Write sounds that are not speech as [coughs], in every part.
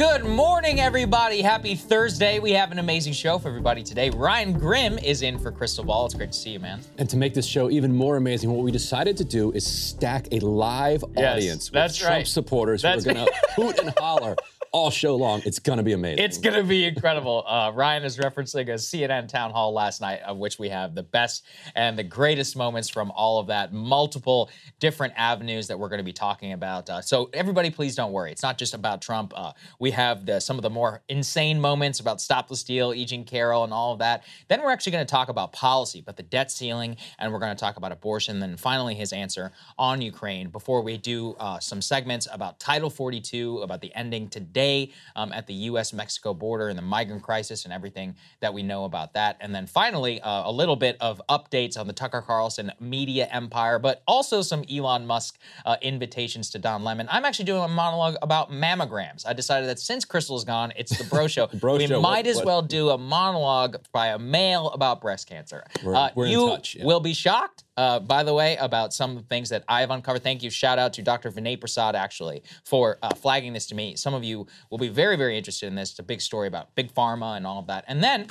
Good morning, everybody. Happy Thursday. We have an amazing show for everybody today. Ryan Grim is in for Krystal Ball. It's great to see you, man. And to make this show even more amazing, what we decided to do is stack a live Yes, audience with that's Trump right. supporters That's who are going to [laughs] hoot and holler all show long. It's going to be amazing. It's going to be incredible. Uh, Ryan is referencing a CNN town hall last night, of which we have the best and the greatest moments from all of that, multiple different avenues that we're going to be talking about. Uh, so, everybody, please don't worry. It's not just about Trump. Uh, we have the, some of the more insane moments about Stop the Steal, E. Jean Carroll, and all of that. Then we're actually going to talk about policy, but the debt ceiling, and we're going to talk about abortion. Then finally, his answer on Ukraine before we do uh, some segments about Title 42, about the ending today um, at the U.S. Mexico border and the migrant crisis and everything that we know about that. And then finally, uh, a little bit of updates on the Tucker Carlson media empire, but also some Elon Musk uh, invitations to Don Lemon. I'm actually doing a monologue about mammograms. I decided that since Krystal's gone, it's the Bro [laughs] Show. Bro we Show, might what- as what- well do a monologue by a male about breast cancer. We're- Uh, we're in you touch, yeah. will be shocked, uh, by the way, about some of the things that I've uncovered. Thank you. Shout out to Dr. Vinay Prasad, actually, for uh, flagging this to me. Some of you will be very, very interested in this. It's a big story about big pharma and all of that. And then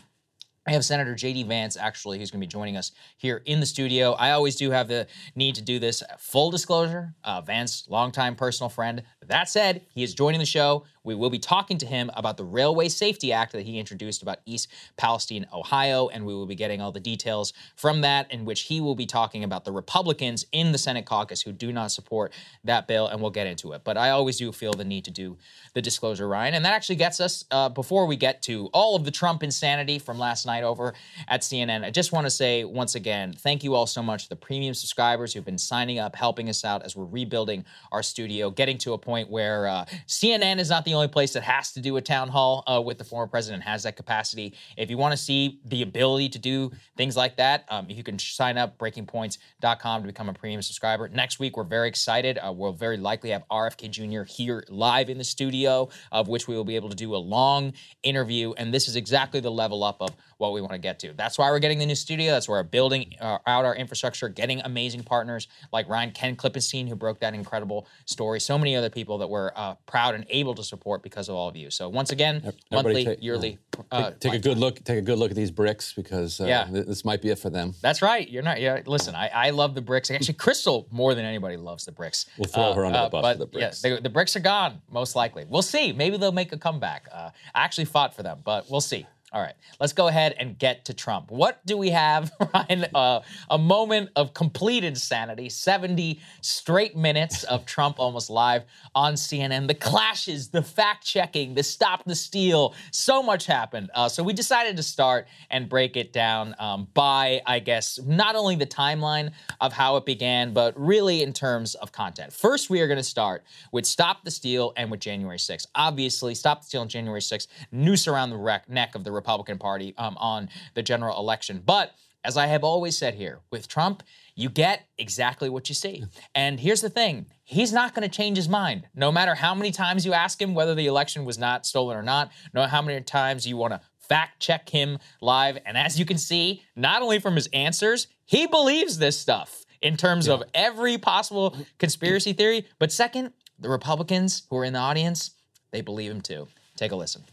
I have Senator J.D. Vance, actually, who's going to be joining us here in the studio. I always do have the need to do this. Full disclosure uh, Vance, longtime personal friend. That said, he is joining the show. We will be talking to him about the Railway Safety Act that he introduced about East Palestine, Ohio, and we will be getting all the details from that, in which he will be talking about the Republicans in the Senate caucus who do not support that bill, and we'll get into it. But I always do feel the need to do the disclosure, Ryan, and that actually gets us uh, before we get to all of the Trump insanity from last night over at CNN. I just want to say once again, thank you all so much the premium subscribers who've been signing up, helping us out as we're rebuilding our studio, getting to a point where uh, CNN is not the only place that has to do a town hall uh, with the former president, has that capacity. If you want to see the ability to do things like that, um, you can sign up breakingpoints.com to become a premium subscriber. Next week, we're very excited. Uh, we'll very likely have RFK Jr. here live in the studio, of which we will be able to do a long interview. And this is exactly the level up of what we want to get to. That's why we're getting the new studio. That's why we're building uh, out our infrastructure, getting amazing partners like Ryan Ken Klippenstein, who broke that incredible story. So many other people that we're uh, proud and able to support because of all of you. So once again, Everybody monthly, take- yearly. Uh, take, take a good look. Take a good look at these bricks because uh, Yeah. th- this might be it for them. That's right. You're not. Yeah. Listen, I, I love the bricks. Actually, Krystal more than anybody loves the bricks. We'll throw her under the bus but for the bricks. Yeah, they, the bricks are gone. Most likely. We'll see. Maybe they'll make a comeback. Uh, I actually fought for them, but we'll see. All right, let's go ahead and get to Trump. What do we have, [laughs] Ryan? Uh, a moment of complete insanity, 70 straight minutes of Trump almost live on CNN. The clashes, the fact checking, the stop the steal, so much happened. Uh, so we decided to start and break it down um, by, I guess, not only the timeline of how it began, but really in terms of content. First, we are going to start with Stop the Steal and with January 6th. Obviously, Stop the Steal on January 6th, noose around the neck of the Republican Party um, on the general election. But as I have always said here, with Trump, you get exactly what you see. And here's the thing he's not going to change his mind. No matter how many times you ask him whether the election was not stolen or not, no matter how many times you want to fact check him live. And as you can see, not only from his answers, he believes this stuff in terms yeah. of every possible conspiracy theory. But second, the Republicans who are in the audience, they believe him too. Take a listen.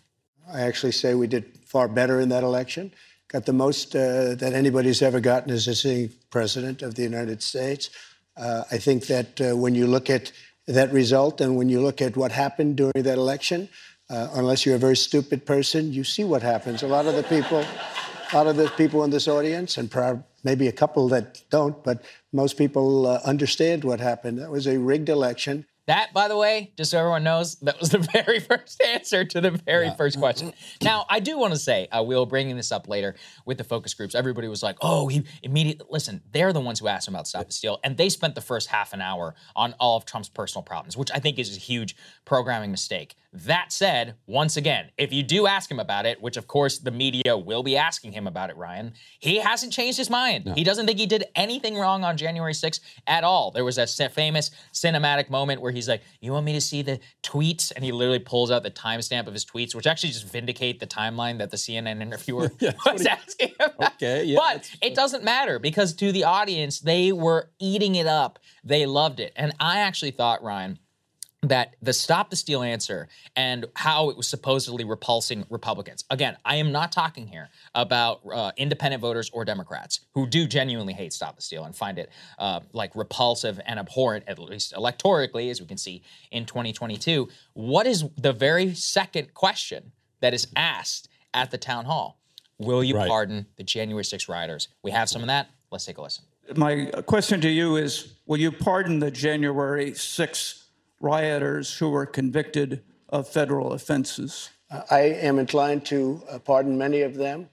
I actually say we did far better in that election. Got the most uh, that anybody's ever gotten as a sitting president of the United States. Uh, I think that uh, when you look at that result and when you look at what happened during that election, uh, unless you're a very stupid person, you see what happens. A lot of the people, a lot of the people in this audience, and maybe a couple that don't, but most people uh, understand what happened. That was a rigged election. That, by the way, just so everyone knows, that was the [laughs] very first answer to the very yeah. first question. Now, I do want to say, uh, we'll bring this up later with the focus groups. Everybody was like, oh, he immediately, listen, they're the ones who asked him about Stop the Steal, and they spent the first half an hour on all of Trump's personal problems, which I think is a huge programming mistake. That said, once again, if you do ask him about it, which of course the media will be asking him about it, Ryan, he hasn't changed his mind. No. He doesn't think he did anything wrong on January 6th at all. There was a famous cinematic moment where he's like, You want me to see the tweets? And he literally pulls out the timestamp of his tweets, which actually just vindicate the timeline that the CNN interviewer [laughs] yeah, was he, asking about. Okay, yeah. But it doesn't matter because to the audience, they were eating it up. They loved it. And I actually thought, Ryan, that the stop the steal answer and how it was supposedly repulsing Republicans. Again, I am not talking here about uh, independent voters or Democrats who do genuinely hate stop the steal and find it uh, like repulsive and abhorrent, at least electorally, as we can see in 2022. What is the very second question that is asked at the town hall? Will you right. pardon the January 6 rioters? We have some of that. Let's take a listen. My question to you is Will you pardon the January 6 rioters who were convicted of federal offenses? I am inclined to uh, pardon many of them.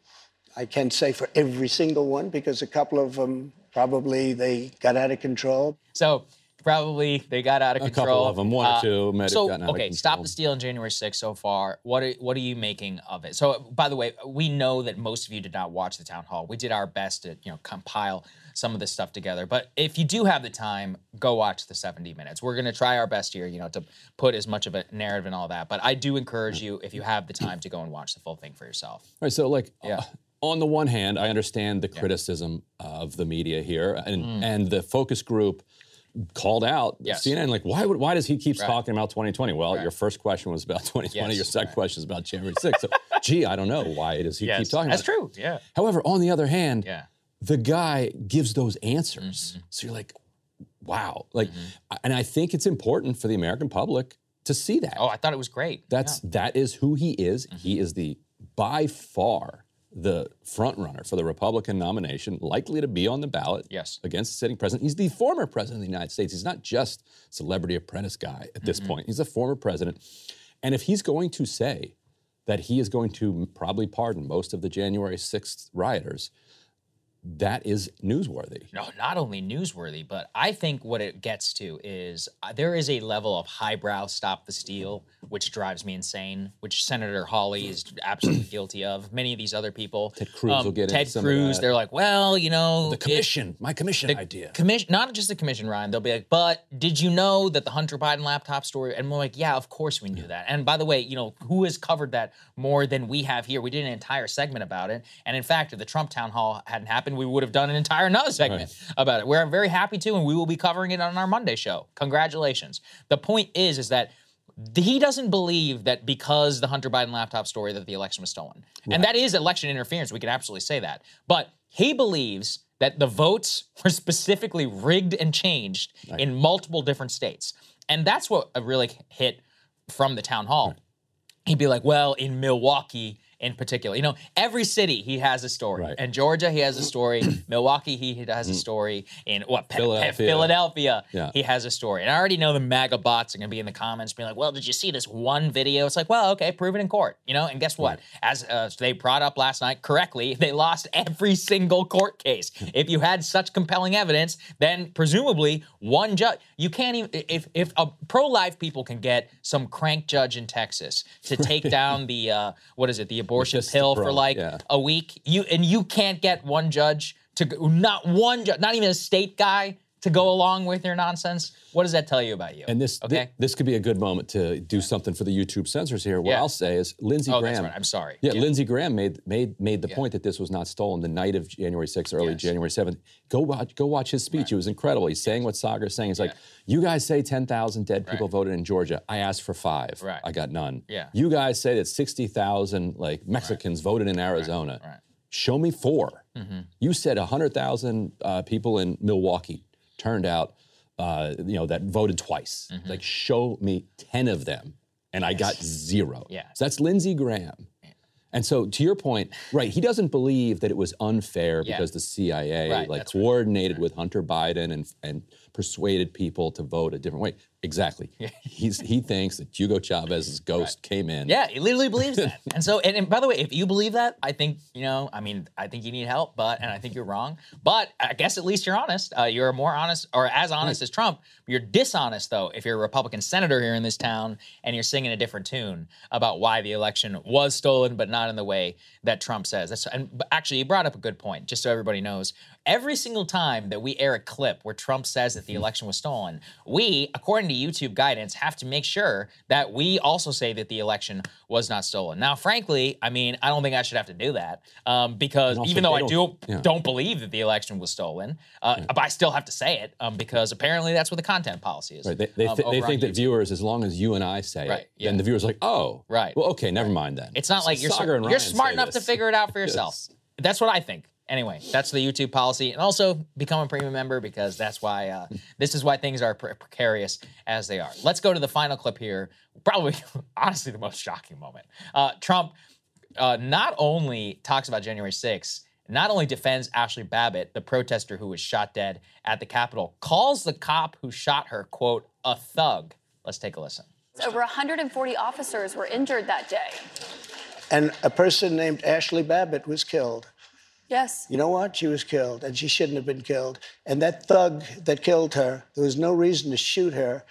I can't say for every single one because a couple of them probably they got out of control. So probably they got out of a control. A couple of them, one uh, or two, might so, have gotten out okay, stop the steal on January 6th so far. What are, what are you making of it? So, by the way, we know that most of you did not watch the town hall. We did our best to you know compile some of this stuff together. But if you do have the time, go watch the 70 minutes. We're going to try our best here, you know, to put as much of a narrative and all that. But I do encourage you, if you have the time, to go and watch the full thing for yourself. All right. So, like, yeah. Uh, on the one hand, I understand the yeah. criticism of the media here and, mm. and the focus group called out yes. CNN like why would why does he keep right. talking about 2020? Well, right. your first question was about [laughs] 2020. Yes. Your second right. question is about January 6th. So, [laughs] gee, I don't know why does he yes. keep talking. That's true. Yeah. However, on the other hand, yeah the guy gives those answers. Mm-hmm. So you're like, wow. Like, mm-hmm. and I think it's important for the American public to see that. Oh, I thought it was great. That's yeah. that is who he is. Mm-hmm. He is the by far the front runner for the Republican nomination, likely to be on the ballot yes. against the sitting president. He's the former president of the United States. He's not just celebrity apprentice guy at this mm-hmm. point. He's a former president. And if he's going to say that he is going to probably pardon most of the January 6th rioters, that is newsworthy. No, not only newsworthy, but I think what it gets to is uh, there is a level of highbrow stop the steal, which drives me insane, which Senator Hawley is absolutely [clears throat] guilty of. Many of these other people. Ted Cruz um, will get Ted Cruz, they're like, well, you know. The commission, it, my commission idea. Commission, not just the commission, Ryan. They'll be like, but did you know that the Hunter Biden laptop story? And we're like, yeah, of course we knew that. And by the way, you know, who has covered that more than we have here? We did an entire segment about it. And in fact, if the Trump town hall hadn't happened, we would have done an entire another segment right. about it. We're very happy to, and we will be covering it on our Monday show. Congratulations. The point is, is that he doesn't believe that because the Hunter Biden laptop story that the election was stolen. Right. And that is election interference. We can absolutely say that. But he believes that the votes [laughs] were specifically rigged and changed right. in multiple different states. And that's what uh, really hit from the town hall. Right. He'd be like, well, in Milwaukee, in particular. You know, every city he has a story. Right. In Georgia, he has a story. [clears throat] Milwaukee, he has a story. In what Philadelphia. Philadelphia, Yeah. he has a story. And I already know the MAGA bots are going to be in the comments being like, well, did you see this one video? It's like, well, okay, prove it in court. You know, and guess what? As uh, they brought up last night correctly, they lost every single court case. [laughs] if you had such compelling evidence, then presumably one judge, you can't even, if, if a pro life people can get some crank judge in Texas to take down the, uh, what is it, the abortion Just pill for like yeah. a week, you and you can't get one judge to go, not one judge, not even a state guy to go along with your nonsense. What does that tell you about you? And this, thi- okay. this could be a good moment to do something for the YouTube censors here. What Yeah. I'll say is Lindsey Oh, Graham. that's right. I'm sorry. Yeah, Yeah. Lindsey Graham made made made the point that this was not stolen the night of January 6th, early Yes. January 7th. Go watch go watch his speech. It was incredible. He's saying what Saagar is saying. He's like, you guys say 10,000 dead people voted in Georgia. I asked for five. Right. I got none. Yeah. You guys say that 60,000 like Mexicans voted in Arizona. Right. Show me 4 Mm-hmm. You said 100,000 uh, people in Milwaukee turned out, uh, you know, that voted twice. Mm-hmm. Like, show me 10 of them. And I got zero. Yeah. So that's Lindsey Graham. And so, to your point, right? He doesn't believe that it was unfair Yeah. because the CIA Right, like that's right. coordinated with Hunter Biden and and persuaded people to vote a different way. Exactly. [laughs] He's he thinks that Hugo Chavez's ghost came in. Yeah, he literally believes that. [laughs] and so, and, and by the way, if you believe that, I think you know. I mean, I think you need help, but and I think you're wrong. But I guess at least you're honest. Uh, you're more honest, or as honest as Trump. You're dishonest though if you're a Republican senator here in this town and you're singing a different tune about why the election was stolen, but not in the way that Trump says. That's, and actually, you brought up a good point. Just so everybody knows, every single time that we air a clip where Trump says that the election was stolen, we, according to YouTube guidance, have to make sure that we also say that the election was not stolen. Now, frankly, I mean, I don't think I should have to do that um, because even though I do don't- yeah. don't believe that the election was stolen, uh, but I still have to say it um, because apparently that's what the content policy is. Right. They, they, um, they think that YouTube. viewers, as long as you and I say Right, it, yeah. then the viewer's like, oh, Right. Well, okay, never mind then. It's not like you're and you're smart enough to figure it out for [laughs] yourself. Yes. That's what I think. Anyway, that's the YouTube policy, and also become a premium member because that's why uh, [laughs] this is why things are pre- precarious as they are. Let's go to the final clip here. Probably, [laughs] honestly, the most shocking moment. Uh, Trump uh, not only talks about January 6th, not only defends Ashley Babbitt, the protester who was shot dead at the Capitol, calls the cop who shot her, quote, a thug. Let's take a listen. Over 140 officers were injured that day. And a person named Ashley Babbitt was killed. Yes. You know what? She was killed, and she shouldn't have been killed. And that thug that killed her, there was no reason to shoot her.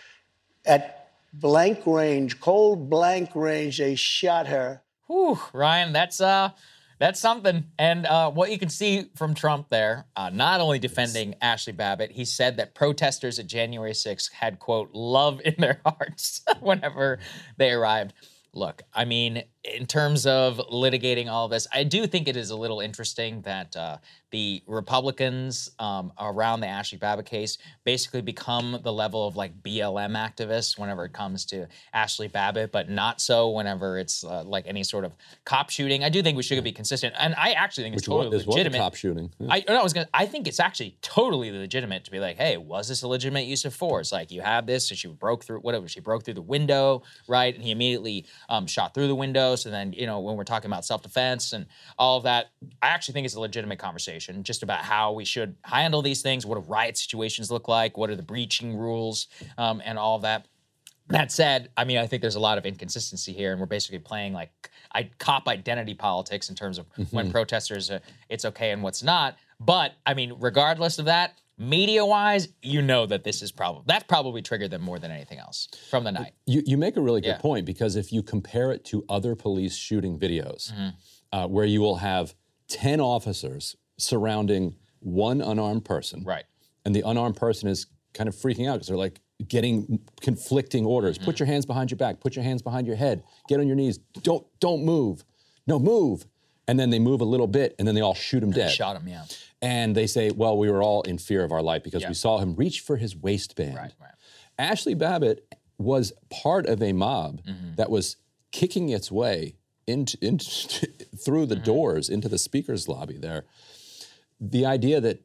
At blank range, cold blank range, they shot her. Whew, Ryan, that's uh that's something. And uh, what you can see from Trump there, uh, not only defending Ashley Babbitt, he said that protesters at January 6th had quote love in their hearts [laughs] whenever they arrived. Look, I mean, in terms of litigating all this, I do think it is a little interesting that uh, the Republicans um, around the Ashley Babbitt case basically become the level of like BLM activists whenever it comes to Ashley Babbitt, but not so whenever it's uh, like any sort of cop shooting. I do think we should be consistent, and I actually think it's Which totally one legitimate. cop shooting. Yeah. I, no, I was gonna. I think it's actually totally legitimate to be like, hey, was this a legitimate use of force? Like, you have this, and she broke through whatever. She broke through the window, right? And he immediately um, shot through the window. So then, you know, when we're talking about self-defense and all of that, I actually think it's a legitimate conversation just about how we should handle these things. What do riot situations look like? What are the breaching rules um, and all of that? That said, I mean, I think there's a lot of inconsistency here, and we're basically playing like I, cop identity politics in terms of when protesters, uh, it's okay and what's not. But I mean, regardless of that, media-wise, you know that this is probably that probably triggered them more than anything else from the night. You, you make a really good Yeah. point because if you compare it to other police shooting videos, Mm-hmm. uh, where you will have 10 officers surrounding one unarmed person, Right. and the unarmed person is kind of freaking out because they're like getting conflicting orders. Mm-hmm. Put your hands behind your back. Put your hands behind your head. Get on your knees. Don't don't move. No, move. And then they move a little bit, and then they all shoot him dead. Shot him, yeah. And they say, well, we were all in fear of our life because Yeah. we saw him reach for his waistband. Right, right. Ashley Babbitt was part of a mob Mm-hmm. that was kicking its way into, into [laughs] through Mm-hmm. the doors into the speaker's lobby there. The idea that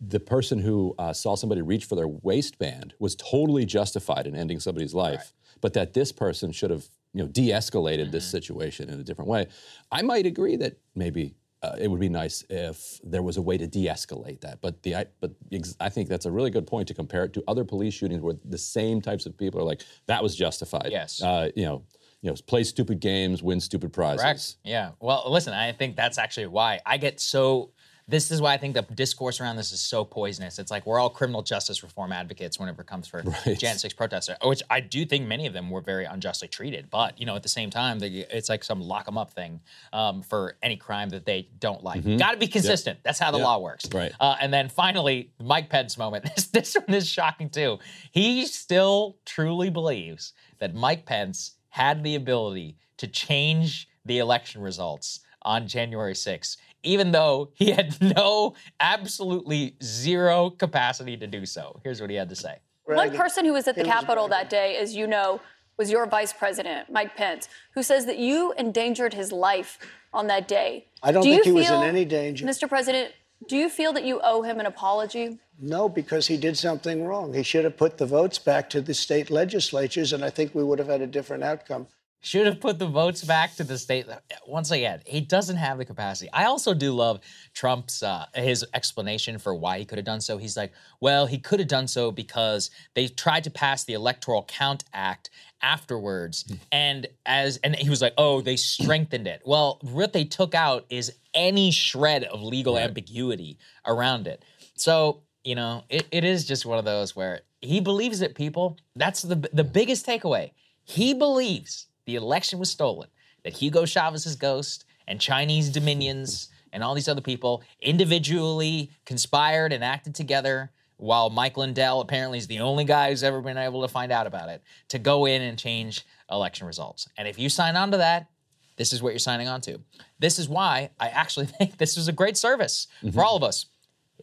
the person who uh, saw somebody reach for their waistband was totally justified in ending somebody's life, but that this person should have you know de-escalated this situation in a different way. I might agree that maybe uh, it would be nice if there was a way to de-escalate that. But the I, but ex- I think that's a really good point to compare it to other police shootings where the same types of people are like that was justified. Yes. Uh, you know. You know, play stupid games, win stupid prizes. Correct. Yeah. Well, listen, I think that's actually why I get so. This is why I think the discourse around this is so poisonous. It's like we're all criminal justice reform advocates whenever it comes for [laughs] Right. Jan 6 protesters, which I do think many of them were very unjustly treated. But, you know, at the same time, they, it's like some lock them up thing um, for any crime that they don't like. Got to be consistent. That's how the Yeah. law works. Right. Uh, and then finally, Mike Pence moment. [laughs] This, this one is shocking too. He still truly believes that Mike Pence had the ability to change the election results on January 6th, even though he had [laughs] no, absolutely zero capacity to do so. Here's what he had to say. One person who was at the Capitol that day, as you know, was your vice president, Mike Pence, who says that you endangered his life on that day. I don't Do think you he was in any danger. Mr. President, do you feel that you owe him an apology? No, because he did something wrong. He should have put the votes back to the state legislatures, and I think we would have had a different outcome. Should have put the votes back to the state. Once again, he doesn't have the capacity. I also do love Trump's uh, his explanation for why he could have done so. He's like, well, he could have done so because they tried to pass the Electoral Count Act afterwards, and as and he was like, oh, they strengthened it. Well, what they took out is any shred of legal ambiguity around it. So you know, it, it is just one of those where he believes it. People, that's the the biggest takeaway. He believes the election was stolen, that Hugo Chavez's ghost and Chinese dominions and all these other people individually conspired and acted together, while Mike Lindell apparently is the only guy who's ever been able to find out about it, to go in and change election results. And if you sign on to that, this is what you're signing on to. This is why I actually [laughs] think this is a great service for mm-hmm. all of us.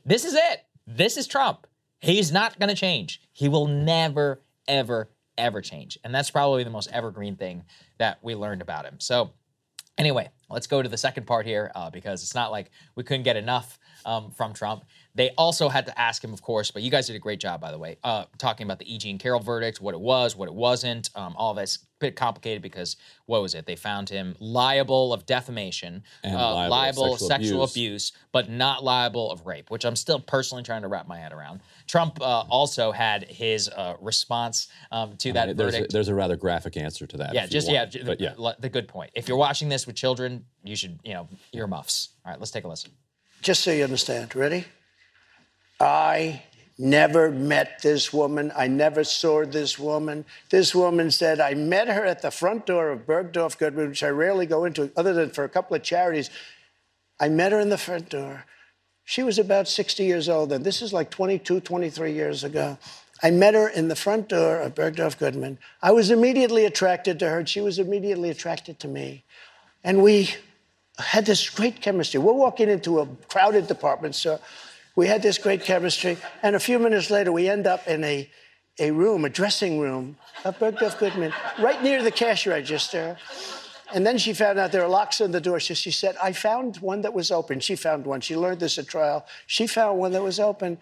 This is it. This is Trump. He's not going to change. He will never, ever, ever change. And that's probably the most evergreen thing that we learned about him. So, anyway, let's go to the second part here uh, because it's not like we couldn't get enough um, from Trump. They also had to ask him, of course, but you guys did a great job, by the way, uh, talking about the E. Jean Carroll verdict, what it was, what it wasn't. Um, all that's a bit complicated because what was it? They found him liable of defamation, And uh, liable of liable sexual sexual abuse. abuse, but not liable of rape, which I'm still personally trying to wrap my head around. Trump uh, also had his uh, response um, to that there's, a, verdict. there's a rather graphic answer to that. yeah, just yeah, want. j- but yeah. the, the good point. If you're watching this with children, you should, you know, earmuffs. All right, let's take a listen. Just so you understand, ready? I never met this woman. I never saw this woman. This woman said, I met her at the front door of Bergdorf Goodman, which I rarely go into other than for a couple of charities. I met her in the front door. She was about 60 years old then. This is like 22, 23 years ago. I met her in the front door of Bergdorf Goodman. I was immediately attracted to her, and she was immediately attracted to me. And we had this great chemistry. We're walking into a crowded department store. We had this great chemistry. And a few minutes later, we end up in a, a room, a dressing room of Bergdorf Goodman, right near the cash register. And then she found out there were locks on the door. So she said, I found one that was open. She found one. She learned this at trial. She found one that was open.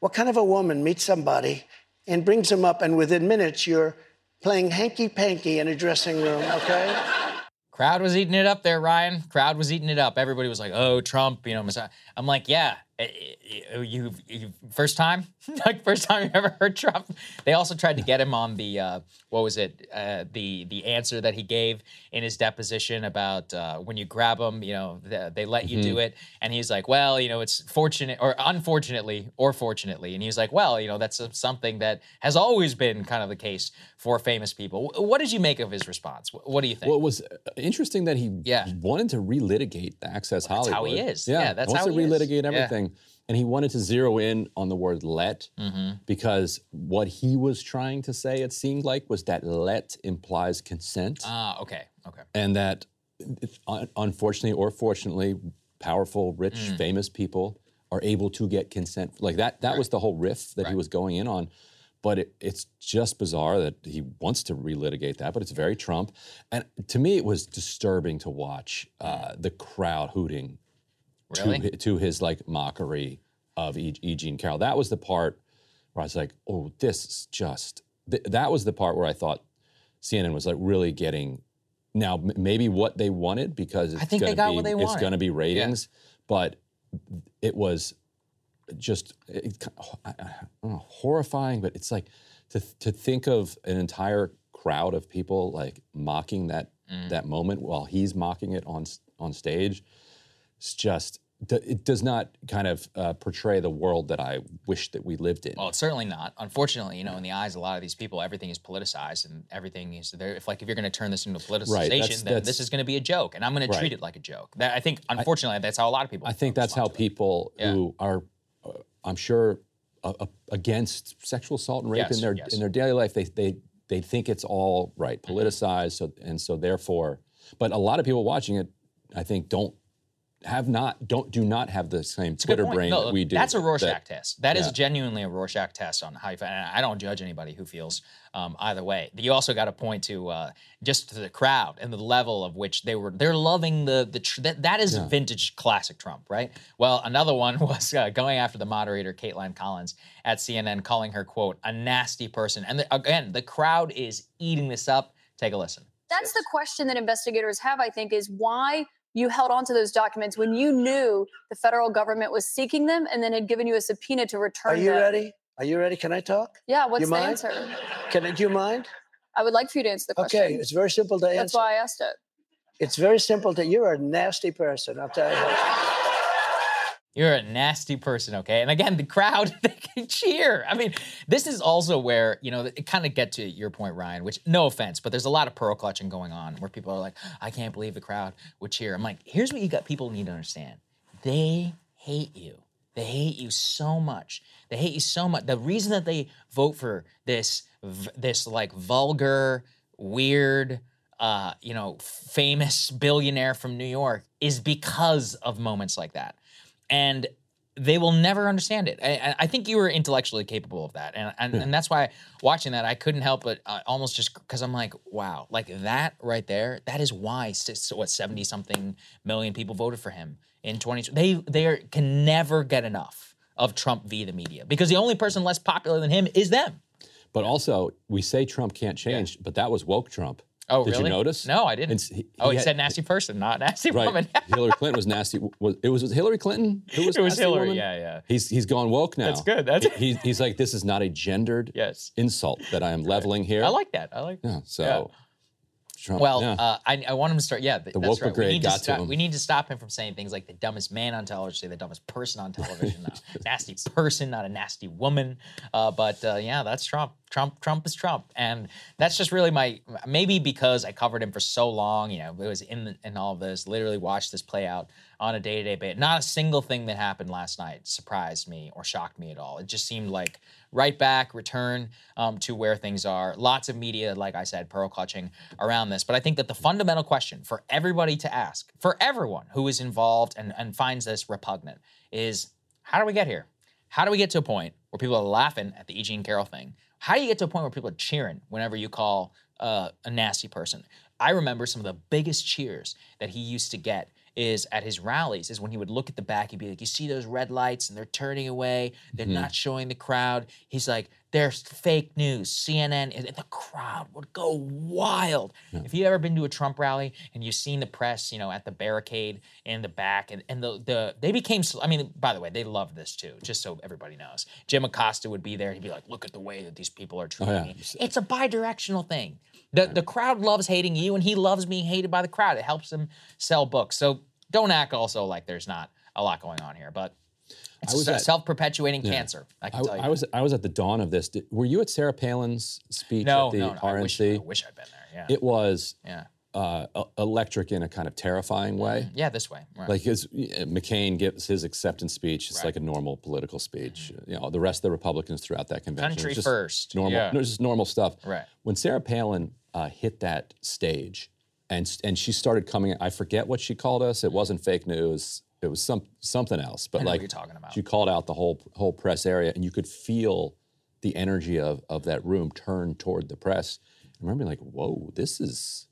What kind of a woman meets somebody and brings them up, and within minutes, you're playing hanky panky in a dressing room, okay? Crowd was eating it up there, Ryan. Crowd was eating it up. Everybody was like, "Oh, Trump," you know. I'm like, "Yeah, you, you first time, [laughs] like first time you ever heard Trump." They also tried to get him on the uh, what was it? Uh, the the answer that he gave in his deposition about uh, when you grab them, you know, th- they let you do it, and he's like, "Well, you know, it's fortunate or unfortunately or fortunately," and he's like, "Well, you know, that's uh, something that has always been kind of the case for famous people." What did you make of his response? What do you think? Well, it was uh, interesting that he Yeah. wanted to relitigate the Access that's how he is. Yeah, that's wants how to he is. relitigate Yeah. And he wanted to zero in on the word let Mm-hmm. because what he was trying to say, it seemed like, was that let implies consent. Ah, okay, okay. and that unfortunately or fortunately powerful rich Mm. famous people are able to get consent like that that was the whole riff that he was going in on but it, it's just bizarre that he wants to relitigate that but it's very trump and to me it was disturbing to watch uh, the crowd hooting Really? to, to his like mockery of E. e. Jean Carroll. That was the part where I was like, oh, this is just. Th- that was the part where I thought CNN was like really getting now m- maybe what they wanted because it's I think they gonna got be, what they it's going to be ratings, but it was just it, don't know, horrifying. But it's like to to think of an entire crowd of people like mocking that Mm. that moment while he's mocking it on on stage. It's just it does not kind of uh, portray the world that I wish that we lived in. Well, it's certainly not. Unfortunately, you know, in the eyes of a lot of these people, everything is politicized, and everything is there. If like if you're going to turn this into politicization, Right, that's- then that's- this is going to be a joke, and I'm going to treat it like a joke. That I think, unfortunately, that's how a lot of people. I think that's how it. people Yeah. who are, uh, I'm sure, uh, uh, against sexual assault and rape Yes, in their yes. in their daily life, they they they think it's all right, Mm-hmm. politicized. So and so therefore, but a lot of people watching it, I think, don't have not don't do not have the same It's a good Twitter brain No, that we do. That's a Rorschach that- test. That is yeah. genuinely a Rorschach test on how you feel. And I don't judge anybody who feels um, either way. You also got to point to uh, just to the crowd and the level of which they were. They're loving the the tr- that, that is vintage classic Trump, right? Well, another one [laughs] was uh, going after the moderator Kaitlan Collins at CNN, calling her quote a nasty person. And the, again, the crowd is eating this up. Take a listen. That's the question that investigators have, I think, is why you held on to those documents when you knew the federal government was seeking them and then had given you a subpoena to return them. Are you them. ready? Are you ready? Can I talk? Yeah, what's You the mind? answer? Can I, do you mind? I would like for you to answer the question. Okay, it's very simple to answer. That's why I asked it. It's very simple to. You're a nasty person. I'll tell you. You're a nasty person, okay? And again, the crowd [laughs] they can cheer. I mean, this is also where you know it kind of get to your point, Ryan. Which, no offense, but there's a lot of pearl clutching going on where people are like, "I can't believe the crowd would cheer." I'm like, here's what you got. People need to understand: they hate you. They hate you so much. They hate you so much. The reason that they vote for this, this like vulgar, weird, uh, you know, famous billionaire from New York is because of moments like that and they will never understand it. I, I- think you were intellectually capable of that, and and, and that's why watching that I couldn't help but uh, almost just because I'm like, wow, like that right there. That is why what seventy something million people voted for him in twenty. They they are, can never get enough of Trump via the media because the only person less popular than him is them. But also, we say Trump can't change, but that was woke Trump. Oh, Did really? you notice? No, I didn't. He- oh, he he, had- said nasty person, not [laughs] nasty Right. woman. [laughs] Hillary Clinton was nasty. Was, it was Hillary Clinton who was It was nasty Hillary, woman? yeah, yeah. He's he's gone woke now. That's good, that's- He- he's he's like this is not a gendered Yes. insult that I am leveling here. I like that. I like. That. Yeah. So. Yeah. Trump, Well, yeah. uh, I, I want him to start. Yeah, The that's woke right. We brigade need, got to to stop, him. we need to stop him from saying things like the dumbest man on television, the dumbest person on television, [laughs] nasty person, not a nasty woman. Uh, but uh, yeah, that's Trump. Trump, Trump is Trump, and that's just really my maybe because I covered him for so long. You know, it was in in all of this. Literally watched this play out on a day to day basis. Not a single thing that happened last night surprised me or shocked me at all. It just seemed like right back, return um, to where things are. Lots of media, like I said, pearl clutching around this. But I think that the fundamental question for everybody to ask, for everyone who is involved and, and finds this repugnant, is how do we get here? How do we get to a point where people are laughing at the E. Jean Carroll thing? How do you get to a point where people are cheering whenever you call uh, a nasty person? I remember some of the biggest cheers that he used to get is at his rallies is when he would look at the back he'd be like you see those red lights and they're turning away they're not mm-hmm. showing the crowd. He's like there's fake news cnn and the crowd would go wild. If you've ever been to a trump rally and you've seen the press you know at the barricade in the back and, and the, the they became i mean by the way they loved this too just so everybody knows. Jim acosta would be there and he'd be like look at the way that these people are treating yeah. me it's a bi-directional thing the, the crowd loves hating you and he loves being hated by the crowd it helps him sell books so don't act also like there's not a lot going on here but it's a at- self-perpetuating cancer i can I, tell you I was I was at the dawn of this. Did, were you at Sarah Palin's speech no at the no, no I, wish, RNC? I wish i'd been there yeah It was yeah uh, electric in a kind of terrifying way. Mm, yeah this way right. Like his uh, McCain gives his acceptance speech. It's like a normal political speech. Mm-hmm. You know, the rest of the Republicans throughout that convention. Country just first, Normal. yeah. No, just normal stuff. Right. When Sarah Palin uh, hit that stage, and and she started coming. I forget what she called us. It wasn't fake news. It was some something else. But I know what like you're talking about. she called out the whole whole press area, and you could feel the energy of of that room turn toward the press. I remember being like, whoa, this is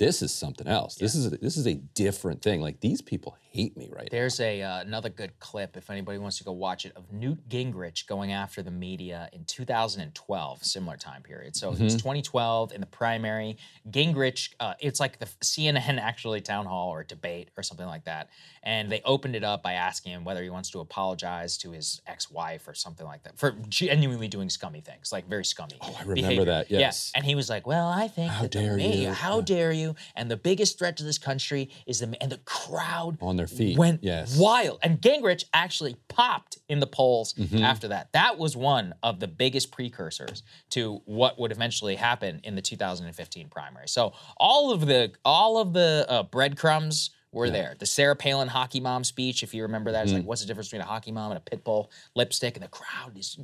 this is something else. This is a, this is a different thing. Like these people hate me right There's a uh, another good clip if anybody wants to go watch it of Newt Gingrich going after the media in 2012, similar time period. So it was Mhm. 2012 in the primary. Gingrich, uh, it's like the CNN actually town hall or debate or something like that, and they opened it up by asking him whether he wants to apologize to his ex-wife or something like that for genuinely doing scummy things, like very scummy. Oh, I remember that, yes. Yeah. And he was like, "Well, I think How that the media, you." how dare you? And the biggest threat to this country is the and the crowd on their feet. went yes. wild. And Gingrich actually popped in the polls Mhm. after that. That was one of the biggest precursors to what would eventually happen in the 2015 primary. So all of the all of the uh, breadcrumbs were there. The Sarah Palin hockey mom speech, if you remember that, it's like, Mhm. what's the difference between a hockey mom and a pit bull lipstick? And the crowd is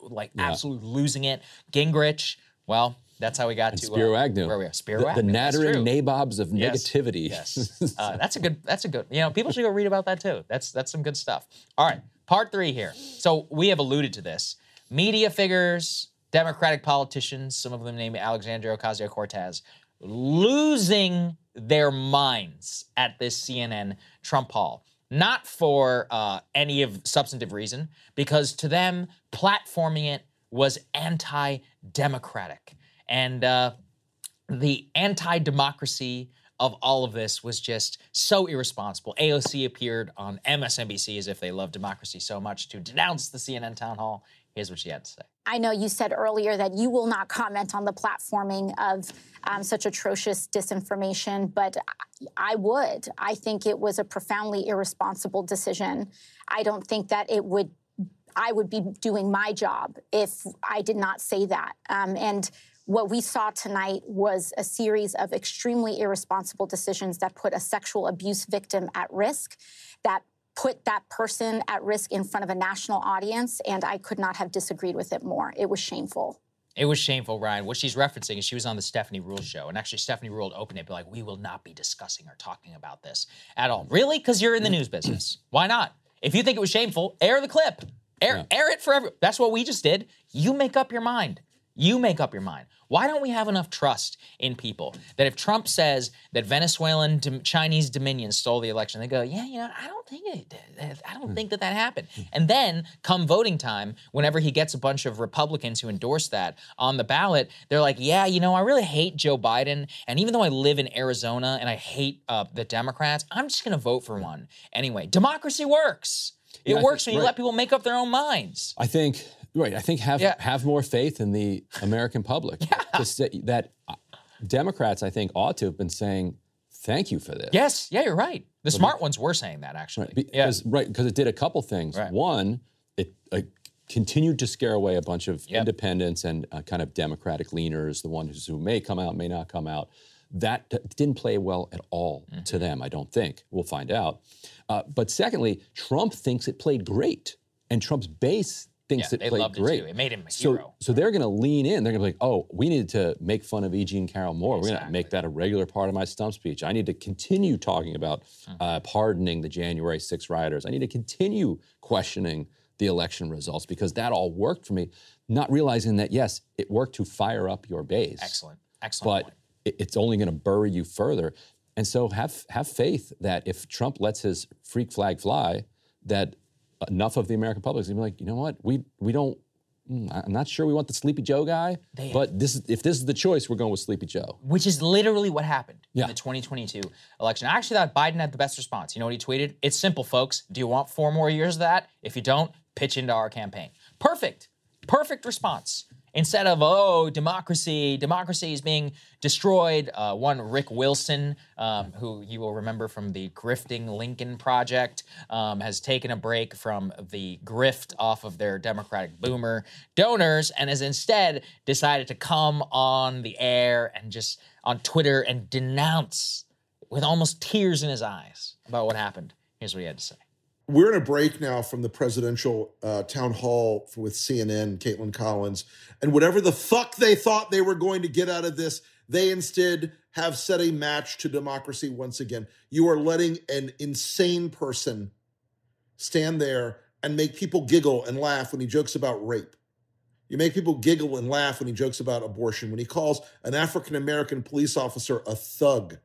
like Yeah. absolutely losing it. Gingrich, well, that's how we got And to Spiro uh, Agnew. Where we are, Spiro the, the Agnew. that's nattering nabobs of Yes. negativity. Yes. [laughs] Uh, that's a good. That's a good. You know, people should go read about that too. That's that's some good stuff. All right, part three here. So we have alluded to this. Media figures, Democratic politicians, some of them named Alexandria Ocasio Cortez, losing their minds at this CNN Trump Hall. Not for uh, any of substantive reason, because to them, platforming it was anti-democratic, and uh, the anti-democracy of all of this was just so irresponsible. AOC appeared on MSNBC as if they love democracy so much to denounce the CNN town hall. Here's what she had to say. I know you said earlier that you will not comment on the platforming of um, such atrocious disinformation, but I would. I think it was a profoundly irresponsible decision. I don't think that it would. I would be doing my job if I did not say that. Um, and what we saw tonight was a series of extremely irresponsible decisions that put a sexual abuse victim at risk, that put that person at risk in front of a national audience, and I could not have disagreed with it more. It was shameful. It was shameful, Ryan. What she's referencing is she was on the Stephanie Ruhle show, and actually Stephanie Ruhle opened it, be like, "We will not be discussing or talking about this at all." Really? Because you're in the news business. Why not? If you think it was shameful, air the clip. Air, air it for every. That's what we just did. You make up your mind. You make up your mind. Why don't we have enough trust in people that if Trump says that Venezuelan Dom- Chinese dominion stole the election, they go, yeah, you know, I don't think it, I don't think that that happened. And then come voting time, whenever he gets a bunch of Republicans who endorse that on the ballot, they're like, yeah, you know, I really hate Joe Biden, and even though I live in Arizona and I hate uh, the Democrats, I'm just going to vote for one anyway. Democracy works. It Yeah, works think- when you right. let people make up their own minds. I think right. I think have Yeah. have more faith in the American public. To say that uh, Democrats, I think, ought to have been saying thank you for this. Yes, yeah, you're right. The smart ones were saying that actually. Because right, because it did a couple things. One, it uh, continued to scare away a bunch of independents and uh, kind of Democratic leaners, the ones who may come out, may not come out. That didn't play well at all Mm-hmm. to them, I don't think. We'll find out. Uh, but secondly, Trump thinks it played great, and Trump's base thinks Yeah, it they played loved it great. too. It made him a so, hero. So they're going to lean in. They're going to be like, "Oh, we need to make fun of E. Jean Carroll more. We're going to make that a regular part of my stump speech. I need to continue talking about Hmm. uh, pardoning the January 6 rioters. I need to continue questioning the election results because that all worked for me. Not realizing that yes, it worked to fire up your base. Excellent, excellent. But it- it's only going to bury you further. And so have have faith that if Trump lets his freak flag fly, that enough of the American public is going to be like, you know what, we we don't. mm, I'm not sure we want the Sleepy Joe guy, They- but this is, if this is the choice, we're going with Sleepy Joe. Which is literally what happened Yeah. in the 2022 election. I actually thought Biden had the best response. You know what he tweeted? It's simple, folks. Do you want four more years of that? If you don't, pitch into our campaign. Perfect. Perfect response. Instead of, oh, democracy, democracy is being destroyed. Uh, one, Rick Wilson, um, who you will remember from the Grifting Lincoln Project, um, has taken a break from the grift off of their Democratic boomer donors and has instead decided to come on the air and just on Twitter and denounce with almost tears in his eyes about what happened. Here's what he had to say. We're in a break now from the presidential uh, town hall with CNN, Kaitlan Collins, and whatever the fuck they thought they were going to get out of this, they instead have set a match to democracy once again. You are letting an insane person stand there and make people giggle and laugh when he jokes about rape. You make people giggle and laugh when he jokes about abortion, when he calls an African American police officer a thug.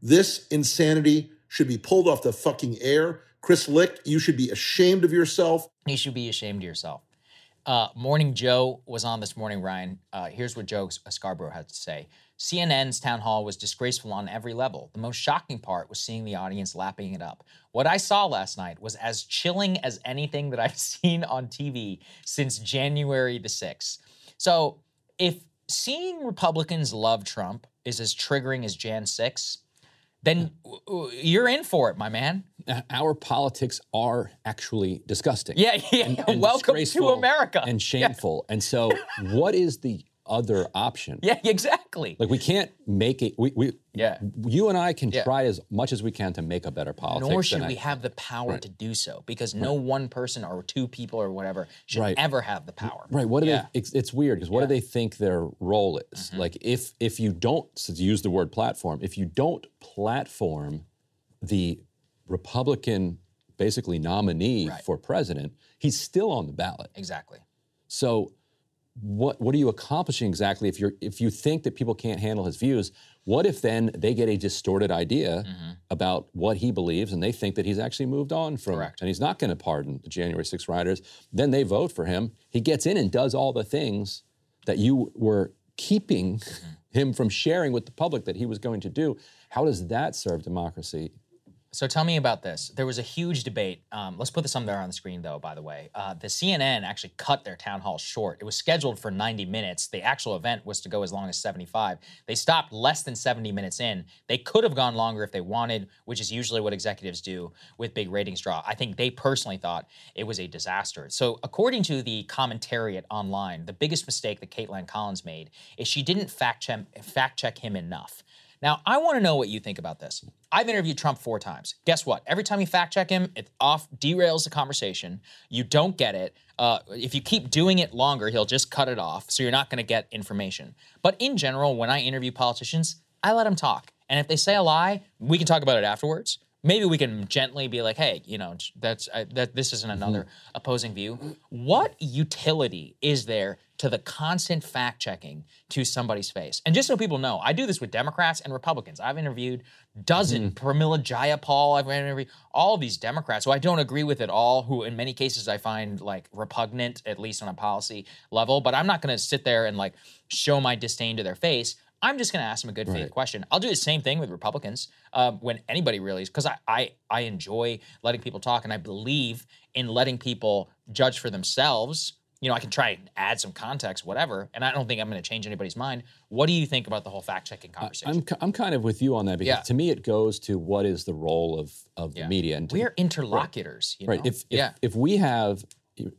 This insanity should be pulled off the fucking air. Chris Licht, you should be ashamed of yourself. You should be ashamed of yourself. Uh, Morning Joe was on this morning, Ryan. Uh, here's what Joe Scarborough had to say. CNN's town hall was disgraceful on every level. The most shocking part was seeing the audience lapping it up. What I saw last night was as chilling as anything that [laughs] I've seen on TV since January the 6th. So, if seeing Republicans love Trump is as triggering as Jan 6, then you're in for it, my man. Uh, our politics are actually disgusting. Yeah, [laughs] yeah. And, and Welcome to America. And [laughs] shameful. Yeah. And so, what is the other option. Yeah, [laughs] exactly. Like we can't make it. We, we yeah. You and I can yeah. try as much as we can to make a better politics. Nor should we I, have the power right. to do so because no one person or two people or whatever should right. ever have the power. Right. What do yeah. they? It's, it's weird because what do they think their role is? Mm-hmm. Like if if you don't to use the word platform, if you don't platform the Republican basically nominee right. for president, he's still on the ballot. Exactly. So what what are you accomplishing exactly if you're if you think that people can't handle his views what if then they get a distorted idea mm-hmm. about what he believes and they think that he's actually moved on from Correct. and he's not going to pardon the January 6 rioters then they vote for him he gets in and does all the things that you were keeping mm-hmm. him from sharing with the public that he was going to do how does that serve democracy so tell me about this. There was a huge debate. Um, let's put this on there on the screen, though. By the way, uh, the CNN actually cut their town hall short. It was scheduled for 90 minutes. The actual event was to go as long as 75. They stopped less than 70 minutes in. They could have gone longer if they wanted, which is usually what executives do with big ratings draw. I think they personally thought it was a disaster. So according to the commentariat online, the biggest mistake that Kaitlan Collins made is she didn't fact check, fact check him enough. Now, I want to know what you think about this. I've interviewed Trump four times. Guess what? Every time you fact check him, it off derails the conversation. You don't get it. Uh, if you keep doing it longer, he'll just cut it off. So you're not going to get information. But in general, when I interview politicians, I let them talk. And if they say a lie, we can talk about it afterwards maybe we can gently be like, hey, you know, that's uh, that this isn't another mm-hmm. opposing view. What utility is there to the constant fact checking to somebody's face? And just so people know, I do this with Democrats and Republicans. I've interviewed dozen mm-hmm. Pramila Jayapal. I've interviewed all these Democrats who I don't agree with at all. Who, in many cases, I find like repugnant, at least on a policy level. But I'm not going to sit there and like show my disdain to their face. I'm just going to ask them a good faith right. question. I'll do the same thing with Republicans uh, when anybody really is, because I, I I enjoy letting people talk, and I believe in letting people judge for themselves. You know, I can try and add some context, whatever, and I don't think I'm going to change anybody's mind. What do you think about the whole fact checking conversation? I'm, I'm kind of with you on that because yeah. to me it goes to what is the role of, of yeah. the media. And to, We're interlocutors, right? right. If, if, yeah. if we have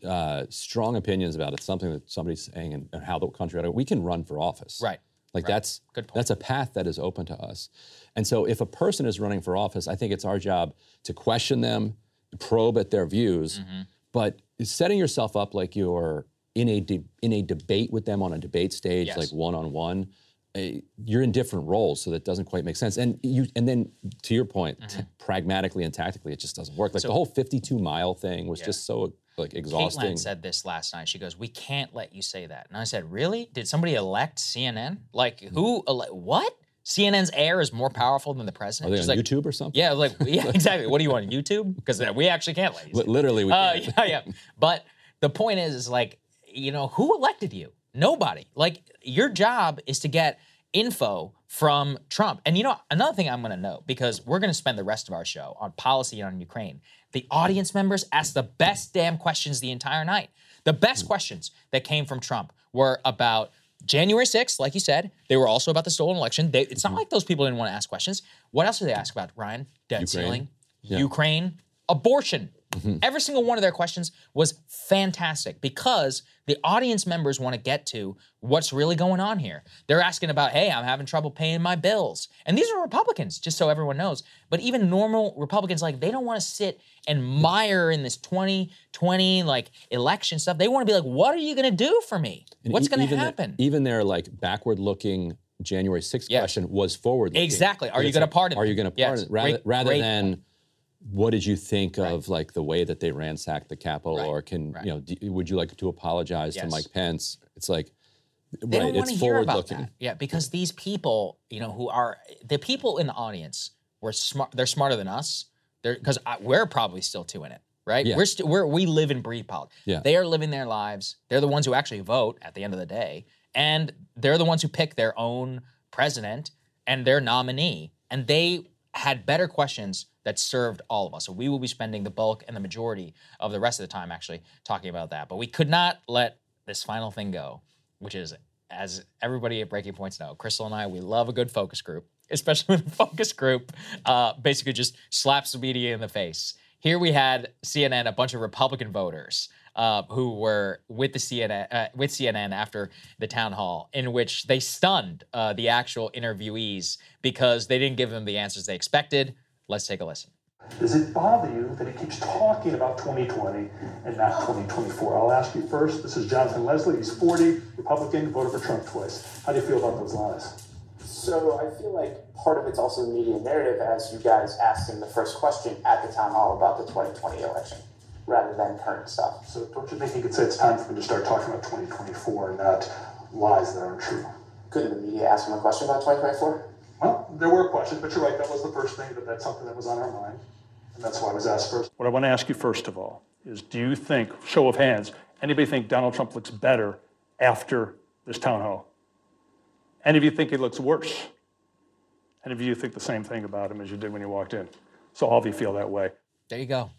uh, strong opinions about it, something that somebody's saying and, and how the country, we can run for office. Right. Like right. that's that's a path that is open to us. And so if a person is running for office, I think it's our job to question them, probe at their views, mm-hmm. but setting yourself up like you're in a de- in a debate with them on a debate stage, yes. like one on one. You're in different roles, so that doesn't quite make sense. And you, and then to your point, mm-hmm. t- pragmatically and tactically, it just doesn't work. Like so, the whole 52 mile thing was yeah. just so like exhausting. Kaitlan said this last night. She goes, "We can't let you say that." And I said, "Really? Did somebody elect CNN? Like who? Ele- what? CNN's air is more powerful than the president." Are they She's on like, YouTube or something? Yeah, like [laughs] yeah, exactly. what do you want? YouTube? Because uh, we actually can't let you. L- literally, we uh, yeah, yeah. But the point is, is like you know who elected you? Nobody. Like your job is to get info from Trump. And you know, another thing I'm going to note because we're going to spend the rest of our show on policy on Ukraine. The audience members asked the best damn questions the entire night. The best hmm. questions that came from Trump were about January 6th, like you said. They were also about the stolen election. They, it's not hmm. like those people didn't want to ask questions. What else did they ask about, Ryan? Debt Ukraine. ceiling, yeah. Ukraine, abortion. Mm-hmm. Every single one of their questions was fantastic because the audience members want to get to what's really going on here. They're asking about, hey, I'm having trouble paying my bills. And these are Republicans, just so everyone knows. But even normal Republicans, like, they don't want to sit and mire in this 2020 like election stuff. They want to be like, what are you going to do for me? What's going to happen? The, even their like backward looking January 6th yes. question was forward looking. Exactly. Are you going to pardon? Are you going to pardon? Yes. Rather, great, rather great than. Point what did you think of like the way that they ransacked the Capitol, Right, or can right. you know? Do, would you like to apologize to Mike Pence? It's like They right, don't it's hear about looking. that. Yeah, because these people, you know, who are the people in the audience were smart. They're smarter than us. They're because we're probably still two in it, right? Yeah. We're still we're we live and breathe politics. Yeah. They are living their lives. They're the ones who actually vote at the end of the day, and they're the ones who pick their own president and their nominee. And they had better questions that served all of us. So we will be spending the bulk and the majority of the rest of the time actually talking about that. But we could not let this final thing go, which is, as everybody at Breaking Points know, Krystal and I, we love a good focus group, [laughs] especially when the focus group uh, basically just slaps the media in the face. Here we had CNN, a bunch of Republican voters uh, who were with the CNN uh, with CNN after the town hall, in which they stunned uh, the actual interviewees because they didn't give them the answers they expected. Let's take a listen. Does it bother you that he keeps talking about 2020 and not 2024? I'll ask you first. This is Jonathan Leslie. He's 40, Republican, voted for Trump twice. How do you feel about those lies? So I feel like part of it's also the media narrative, as you guys asked him the first question at the town hall about the 2020 election, rather than current stuff. So don't you think you could say it's time for him to start talking about 2024 and not lies that aren't true? Couldn't the media ask him a question about 2024? Well, there were questions, but you're right. That was the first thing. That that's something that was on our mind, and that's why I was asked first. What I want to ask you first of all is do you think, show of hands, anybody think Donald Trump looks better after this town hall? Any of you think he looks worse? Any of you think the same thing about him as you did when you walked in? So all of you feel that way. There you go.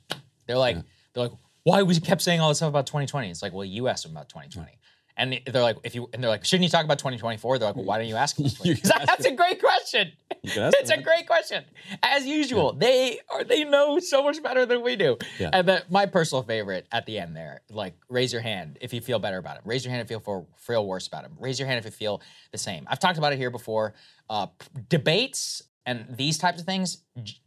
They're like, they're like, why we kept saying all this stuff about 2020? It's like, well, you asked them about 2020. And they're like, if you and they're like, shouldn't you talk about 2024? They're like, well, why don't you ask? 20? He's [laughs] like, That's a great question. [laughs] It's a great question. As usual, they are they know so much better than we do. Yeah. And the, my personal favorite at the end there, like, raise your hand if you feel better about it. Raise your hand if you feel feel worse about it. Raise your hand if you feel the same. I've talked about it here before. Uh, debates and these types of things,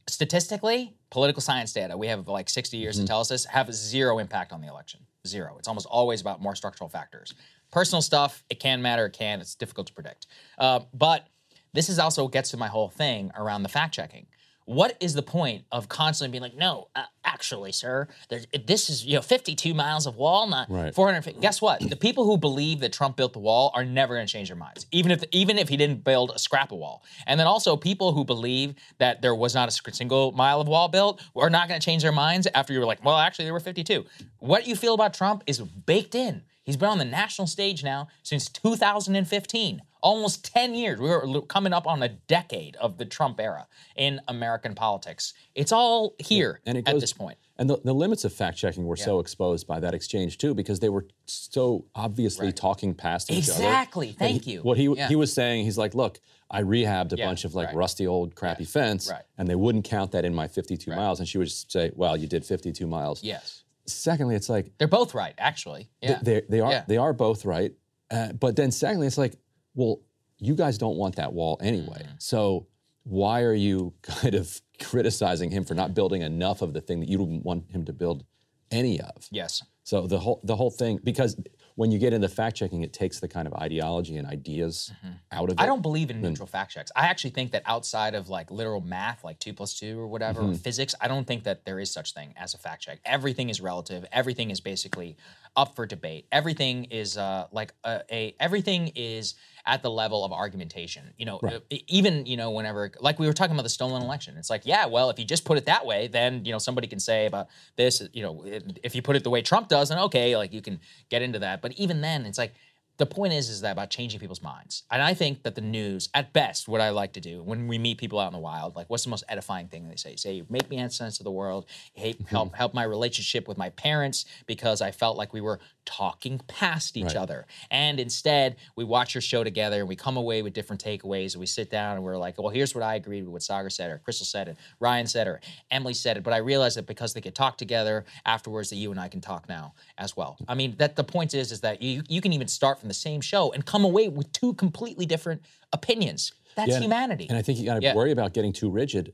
statistically, political science data, we have like 60 years to tell us this, have zero impact on the election. Zero. It's almost always about more structural factors. Personal stuff, it can matter, it can, it's difficult to predict. Uh, but this is also gets to my whole thing around the fact checking. What is the point of constantly being like, no, uh, actually, sir, this is you know 52 miles of wall, not Right. 450. Guess what? The people who believe that Trump built the wall are never going to change their minds, even if even if he didn't build a scrap of wall. And then also people who believe that there was not a single mile of wall built are not going to change their minds after you were like, well, actually, there were 52. What you feel about Trump is baked in. He's been on the national stage now since 2015. Almost 10 years. We were coming up on a decade of the Trump era in American politics. It's all here and it at this point. And the, the limits of fact checking were so exposed by that exchange too, because they were so obviously talking past each other. Exactly. Thank he- you. What he Yeah. he was saying, he's like, look, I rehabbed a Yeah, bunch of like right. rusty old crappy fence, right. and they wouldn't count that in my 52 miles. And she would just say, well, you did 52 miles. Yes. Secondly, it's like They're both right, actually. Yeah. they they are Yeah. they are both right. Uh, but then secondly, it's like, well, you guys don't want that wall anyway. Mm-hmm. So why are you [laughs] kind of criticizing him for not building enough of the thing that you don't want him to build any of? Yes. So the whole the whole thing because when you get into fact checking, it takes the kind of ideology and ideas out of it. Mm-hmm. I don't believe in neutral fact checks. I actually think that outside of like literal math, like two plus two or whatever, or Mhm. physics, I don't think that there is such thing as a fact check. Everything is relative. Everything is basically up for debate. Everything is uh, like a, a everything is at the level of argumentation. You know, Right. even you know whenever like we were talking about the stolen election. It's like yeah, well if you just put it that way, then you know somebody can say about this. You know, if you put it the way Trump does, then okay, like you can get into that. But even then, it's like the point is is that about changing people's minds. And i think that the news at best what i like to do when we meet people out in the wild like what's the most edifying thing they say? Say make me make sense of the world. Hey, mm-hmm. help help my relationship with my parents because i felt like we were talking past each Right. other. And instead we watch your show together and we come away with different takeaways and we sit down and we're like well here's what i agreed with what saagar said or krystal said and ryan said or emily said it. But i realized that because they could talk together afterwards that you and i can talk now as well. Mm. I mean that the point is is that you you can even start from the same show and come away with two completely different opinions that's Yeah, humanity And I think you got to Yeah. worry about getting too rigid.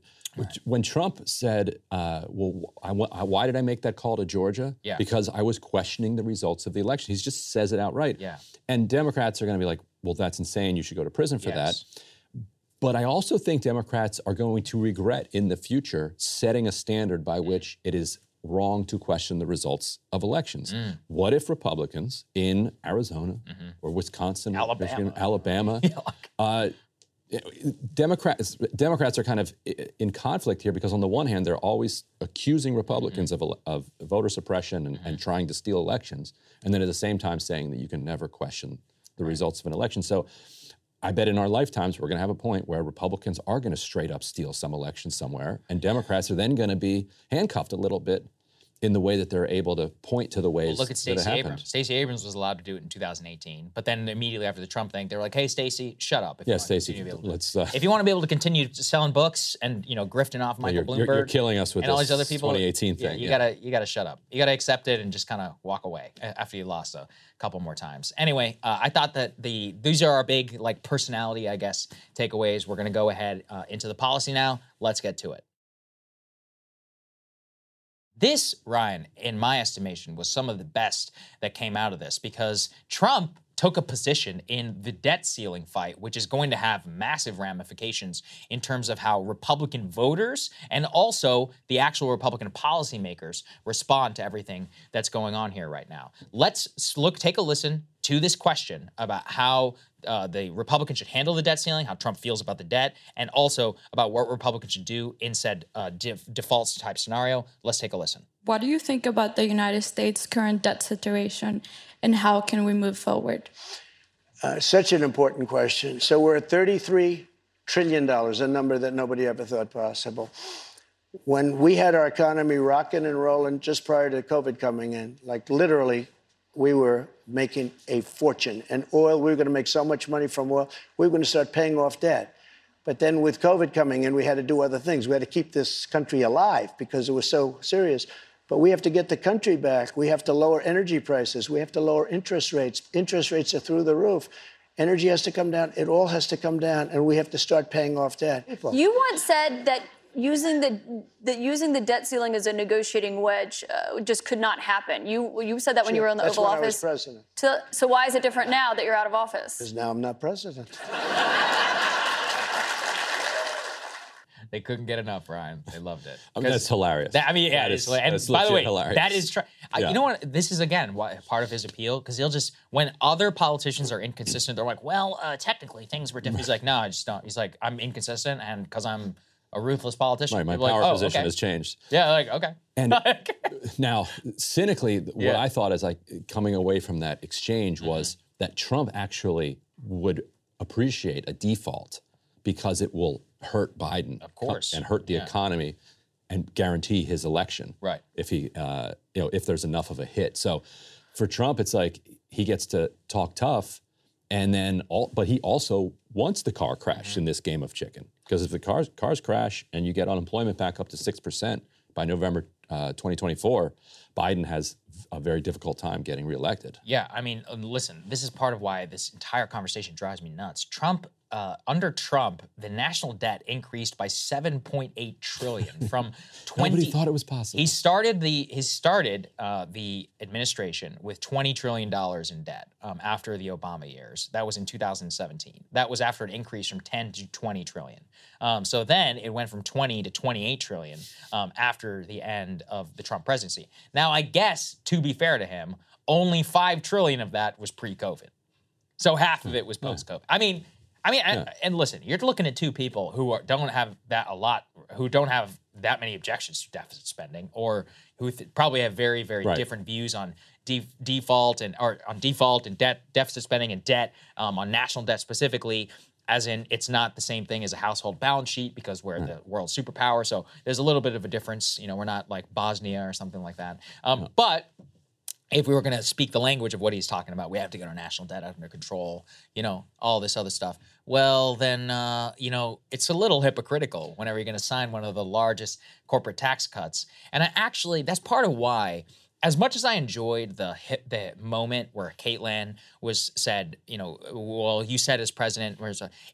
When Trump said, uh, "Well, I, I- why did I make that call to Georgia? Yeah. Because I was questioning the results of the election." He just says it outright. Yeah. And Democrats are going to be like, "Well, that's insane. You should go to prison for Yes. that." But I also think Democrats are going to regret in the future setting a standard by which it is wrong to question the results of elections. Mm. What if Republicans in Arizona or Wisconsin, Mm-hmm. Alabama. Michigan, Alabama, [laughs] uh, Democrats Democrats are kind of in conflict here because on the one hand they're always accusing Republicans Mm-hmm. of, of voter suppression and, and trying to steal elections, and then at the same time saying that you can never question the results of an election. So I bet in our lifetimes we're going to have a point where Republicans are going to straight up steal some election somewhere, and Democrats are then going to be handcuffed a little bit in the way that they're able to point to the ways Well, look at that it Stacey happened. Abrams. Stacey Abrams was allowed to do it in 2018, but then immediately after the Trump thing, they were like, "Hey, Stacey, shut up." If you Yeah, want to Stacey, to be able to- let's. Uh, if you want to be able to continue selling books and you know grifting off Michael you're- Bloomberg, you're- you're killing us with and all this these other people, 2018 yeah, thing, you yeah. gotta you gotta shut up. You gotta accept it and just kind of walk away after you lost a couple more times. Anyway, uh, I thought that the these are our big like personality, I guess, takeaways. We're gonna go ahead uh, into the policy now. Let's get to it. This, Ryan, in my estimation, was some of the best that came out of this because Trump took a position in the debt ceiling fight, which is going to have massive ramifications in terms of how Republican voters and also the actual Republican policymakers respond to everything that's going on here right now. Let's look, take a listen to this question about how uh, the Republicans should handle the debt ceiling, how Trump feels about the debt, and also about what Republicans should do in said uh, def- defaults type scenario. Let's take a listen. What do you think about the United States' current debt situation and how can we move forward? Uh, such an important question. So we're at $33 trillion, a number that nobody ever thought possible. When we had our economy rocking and rolling just prior to COVID coming in, like literally, we were making a fortune. And oil, we were going to make so much money from oil, we were going to start paying off debt. But then with COVID coming in, we had to do other things. We had to keep this country alive because it was so serious. But we have to get the country back. We have to lower energy prices. We have to lower interest rates. Interest rates are through the roof. Energy has to come down. It all has to come down, and we have to start paying off debt. You once said that using the that using the debt ceiling as a negotiating wedge uh, just could not happen. You you said that when you were in the That's Oval when I was Office. president. So, so why is it different now that you're out of office? Because now I'm not president. [laughs] They couldn't get enough, Ryan. They loved it. I [laughs] mean, that's hilarious. That- I mean, yeah, That is-. And that's by the way, hilarious. that is true. Yeah. You know what? This is again why, part of his appeal because he'll just when other politicians are inconsistent, they're like, "Well, uh, technically things were different." He's like, "No, I just don't." He's like, "I'm inconsistent, and because I'm a ruthless politician, Right, my power like, "Oh, position okay." has changed. Yeah, like okay. And [laughs] [laughs] now, cynically, what Yeah. I thought as like coming away from that exchange Mm-hmm. was that Trump actually would appreciate a default because it will hurt Biden, of course. and hurt the Yeah. economy, and guarantee his election. Right. If he, uh, you know, if there's enough of a hit. So, for Trump, it's like he gets to talk tough, and then all, but he also wants the car crash Mm-hmm. in this game of chicken because if the cars cars crash and you get unemployment back up to six percent by November uh, 2024, Biden has a very difficult time getting reelected. Yeah, I mean, uh, listen, this is part of why this entire conversation drives me nuts. Trump, uh, under Trump, the national debt increased by 7.8 trillion from [laughs] 20. Nobody thought it was possible. He started the he started uh, the administration with 20 trillion dollars in debt um, after the Obama years. That was in 2017. That was after an increase from 10 to 20 trillion. Um, so then it went from 20 to 28 trillion um, after the end of the Trump presidency. Now, I guess to be fair to him, only five trillion of that was pre-COVID. So half of it was post-COVID. I mean, I mean, and, and listen, you're looking at two people who are, don't have that a lot, who don't have that many objections to deficit spending, or who th- probably have very, very Right. different views on de- default and or on default and debt deficit spending and debt um, on national debt specifically. As in, it's not the same thing as a household balance sheet because we're the world superpower. So there's a little bit of a difference. You know, we're not like Bosnia or something like that. Um, But if we were going to speak the language of what he's talking about, we have to get our national debt under control, you know, all this other stuff. Well, then, uh, you know, it's a little hypocritical whenever you're going to sign one of the largest corporate tax cuts. And I actually, that's part of why, as much as I enjoyed the hit, the moment where Kaitlan was said, you know, well, you said as president,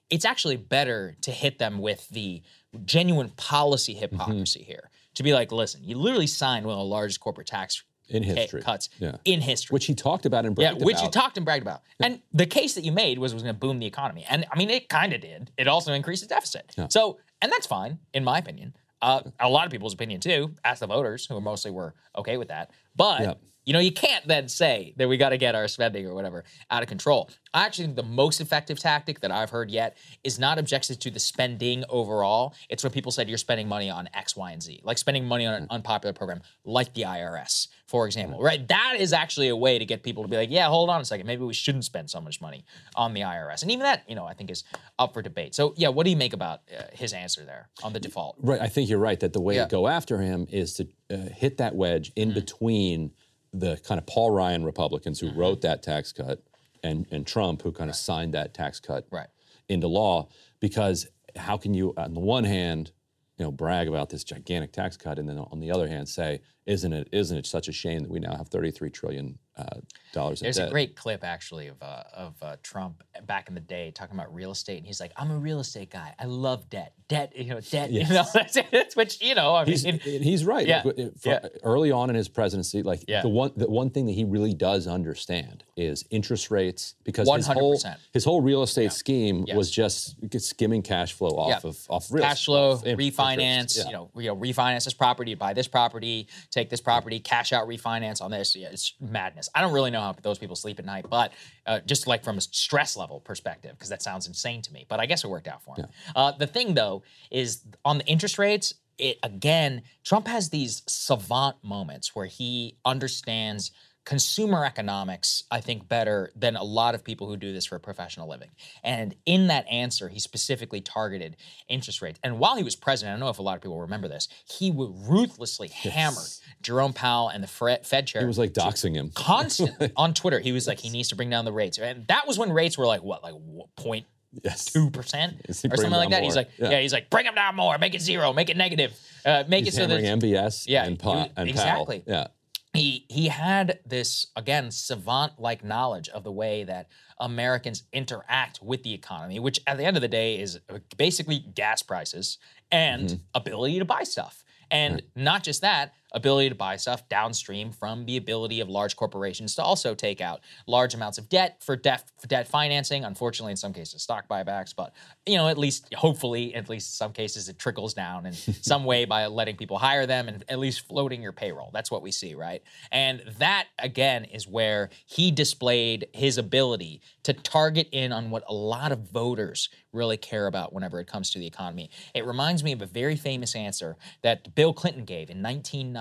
it's actually better to hit them with the genuine policy hypocrisy here. To be like, listen, you literally signed one of the largest corporate tax In history. cuts Yeah. in history. Which he talked about and bragged about. Yeah, which about. talked and bragged about. And the case that you made was it was going to boom the economy. And I mean, it kind of did. It also increased the deficit. Yeah. So, and that's fine, in my opinion. Uh, a lot of people's opinion too. Ask the voters, who mostly were okay with that. But Yeah. you know, you can't then say that we got to get our spending or whatever out of control. I actually think the most effective tactic that I've heard yet is not objected to the spending overall. It's when people said you're spending money on X, Y, and Z, like spending money on an unpopular program like the IRS, for example, right? That is actually a way to get people to be like, yeah, hold on a second, maybe we shouldn't spend so much money on the IRS. And even that, you know, I think is up for debate. So, yeah, what do you make about uh, his answer there on the default? Right. I think you're right that the way Yeah. to go after him is to uh, hit that wedge in between the kind of Paul Ryan Republicans who wrote that tax cut and, and Trump who kind of signed that tax cut Right. into law. Because how can you, on the one hand, you know, brag about this gigantic tax cut, and then on the other hand, say, "Isn't it? Isn't it such a shame that we now have 33 trillion uh, dollars in There's debt?" a great clip actually of uh, of uh, Trump back in the day talking about real estate, and he's like, "I'm a real estate guy. I love debt. Debt, you know, debt. You know, [laughs] that's, that's which you know. I mean, He's, right. Yeah. Like, Yeah. Early on in his presidency, like Yeah. the one the one thing that he really does understand is interest rates because his whole 100%. his whole real estate scheme Yes. was just skimming cash flow off Yeah. of off risk, cash flow, refinance. Yeah. You know, you know, refinance this property, buy this property, take this property, cash out, refinance on this. Yeah, it's madness. I don't really know how those people sleep at night, but uh, just like from a stress level perspective, because that sounds insane to me. But I guess it worked out for him. Uh, the thing though is on the interest rates. It again, Trump has these savant moments where he understands consumer economics, I think, better than a lot of people who do this for a professional living. And in that answer, he specifically targeted interest rates. And while he was president, I don't know if a lot of people remember this, he would ruthlessly hammer Jerome Powell and the Fed chair He was like doxing him. constantly [laughs] on Twitter. He was like, he needs to bring down the rates. And that was when rates were like, what, like what, point Yes. two percent or something like that. He's like, Yeah. yeah. he's like, bring them down more, make it zero, make it negative, uh, make He's it so that MBS Yeah, and, pa- and exactly. Powell. Yeah. He he had this again savant like knowledge of the way that Americans interact with the economy, which at the end of the day is uh, basically gas prices and Mm-hmm. ability to buy stuff. And not just that, ability to buy stuff downstream from the ability of large corporations to also take out large amounts of debt for debt, for debt financing. Unfortunately, in some cases, stock buybacks, but you know, at least hopefully, at least in some cases, it trickles down in [laughs] some way by letting people hire them and at least floating your payroll. That's what we see, right? And that again is where he displayed his ability to target in on what a lot of voters really care about whenever it comes to the economy. It reminds me of a very famous answer that Bill Clinton gave in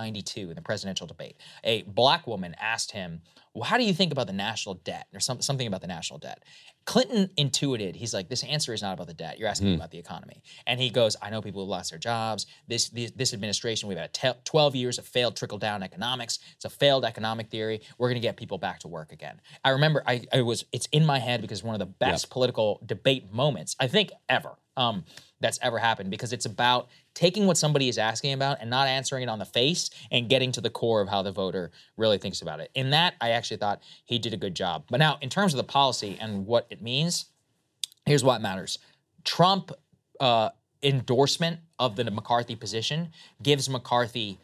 1992 in the presidential debate. A black woman asked him, well, how do you think about the national debt or some, something about the national debt? Clinton intuited, he's like, this answer is not about the debt. You're asking me about the economy. And he goes, I know people who lost their jobs. This, this, this administration, we've had te- 12 years of failed trickle down economics. It's a failed economic theory. We're going to get people back to work again. I remember I, I was, it's in my head because one of the best political debate moments, I think, ever. Um, that's ever happened because it's about taking what somebody is asking about and not answering it on the face and getting to the core of how the voter really thinks about it. In that, I actually thought he did a good job. But now, in terms of the policy and what it means, here's what matters Trump uh, endorsement of the McCarthy position gives McCarthy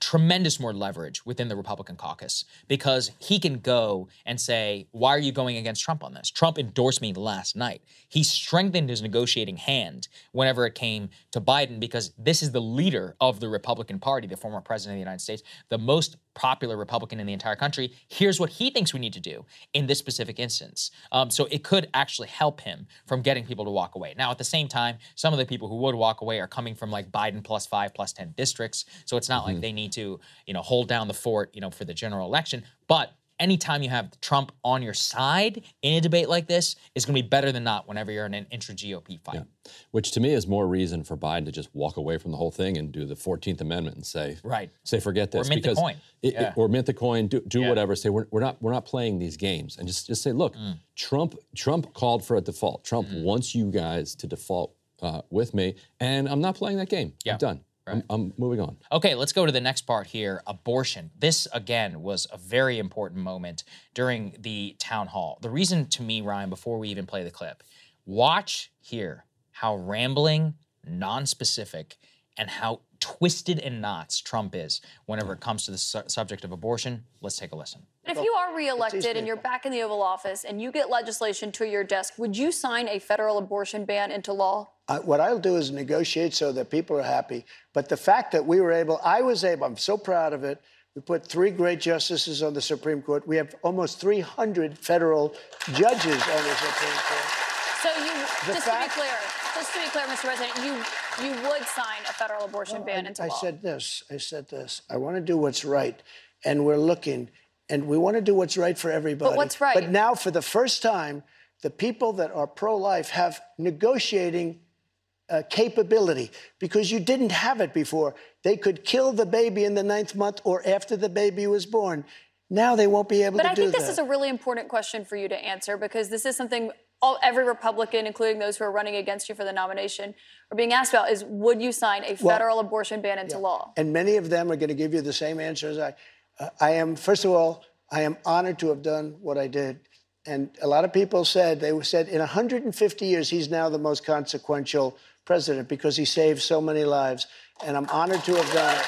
tremendous more leverage within the Republican caucus because he can go and say, Why are you going against Trump on this? Trump endorsed me last night. He strengthened his negotiating hand whenever it came to Biden because this is the leader of the Republican Party, the former president of the United States, the most popular Republican in the entire country. Here's what he thinks we need to do in this specific instance. Um, so it could actually help him from getting people to walk away. Now, at the same time, some of the people who would walk away are coming from like Biden plus five, plus 10 districts. So it's not like they need to, you know, hold down the fort, you know, for the general election. But anytime you have Trump on your side in a debate like this it's going to be better than not whenever you're in an intra GOP fight. Which to me is more reason for Biden to just walk away from the whole thing and do the 14th Amendment and say, Right. say forget Or this. mint the because coin. it- it- or mint the coin, do, do whatever. Say we're, we're not we're not playing these games, and just just say, look, Mm. Trump Trump called for a default. Trump wants you guys to default uh, with me, and I'm not playing that game. Yeah. I'm done. I'm, I'm moving on. Okay, let's go to the next part here abortion. This, again, was a very important moment during the town hall. The reason to me, Ryan, before we even play the clip, watch here how rambling, non specific, and how twisted in knots Trump is whenever it comes to the su- subject of abortion. Let's take a listen. But if you are reelected and you're back in the Oval Office and you get legislation to your desk, would you sign a federal abortion ban into law? Uh, what I'll do is negotiate so that people are happy. But the fact that we were able, I was able, I'm so proud of it. We put three great justices on the Supreme Court. We have almost 300 federal judges on the Supreme Court. So you, just to be clear, just to be clear, Mr. President, you you would sign a federal abortion ban into I law. said this. I said this. I want to do what's right, and we're looking, and we want to do what's right for everybody. what's right? But now, for the first time, the people that are pro-life have negotiating uh, capability because you didn't have it before. They could kill the baby in the ninth month or after the baby was born. Now they won't be able But to I do think this is a really important question for you to answer because this is something all, every Republican, including those who are running against you for the nomination, are being asked about: is would you sign a Well, federal abortion ban into law? and many of them are going to give you the same answer as I. Uh, I am, first of all, I am honored to have done what I did. And a lot of people said, they said, in 150 years, he's now the most consequential president because he saved so many lives. And I'm honored to have done it.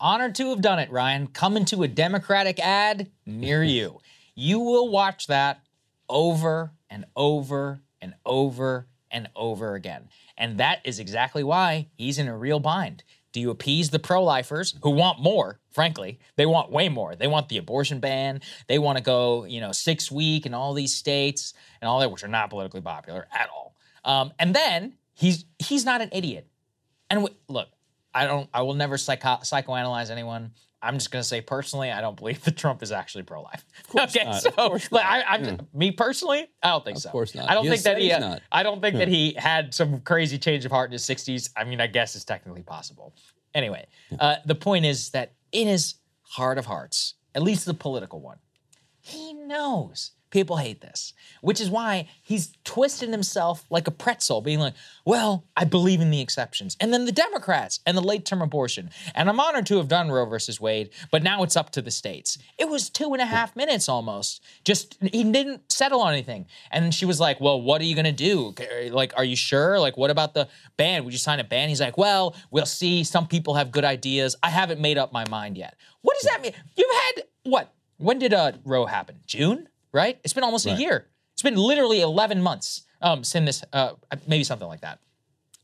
Honored to have done it, Ryan. Coming to a Democratic ad near [laughs] you. You will watch that over and over and over and over again. And that is exactly why he's in a real bind. Do you appease the pro lifers who want more, frankly? They want way more. They want the abortion ban. They want to go, you know, six week in all these states and all that, which are not politically popular at all. Um, and then he's he's not an idiot. And w- look, I don't. I will never psycho- psychoanalyze anyone. I'm just going to say personally, I don't believe that Trump is actually pro-life. Okay, not. so like, I, I'm Yeah. me personally, I don't think so. Of course not. I don't He think that he. not. I don't think that he had some crazy change of heart in his 60s. I mean, I guess it's technically possible. Anyway, uh, the point is that in his heart of hearts, at least the political one, he knows people hate this, which is why he's twisting himself like a pretzel, being like, well, I believe in the exceptions. And then the Democrats and the late term abortion. And I'm honored to have done Roe versus Wade, but now it's up to the states. It was two and a half minutes almost. Just, he didn't settle on anything. And she was like, well, what are you going to do? Like, are you sure? Like, what about the ban? Would you sign a ban? He's like, well, we'll see. Some people have good ideas. I haven't made up my mind yet. What does that mean? You've had, what? When did uh, Roe happen? June, right? It's been almost a year. It's been literally 11 months um, since this, uh, maybe something like that,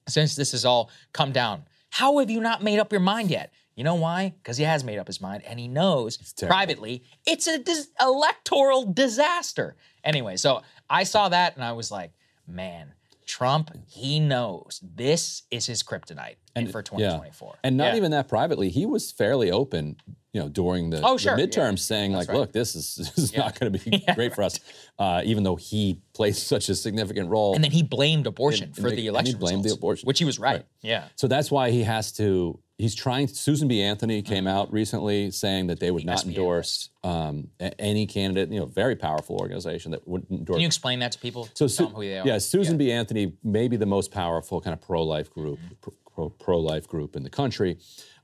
since this has all come down. How have you not made up your mind yet? You know why? Because he has made up his mind and he knows terrible. privately it's a dis- electoral disaster. Anyway, so I saw that and I was like, man, Trump, he knows this is his kryptonite and for 2024. And not Yeah. even that privately. He was fairly open, you know, during the, Oh, the sure, yeah. midterms saying That's like, right. look, this is, [laughs] this is not going to be [laughs] great for us, uh, even though he plays [laughs] such a significant role. And then he blamed abortion And- for and the he election blamed the abortion. which he was right. Yeah. So that's why he has to. He's trying. Susan B. Anthony came out recently saying that they would not endorse um, a- any candidate. You know, very powerful organization that wouldn't endorse. Can you explain that to people? So, Tell Su- them who they are. yeah, Susan B. Anthony may be the most powerful kind of pro-life group, pro- pro- pro-life group in the country,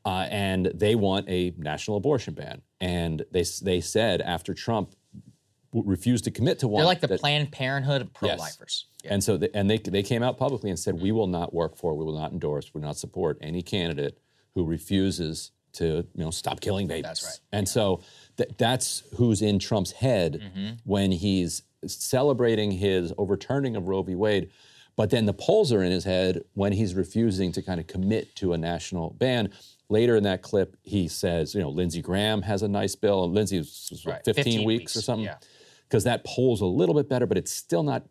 uh, and they want a national abortion ban. And they they said after Trump w- refused to commit to one, They're like the that- Planned Parenthood of pro-lifers. Yes, and so, they, and they they came out publicly and said, we will not work for, we will not endorse, we will not support any candidate who refuses to, you know, stop killing babies. That's right. And so th- that's who's in Trump's head Mm-hmm. when he's celebrating his overturning of Roe v. Wade. But then the polls are in his head when he's refusing to kind of commit to a national ban. Later in that clip, he says, you know, Lindsey Graham has a nice bill, and Lindsey was was, Right, 15, 15 weeks, or something. yeah. Because that polls a little bit better, but it's still not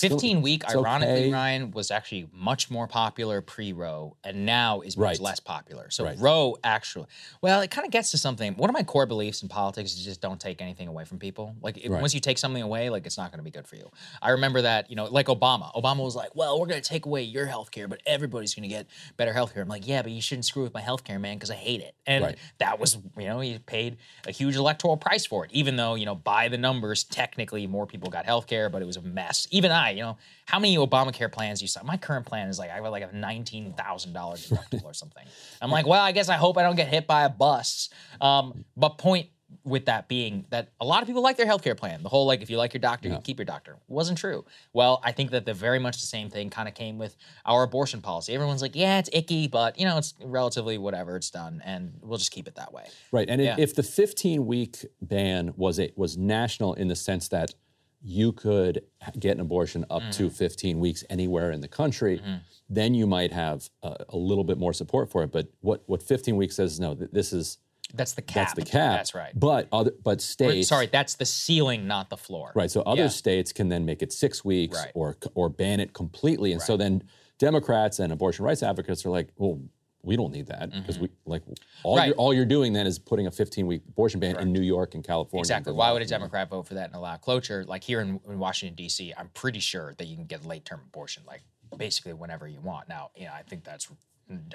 15 week, ironically, okay. Ryan, was actually much more popular pre Roe and now is much Right. less popular. So Right. Roe actually, well, it kind of gets to something. One of my core beliefs in politics is just don't take anything away from people. Like, if- Right. once you take something away, like, it's not going to be good for you. I remember that, you know, like Obama. Obama was like, well, we're going to take away your health care, but everybody's going to get better health care. I'm like, yeah, but you shouldn't screw with my health care, man, because I hate it. And that was, you know, he paid a huge electoral price for it, even though, you know, by the numbers, technically more people got health care, but it was a mess. Even I, you know, how many Obamacare plans you saw? My current plan is like, I have like a $19,000 deductible or something. I'm like, well, I guess I hope I don't get hit by a bus. Um, but point with that being that a lot of people like their healthcare plan. The whole like if you like your doctor, you keep your doctor wasn't true. Well, I think that the very much the same thing kind of came with our abortion policy. Everyone's like, yeah, it's icky, but you know, it's relatively whatever. It's done, and we'll just keep it that way. Right, and Yeah. if, if the 15 week ban was a, was national in the sense that you could get an abortion up Mm. to 15 weeks anywhere in the country, Mm-hmm. then you might have a, a little bit more support for it. But what what 15 weeks says is no, th- this is That's the cap. that's the cap. That's right. But other but Or, states sorry, that's the ceiling, not the floor. Right. So other Yeah. states can then make it six weeks Right. or or ban it completely. And so then Democrats and abortion rights advocates are like, well, we don't need that because we like all Mm-hmm. You're all you're doing then is putting a 15 week abortion ban in New York and California. Exactly. Vermont. Why would a Democrat vote for that and allow cloture? Like here in, in Washington D.C., I'm pretty sure that you can get a late term abortion, like basically whenever you want. Now, you know, I think that's.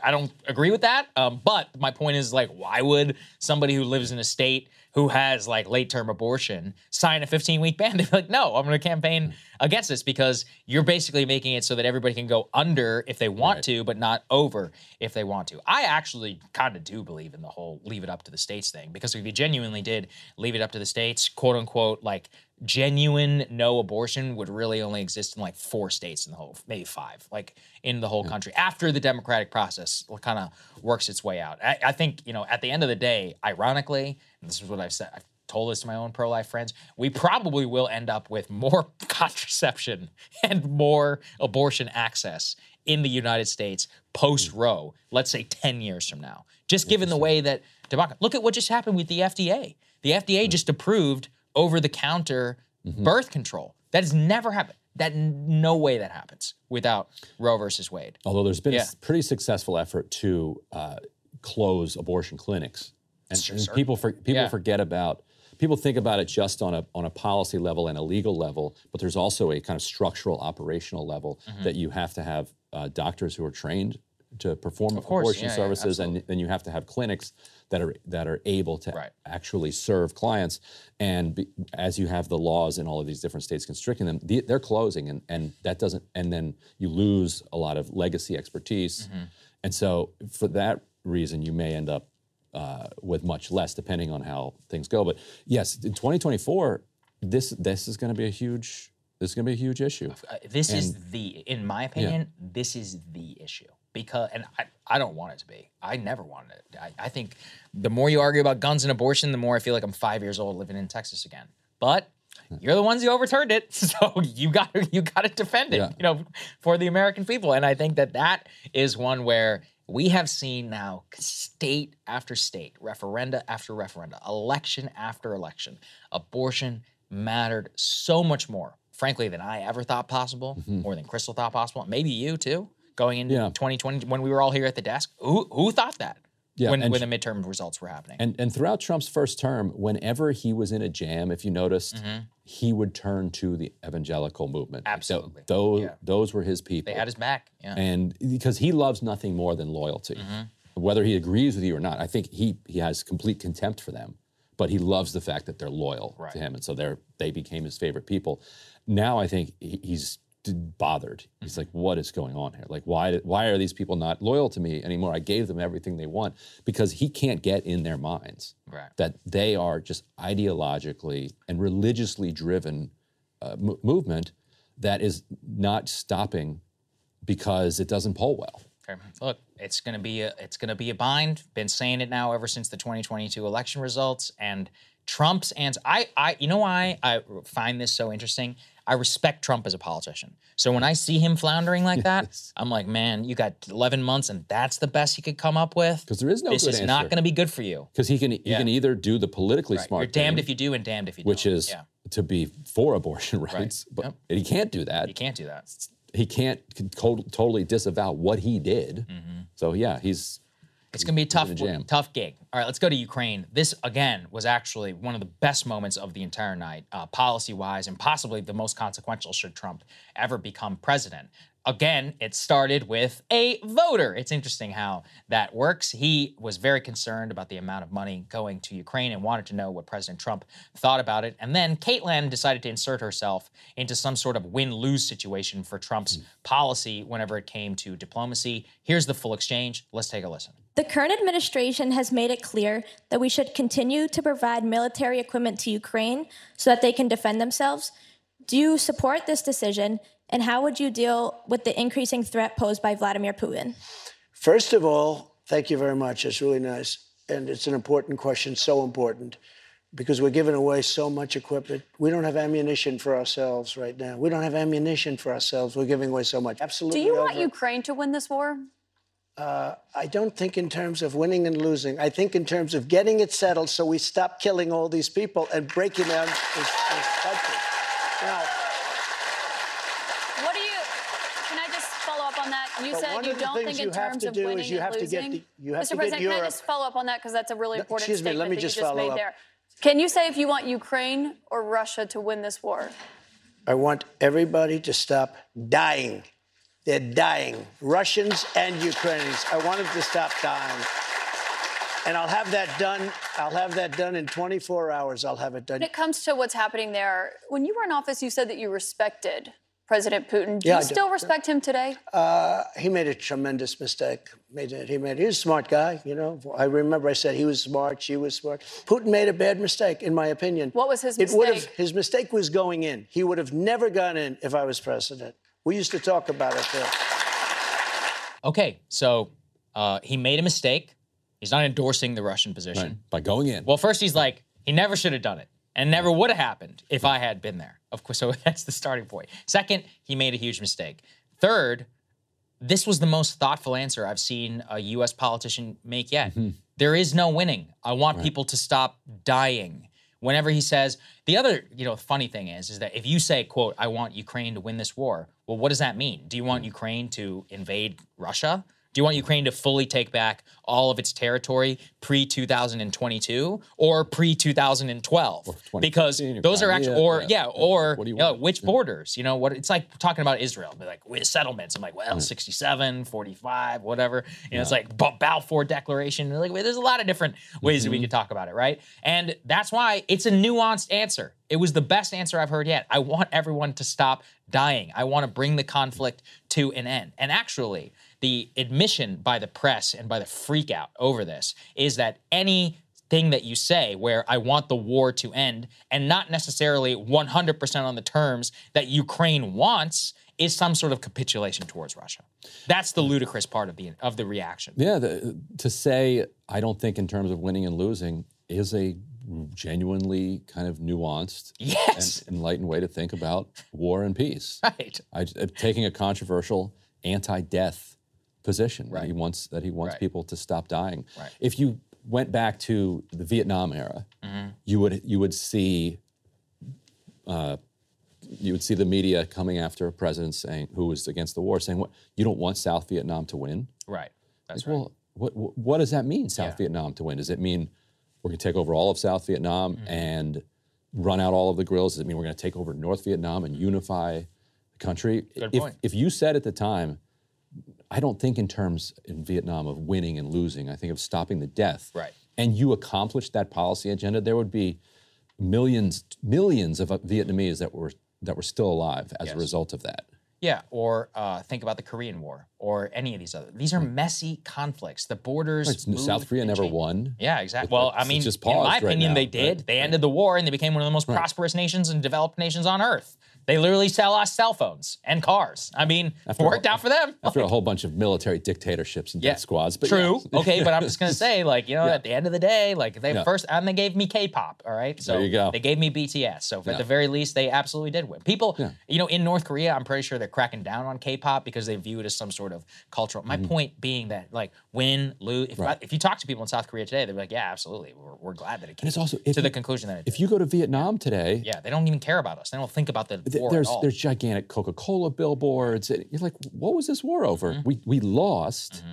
I don't agree with that. Um, but my point is, like, why would somebody who lives in a state who has like late term abortion sign a 15 week ban? [laughs] They're like, no, I'm going to campaign hmm. against this because you're basically making it so that everybody can go under if they want to, but not over if they want to. I actually kind of do believe in the whole leave it up to the states thing because if you genuinely did leave it up to the states, quote unquote, like genuine no abortion would really only exist in like four states in the whole, maybe five, like in the whole hmm. country after the democratic process kind of works its way out. I, I think, you know, at the end of the day, ironically, this is what I've said, I've told this to my own pro life friends, we probably will end up with more [laughs] contraception and more abortion access in the United States post Roe, let's say 10 years from now. Just given the way that democracy, look at what just happened with the FDA. The FDA just approved over the counter birth control. That has never happened. That no way that happens without Roe versus Wade. Although there's been Yeah. a pretty successful effort to uh, close abortion clinics, and, Sure, and people for, people Yeah. forget about people think about it just on a on a policy level and a legal level, but there's also a kind of structural operational level Mm-hmm. that you have to have uh, doctors who are trained to perform Of course, abortion yeah, yeah, services, and then you have to have clinics that are that are able to actually serve clients. And be, as you have the laws in all of these different states constricting them, the, they're closing, and and that doesn't, and then you lose a lot of legacy expertise. Mm-hmm. And so, for that reason, you may end up uh, with much less, depending on how things go. But yes, in 2024, this this is going to be a huge this is going to be a huge issue. Uh, this is the, in my opinion, this is the issue because, and I, I don't want it to be. I never wanted it. I, I think the more you argue about guns and abortion, the more I feel like I'm five years old living in Texas again. But you're the ones who overturned it, [laughs] so you got to you got to defend it, Yeah. you know, for the American people. And I think that that is one where we have seen now state after state, referenda after referenda, election after election, abortion mattered so much more, frankly, than I ever thought possible, Mm-hmm. more than Krystal thought possible, maybe you too, going into Yeah. 2020 when we were all here at the desk. Who who thought that? Yeah, when when the midterm results were happening. And and throughout Trump's first term, whenever he was in a jam, if you noticed, Mm-hmm. he would turn to the evangelical movement. Absolutely. those Yeah. those were his people. they had his back. Yeah. and because he loves nothing more than loyalty, Mm-hmm. whether he agrees with you or not. I think he he has complete contempt for them, but he loves the fact that they're loyal to him, and so they're they became his favorite people. Now I think he's bothered. He's like, what is going on here? Like, why why are these people not loyal to me anymore? I gave them everything they want because he can't get in their minds Right. that they are just ideologically and religiously driven uh, mo- movement that is not stopping because it doesn't poll well. Okay. Look, it's going to be a it's going to be a bind. Been saying it now ever since the 2022 election results and Trump's answer. I I you know why I find this so interesting. I respect Trump as a politician. So when I see him floundering like that, I'm like, man, you got 11 months and that's the best he could come up with. Because there is no This good is not going to be good for you. Because he can he Yeah. can either do the politically Right. smart You're damned thing, if you do and damned if you which don't. Which is yeah. to be for abortion [laughs] rights, but and he can't do that. He can't do that. He can't totally disavow what he did. Mm-hmm. So yeah, he's It's going to be a tough, tough gig. All right, let's go to Ukraine. This again was actually one of the best moments of the entire night, uh, policy-wise, and possibly the most consequential should Trump ever become president. Again, it started with a voter. It's interesting how that works. He was very concerned about the amount of money going to Ukraine and wanted to know what President Trump thought about it. And then Kaitlan decided to insert herself into some sort of win-lose situation for Trump's policy whenever it came to diplomacy. Here's the full exchange. Let's take a listen. The current administration has made it clear that we should continue to provide military equipment to Ukraine so that they can defend themselves. Do you support this decision? And how would you deal with the increasing threat posed by Vladimir Putin? First of all, thank you very much. It's really nice. And it's an important question, so important, because we're giving away so much equipment. We don't have ammunition for ourselves right now. We don't have ammunition for ourselves. We're giving away so much. Absolutely. Do you want. Ukraine to win this war? Uh, I don't think in terms of winning and losing. I think in terms of getting it settled so we stop killing all these people and breaking down this, this country. Now, What do you? Can I just follow up on that? You said you don't think in you have terms to of winning you and have to get losing. the- you have Mr. to get President, can I just follow up on that because that's a really important excuse me, statement let me that just you just follow up. there. Can you say if you want Ukraine or Russia to win this war? I want everybody to stop dying. They're dying, Russians and Ukrainians. I want them to stop dying. And I'll have that done. I'll have that done in 24 hours. I'll have it done. When it comes to what's happening there, when you were in office, you said that you respected President Putin. Do Yeah, I you do. still respect him today? Uh, he made a tremendous mistake. Made it. He made. He was a smart guy. You know. I remember I said he was smart. She was smart. Putin made a bad mistake, in my opinion. What was his It would have. mistake? His mistake was going in. He would have never gone in if I was president. We used to talk about it. There. Okay, so uh, he made a mistake. He's not endorsing the Russian position. By going in. Well, first he's like, he never should have done it. And never would have happened if I had been there. Of course, [laughs] so that's the starting point. Second, he made a huge mistake. Third, this was the most thoughtful answer I've seen a US politician make yet. There is no winning. I want people to stop dying. Whenever he says, the other, you know, funny thing is, is that if you say, quote, I want Ukraine to win this war, well, what does that mean? Do you want hmm. Ukraine to invade Russia? Do you want Ukraine to fully take back all of its territory pre 2022 or pre 2012? Because those are actually, or yeah. yeah, or you know, which borders? You know what? It's like talking about Israel, like with settlements. I'm like, well, 67, 45, whatever. You know, it's like Balfour Declaration. They're Like, there's a lot of different ways that we Mm-hmm. could talk about it, right? And that's why it's a nuanced answer. It was the best answer I've heard yet. I want everyone to stop dying. I want to bring the conflict to an end. And actually, the admission by the press and by the freak out over this is that any thing that you say where I want the war to end and not necessarily 100% on the terms that Ukraine wants is some sort of capitulation towards Russia. That's the ludicrous part of the of the reaction. Yeah, the, to say I don't think in terms of winning and losing is a genuinely kind of nuanced Yes. and enlightened way to think about war and peace. [laughs] Right. I, uh, taking a controversial anti-death position that he wants that he wants people to stop dying. Right. If you went back to the Vietnam era, Mm-hmm. you would you would see uh, you would see the media coming after a president saying who was against the war saying what you don't want South Vietnam to win. Right. That's Like, Well, what, what what does that mean, South Vietnam to win? Does it mean we're going to take over all of South Vietnam Mm-hmm. and run out all of the grills? Does it mean we're going to take over North Vietnam and unify the country? Good if, point. if you said at the time, I don't think in terms in Vietnam of winning and losing. I think of stopping the death. Right. And you accomplished that policy agenda, there would be millions, millions of uh, Vietnamese that were that were still alive as Yes. a result of that. Yeah, or uh, think about the Korean War or any of these other. These are messy conflicts. The borders. Right, South Korea never changed. won. Yeah, exactly. Well, I mean, just in my paused right opinion, now, they did. right? They ended the war and they became one of the most prosperous nations and developed nations on earth. They literally sell us cell phones and cars. I mean, it worked out for them. After a whole bunch of military dictatorships and Yeah, death squads. But True. yeah. okay, but I'm just gonna [laughs] say, like, you know, Yeah. at the end of the day, like they first and they gave me K-pop. All right, so There you go. they gave me BTS. So at the very least, they absolutely did win. People, you know, in North Korea, I'm pretty sure they're cracking down on K-pop because they view it as some sort of cultural. My Mhm. point being that, like, win, lose. If, Right. if you talk to people in South Korea today, they're like, yeah, absolutely, we're, we're glad that it came And it's also to if the you- conclusion that it If you go to Vietnam today, yeah, they don't even care about us. They don't think about the th- war there's there's gigantic Coca-Cola billboards. and You're like, what was this war over? Mm-hmm. We we lost,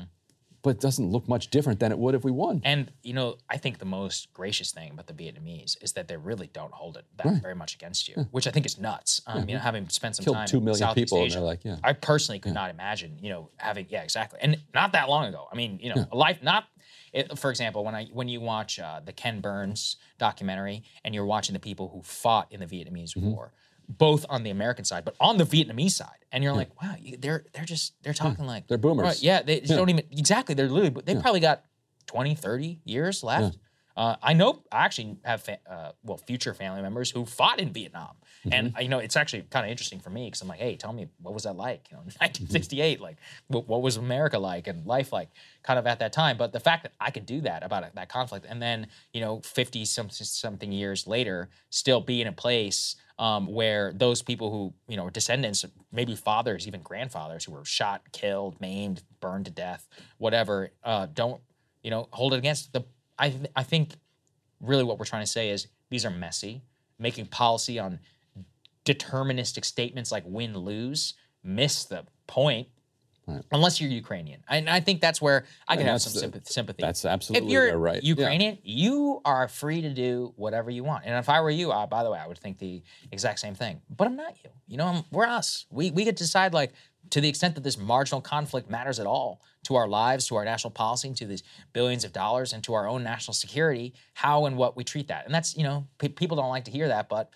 but it doesn't look much different than it would if we won. And you know, I think the most gracious thing about the Vietnamese is that they really don't hold it that Right. very much against you, which I think is nuts. Um, Yeah. You know, having spent some Killed time two in million Southeast people, and Asia, they're like, yeah. I personally could not imagine, you know, having yeah, exactly, and not that long ago. I mean, you know, Yeah. a life not. It, for example, when I when you watch uh, the Ken Burns documentary and you're watching the people who fought in the Vietnamese Mm-hmm. War, both on the American side, but on the Vietnamese side, and you're like, wow, they're they're just they're talking like They're boomers. Right, yeah, they Yeah. don't even exactly. They're literally, they Yeah. probably got 20, 30 years left. Yeah. Uh, I know I actually have fa- uh, well future family members who fought in Vietnam, mm-hmm. and you know it's actually kind of interesting for me because I'm like, hey, tell me what was that like? You know, 1968, [laughs] mm-hmm. like what, what, was America like and life like, kind of at that time. But the fact that I could do that about that conflict, and then you know, 50 some, something years later, still be in a place um, where those people who you know descendants, maybe fathers, even grandfathers who were shot, killed, maimed, burned to death, whatever, uh, don't you know hold it against the I, th- I think really what we're trying to say is these are messy. Making policy on deterministic statements like win lose miss the point. Right. Unless you're Ukrainian, and I think that's where I can have some sympathy, sympathy. That's absolutely if you're right. Ukrainian, yeah. you are free to do whatever you want. And if I were you, uh, by the way, I would think the exact same thing. But I'm not you. You know, I'm, we're us. We we get to decide like to the extent that this marginal conflict matters at all to our lives, to our national policy, to these billions of dollars, and to our own national security, how and what we treat that. And that's, you know, people don't like to hear that, but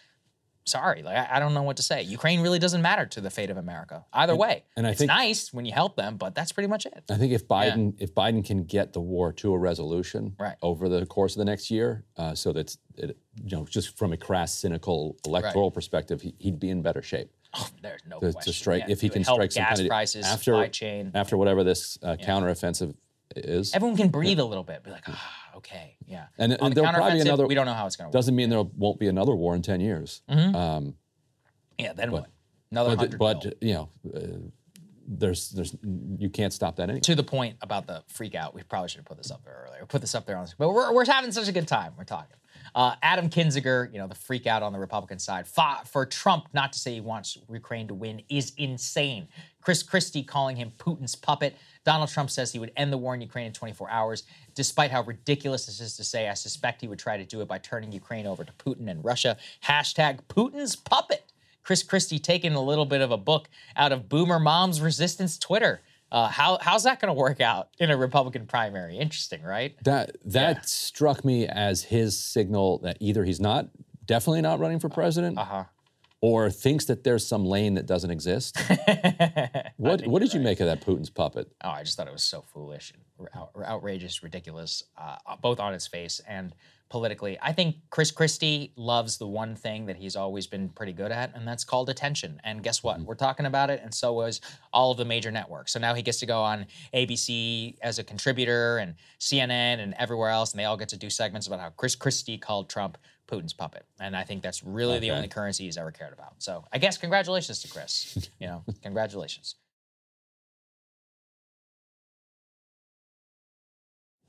sorry, like I, I, don't know what to say. Ukraine really doesn't matter to the fate of America either and, way. And I it's think nice when you help them, but that's pretty much it. I think if Biden yeah. if Biden can get the war to a resolution right. over the course of the next year, uh, so that's it, you know, just from a crass, cynical electoral right. perspective, he, would be in better shape. Oh, there's no to, question. To strike, yeah, if he can strike some gas kind of prices, after supply chain, after whatever this uh, yeah. counteroffensive is. Everyone can breathe a little bit, be like, ah, okay, yeah. And, and there'll probably be another. We don't know how it's going to. Doesn't mean there won't be another war in ten years. Mm-hmm. Um, yeah, then but, what? Another but, but you know. Uh, there's, there's, you can't stop that anyway. To the point about the freak out, we probably should have put this up there earlier. Put this up there on, the screen, but we're, we're having such a good time. We're talking. Uh, Adam Kinzinger, you know, the freak out on the Republican side, fought for Trump not to say he wants Ukraine to win is insane. Chris Christie calling him Putin's puppet. Donald Trump says he would end the war in Ukraine in 24 hours. Despite how ridiculous this is to say, I suspect he would try to do it by turning Ukraine over to Putin and Russia. Hashtag Putin's puppet. Chris Christie taking a little bit of a book out of Boomer Mom's Resistance Twitter. Uh, how how's that going to work out in a Republican primary? Interesting, right? That that yeah. struck me as his signal that either he's not definitely not running for president, uh-huh. Or thinks that there's some lane that doesn't exist. [laughs] what what did right. you make of that Putin's puppet? Oh, I just thought it was so foolish, out, outrageous, ridiculous, uh, both on its face and politically. I think Chris Christie loves the one thing that he's always been pretty good at, and that's called attention. And guess what? Mm-hmm. We're talking about it, and so was all of the major networks. So now he gets to go on ABC as a contributor and CNN and everywhere else, and they all get to do segments about how Chris Christie called Trump Putin's puppet. And I think that's really okay. the only currency he's ever cared about. So I guess congratulations to Chris. [laughs] you know, congratulations.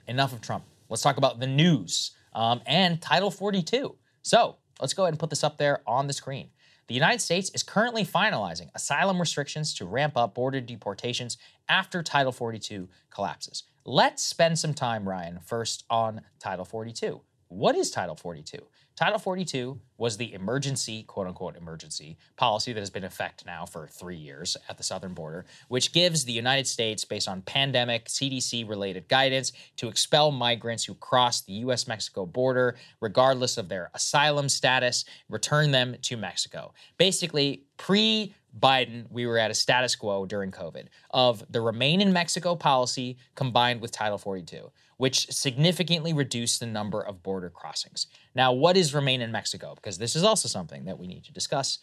Enough of Trump. Let's talk about the news um, and Title 42. So let's go ahead and put this up there on the screen. The United States is currently finalizing asylum restrictions to ramp up border deportations after Title 42 collapses. Let's spend some time, Ryan, first on Title 42. What is Title 42? Title 42 was the emergency, quote unquote, emergency policy that has been in effect now for three years at the southern border, which gives the United States, based on pandemic CDC related guidance, to expel migrants who cross the US Mexico border, regardless of their asylum status, return them to Mexico. Basically, pre Biden, we were at a status quo during COVID of the remain in Mexico policy combined with Title 42 which significantly reduced the number of border crossings. Now, what is Remain in Mexico? Because this is also something that we need to discuss.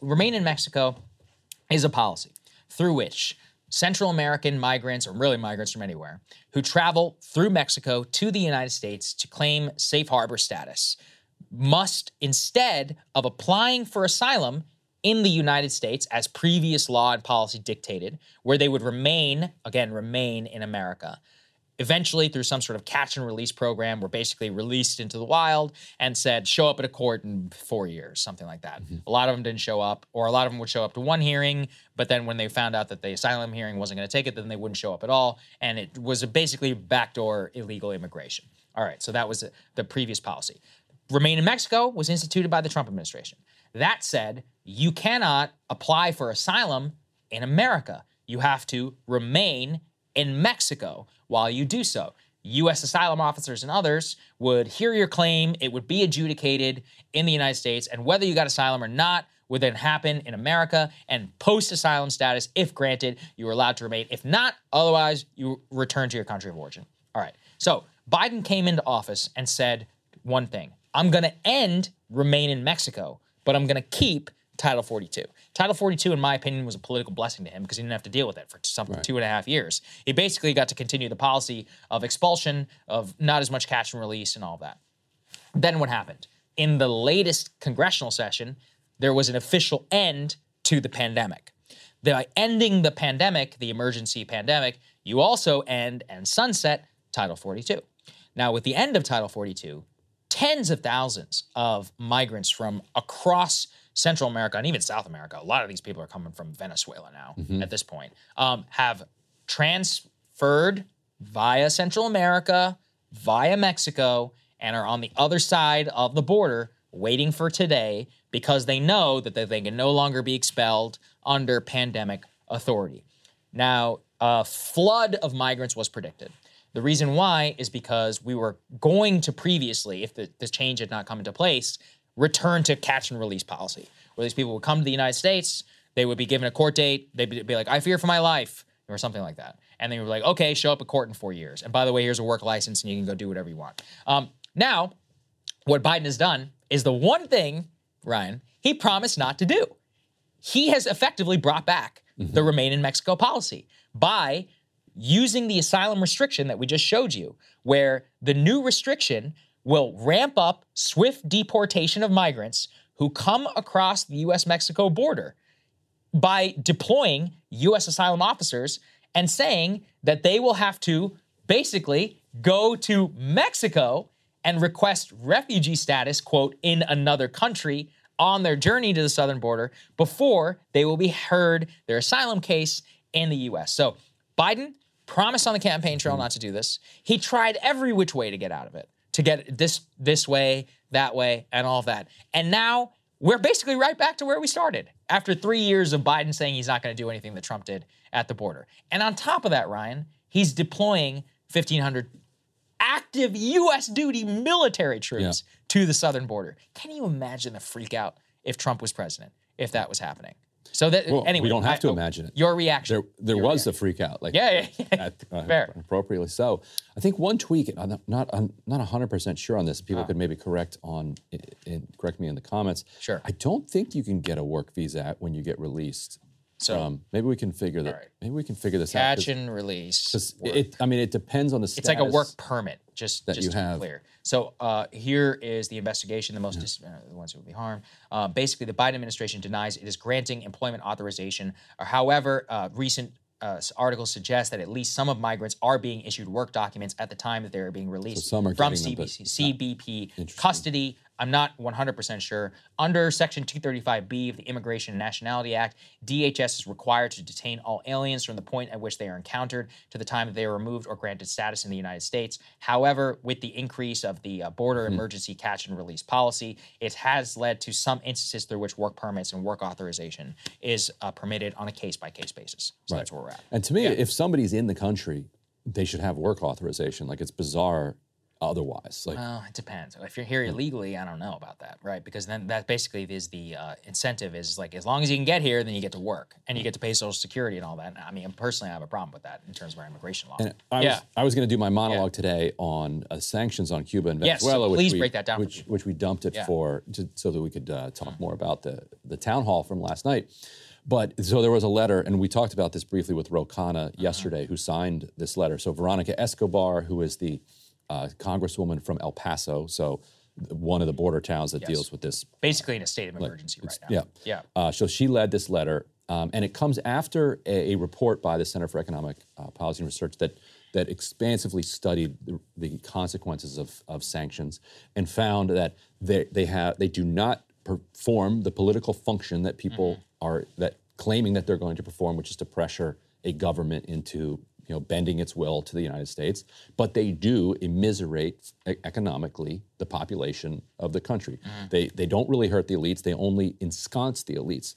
Remain in Mexico is a policy through which Central American migrants, or really migrants from anywhere, who travel through Mexico to the United States to claim safe harbor status, must, instead of applying for asylum in the United States, as previous law and policy dictated, where they would remain, again, remain in America, eventually through some sort of catch and release program were basically released into the wild and said show up at a court in four years something like that. Mm-hmm. a lot of them didn't show up or a lot of them would show up to one hearing but then when they found out that the asylum hearing wasn't going to take it then they wouldn't show up at all and it was a basically backdoor illegal immigration. All right so that was the previous policy. Remain in mexico was instituted by the trump administration that said you cannot apply for asylum in america you have to remain in Mexico while you do so. U.S. asylum officers and others would hear your claim, it would be adjudicated in the United States, and whether you got asylum or not would then happen in America. And post asylum status, if granted, you were allowed to remain. If not, otherwise, you return to your country of origin. All right. So Biden came into office and said one thing I'm going to end Remain in Mexico, but I'm going to keep Title 42. Title 42, in my opinion, was a political blessing to him because he didn't have to deal with it for something Right. two and a half years. He basically got to continue the policy of expulsion, of not as much catch and release, and all that. Then what happened? In the latest congressional session, there was an official end to the pandemic. By ending the pandemic, the emergency pandemic, you also end and sunset Title 42. Now, with the end of Title 42, tens of thousands of migrants from across Central America and even South America, a lot of these people are coming from Venezuela now Mhm. at this point, um, have transferred via Central America, via Mexico, and are on the other side of the border waiting for today because they know that they can no longer be expelled under pandemic authority. Now, a flood of migrants was predicted. The reason why is because we were going to previously, if the, this change had not come into place, return to catch and release policy, where these people would come to the United States, they would be given a court date, they'd be, like, I fear for my life, or something like that. And they were like, okay, show up at court in four years. And by the way, here's a work license and you can go do whatever you want. Um, now, what Biden has done is the one thing, Ryan, he promised not to do. He has effectively brought back the remain in Mexico policy by using the asylum restriction that we just showed you, where the new restriction will ramp up swift deportation of migrants who come across the US Mexico border by deploying US asylum officers and saying that they will have to basically go to Mexico and request refugee status, quote, in another country on their journey to the southern border before they will be heard their asylum case in the US. So Biden promised on the campaign trail not to do this. He tried every which way to get out of it, to get this this way, that way, and all of that. And now we're basically right back to where we started after three years of Biden saying he's not going to do anything that Trump did at the border. And on top of that, Ryan, he's deploying 1,500 active U.S. duty military troops to the southern border. Can you imagine the freak out if Trump was president, if that was happening? So that Well, anyway, we don't have I- to imagine it. Your reaction. There, there was a freak out. Like Yeah, yeah, yeah. at- uh, [laughs] Fair. appropriately so. I think one tweak. I'm not not I'm not 100 percent sure on this. People Ah. could maybe correct on in, correct me in the comments. Sure. I don't think you can get a work visa when you get released. So- um, maybe we can figure that. Maybe we can figure this out. Catch and release. it, I mean, it depends on the. It's like a work permit, just, that just you to have. be clear. So uh, here is the investigation, the most dis- uh, the ones who will be harmed. Uh, basically, the Biden administration denies it is granting employment authorization. However, uh, recent uh, suggest that at least some of migrants are being issued work documents at the time that they are being released are from CBP custody. I'm not 100% sure. Under Section 235B of the Immigration and Nationality Act, DHS is required to detain all aliens from the point at which they are encountered to the time that they are removed or granted status in the United States. However, with the increase of the uh, border Hmm. emergency catch and release policy, it has led to some instances through which work permits and work authorization is uh, permitted on a case by case basis. So Right. that's where we're at. And to me, if somebody's in the country, they should have work authorization. Like it's bizarre otherwise. Like Well, it depends. If you're here illegally, I don't know about that, right? Because then that basically is the uh, incentive is like as long as you can get here, then you get to work and you get to pay Social Security and all that. I mean, personally, I have a problem with that in terms of our immigration law. And I yeah, was, I was going to do my monologue today on uh, sanctions on Cuba and Yes, so Venezuela. which please we, break that down for Which, which we dumped it Yeah. For to, so that we could uh, talk more about the, the town hall from last night. But so there was a letter, and we talked about this briefly with Ro Khanna Uh-huh. yesterday, who signed this letter. So Veronica Escobar, who is the uh, congresswoman from El Paso, so one of the border towns that Yes. deals with this basically in a state of emergency right now. yeah. yeah. Uh, so she led this letter, um, and it comes after a, a report by the Center for Economic uh, Policy and Research that that expansively studied the, the consequences of, of sanctions and found that they they have they do not perform the political function that people are that claiming that they're going to perform, which is to pressure a government into you know bending its will to the United States, but they do immiserate economically the population of the country. They they don't really hurt the elites; they only ensconce the elites.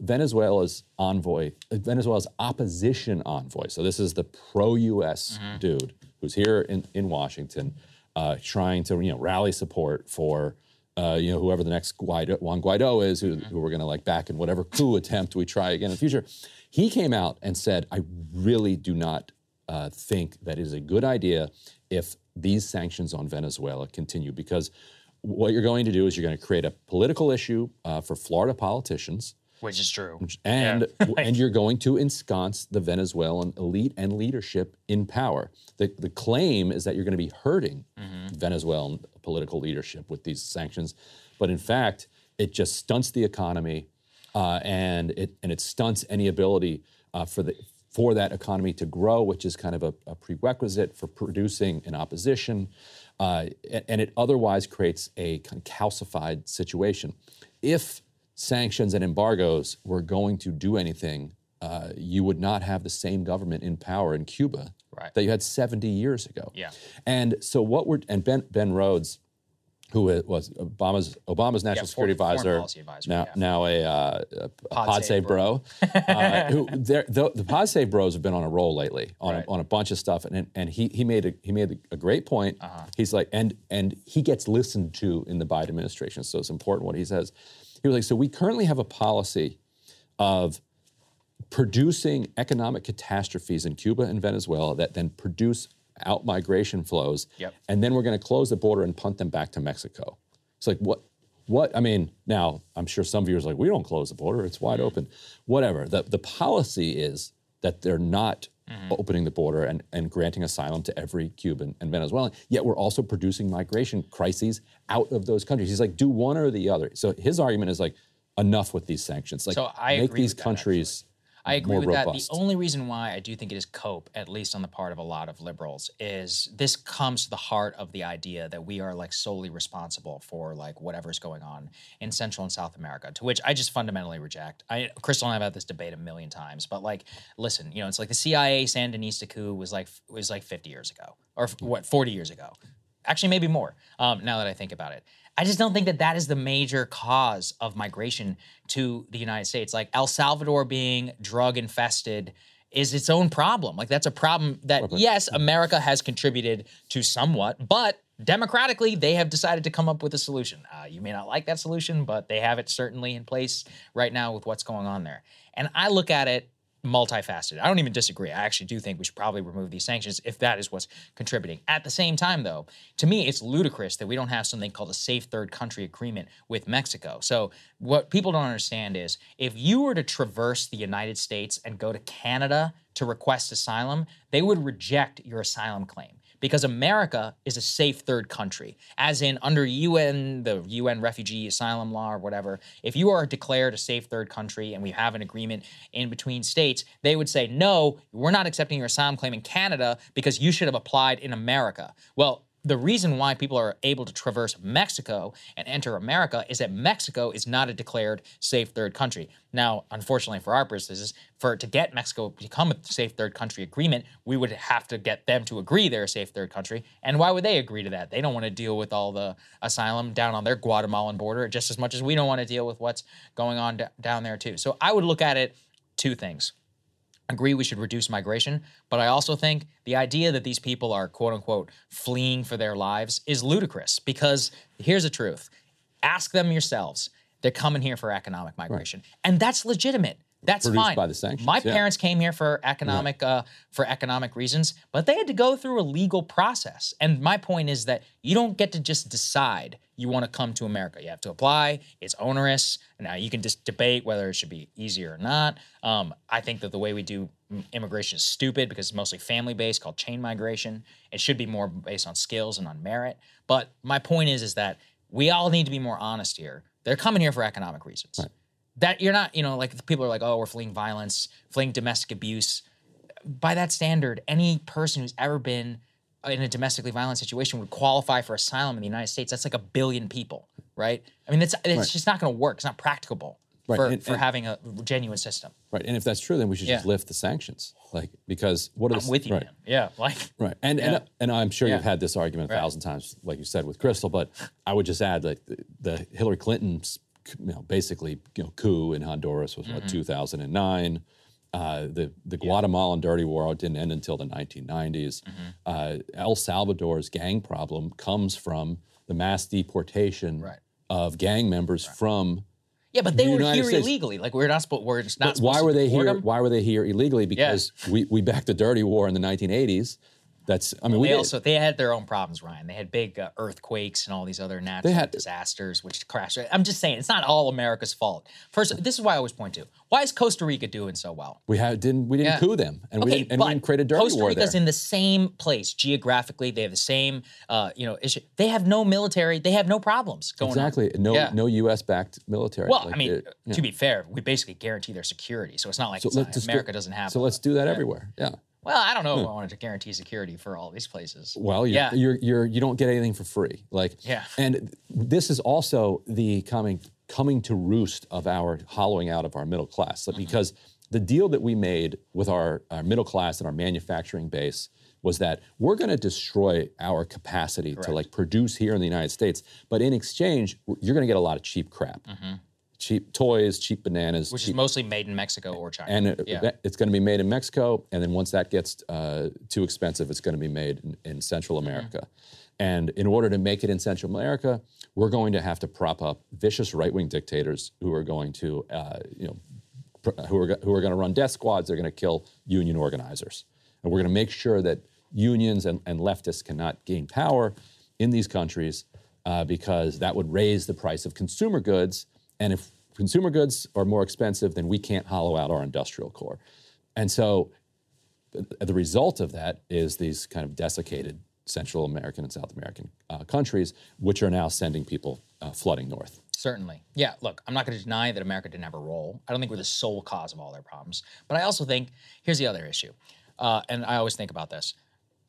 Venezuela's envoy, Venezuela's opposition envoy. So this is the pro-U.S. dude who's here in in Washington, uh, trying to you know rally support for. Uh, you know, whoever the next Guaido, Juan Guaido is, who, who we're going to like back in whatever coup attempt we try again in the future, he came out and said, "I really do not uh, think that it is a good idea if these sanctions on Venezuela continue because what you're going to do is you're going to create a political issue uh, for Florida politicians. Which is true. And Yeah. [laughs] and you're going to ensconce the Venezuelan elite and leadership in power. The the claim is that you're going to be hurting Mm-hmm. Venezuelan political leadership with these sanctions, but in fact, it just stunts the economy, uh, and it and it stunts any ability uh, for the for that economy to grow, which is kind of a, a prerequisite for producing an opposition, uh, and it otherwise creates a kind of calcified situation. If sanctions and embargoes were going to do anything, uh, you would not have the same government in power in Cuba Right. that you had 70 years ago. Yeah. And so what we're and Ben Ben Rhodes, who was Obama's Obama's national Yeah, security foreign- foreign advisor, policy advisor, now yeah. now a, uh, a Pod pod, save save bro, uh, [laughs] who the, the pod save bros have been on a roll lately on, Right. a, on a bunch of stuff, and and he he made a he made a great point. Uh-huh. He's like, and and he gets listened to in the Biden administration, so it's important what he says. He was like, so we currently have a policy of producing economic catastrophes in Cuba and Venezuela that then produce out migration flows. Yep. And then we're going to close the border and punt them back to Mexico. It's like, what? What? I mean, now I'm sure some viewers are like, we don't close the border, it's wide open. Whatever. The, the policy is that they're not Mm-hmm. opening the border and, and granting asylum to every Cuban and Venezuelan. Yet we're also producing migration crises out of those countries. He's like, do one or the other. So his argument is like, enough with these sanctions. Like, So I make agree these countries I agree with robust. that. The only reason why I do think it is cope, at least on the part of a lot of liberals, is this comes to the heart of the idea that we are like solely responsible for like whatever's going on in Central and South America, to which I just fundamentally reject. I Krystal and I have had this debate a million times, but like, listen, you know, it's like the CIA Sandinista coup was like was like 50 years ago, or f- what 40 years ago. Actually, maybe more. Um, now that I think about it, I just don't think that that is the major cause of migration to the United States. Like El Salvador being drug infested is its own problem. Like that's a problem that yes, America has contributed to somewhat, but democratically they have decided to come up with a solution. Uh, you may not like that solution, but they have it certainly in place right now with what's going on there. And I look at it multifaceted. I don't even disagree. I actually do think we should probably remove these sanctions if that is what's contributing. At the same time, though, to me, it's ludicrous that we don't have something called a safe third country agreement with Mexico. So, what people don't understand is if you were to traverse the United States and go to Canada to request asylum, they would reject your asylum claim because America is a safe third country. As in, under UN, the UN refugee asylum law or whatever, if you are declared a safe third country and we have an agreement in between states, they would say, no, we're not accepting your asylum claim in Canada because you should have applied in America. Well, the reason why people are able to traverse Mexico and enter America is that Mexico is not a declared safe third country. Now, unfortunately for our purposes, for to get Mexico to become a safe third country agreement, we would have to get them to agree they're a safe third country. And why would they agree to that? They don't want to deal with all the asylum down on their Guatemalan border just as much as we don't want to deal with what's going on d- down there too. So I would look at it two things agree we should reduce migration, but I also think the idea that these people are quote unquote fleeing for their lives is ludicrous because here's the truth. Ask them yourselves. They're coming here for economic migration. And that's legitimate. That's fine. by the sanctions, My yeah. parents came here for economic uh, for economic reasons, but they had to go through a legal process. And my point is that you don't get to just decide you want to come to America. You have to apply. It's onerous. Now you can just debate whether it should be easier or not. Um, I think that the way we do immigration is stupid because it's mostly family based, called chain migration. It should be more based on skills and on merit. But my point is, is that we all need to be more honest here. They're coming here for economic reasons that you're not, you know, like people are like, oh, we're fleeing violence, fleeing domestic abuse. By that standard, any person who's ever been in a domestically violent situation would qualify for asylum in the United States. That's like a billion people, right? I mean, that's it's Right. just not going to work. It's not practicable Right, for, and- for and- having a genuine system. Right, and if that's true, then we should just lift the sanctions, like because what are I'm the, with you, right, man. Yeah, like right, and Yeah. and and I'm sure Yeah. you've had this argument a Right. thousand times, like you said with Krystal. But I would just add that the, the Hillary Clinton's, you know, basically you know coup in Honduras was what Mhm. 2009. Uh, the the Guatemalan dirty war didn't end until the 1990s. Mm-hmm. Uh, El Salvador's gang problem comes from the mass deportation of gang members from yeah, but they the were United here States. illegally. Like we're not supposed. We're just not. But why were to they here? them? Why were they here illegally? Because we, we backed the dirty war in the 1980s, That's I mean we they did- also they had their own problems, Ryan. They had big uh, earthquakes and all these other natural had- disasters which crashed. I'm just saying it's not all America's fault. First, this is why I always point to why is Costa Rica doing so well? we had didn't we didn't Yeah. coup them and we didn't and we didn't create a dirty Costa war Rica's in the same place geographically. They have the same, uh, you know, issue. They have no military. They have no problems going exactly. on. No Yeah. no U.S. backed military. Well, Like, I mean, it- yeah. to be fair, we basically guarantee their security, so it's not like So it's not- do- America doesn't have. So let's do that everywhere. Yeah. Well, I don't know if Hmm. I wanted to guarantee security for all these places. Well, you're, yeah, you're you're you don't get anything for free. Like Yeah. And this is also the coming coming to roost of our hollowing out of our middle class. Mm-hmm. Because the deal that we made with our, our middle class and our manufacturing base was that we're going to destroy our capacity to like produce here in the United States, but in exchange, you're going to get a lot of cheap crap, cheap toys, cheap bananas, Mm-hmm. which is mostly made in Mexico or China. and it- yeah. it's going to be made in Mexico, and then once that gets uh, too expensive, it's going to be made in, in Central Mm-hmm. America. And in order to make it in Central America, we're going to have to prop up vicious right-wing dictators who are going to, uh, you know, pr- who are who are going to run death squads. They're going to kill union organizers, and we're going to make sure that unions and, and leftists cannot gain power in these countries uh, because that would raise the price of consumer goods. And if consumer goods are more expensive, then we can't hollow out our industrial core. And so the result of that is these kind of desiccated Central American and South American uh, countries, which are now sending people uh, flooding north. Certainly. Yeah, look, I'm not going to deny that America didn't have a role. I don't think we're the sole cause of all their problems. But I also think here's the other issue. Uh, and I always think about this.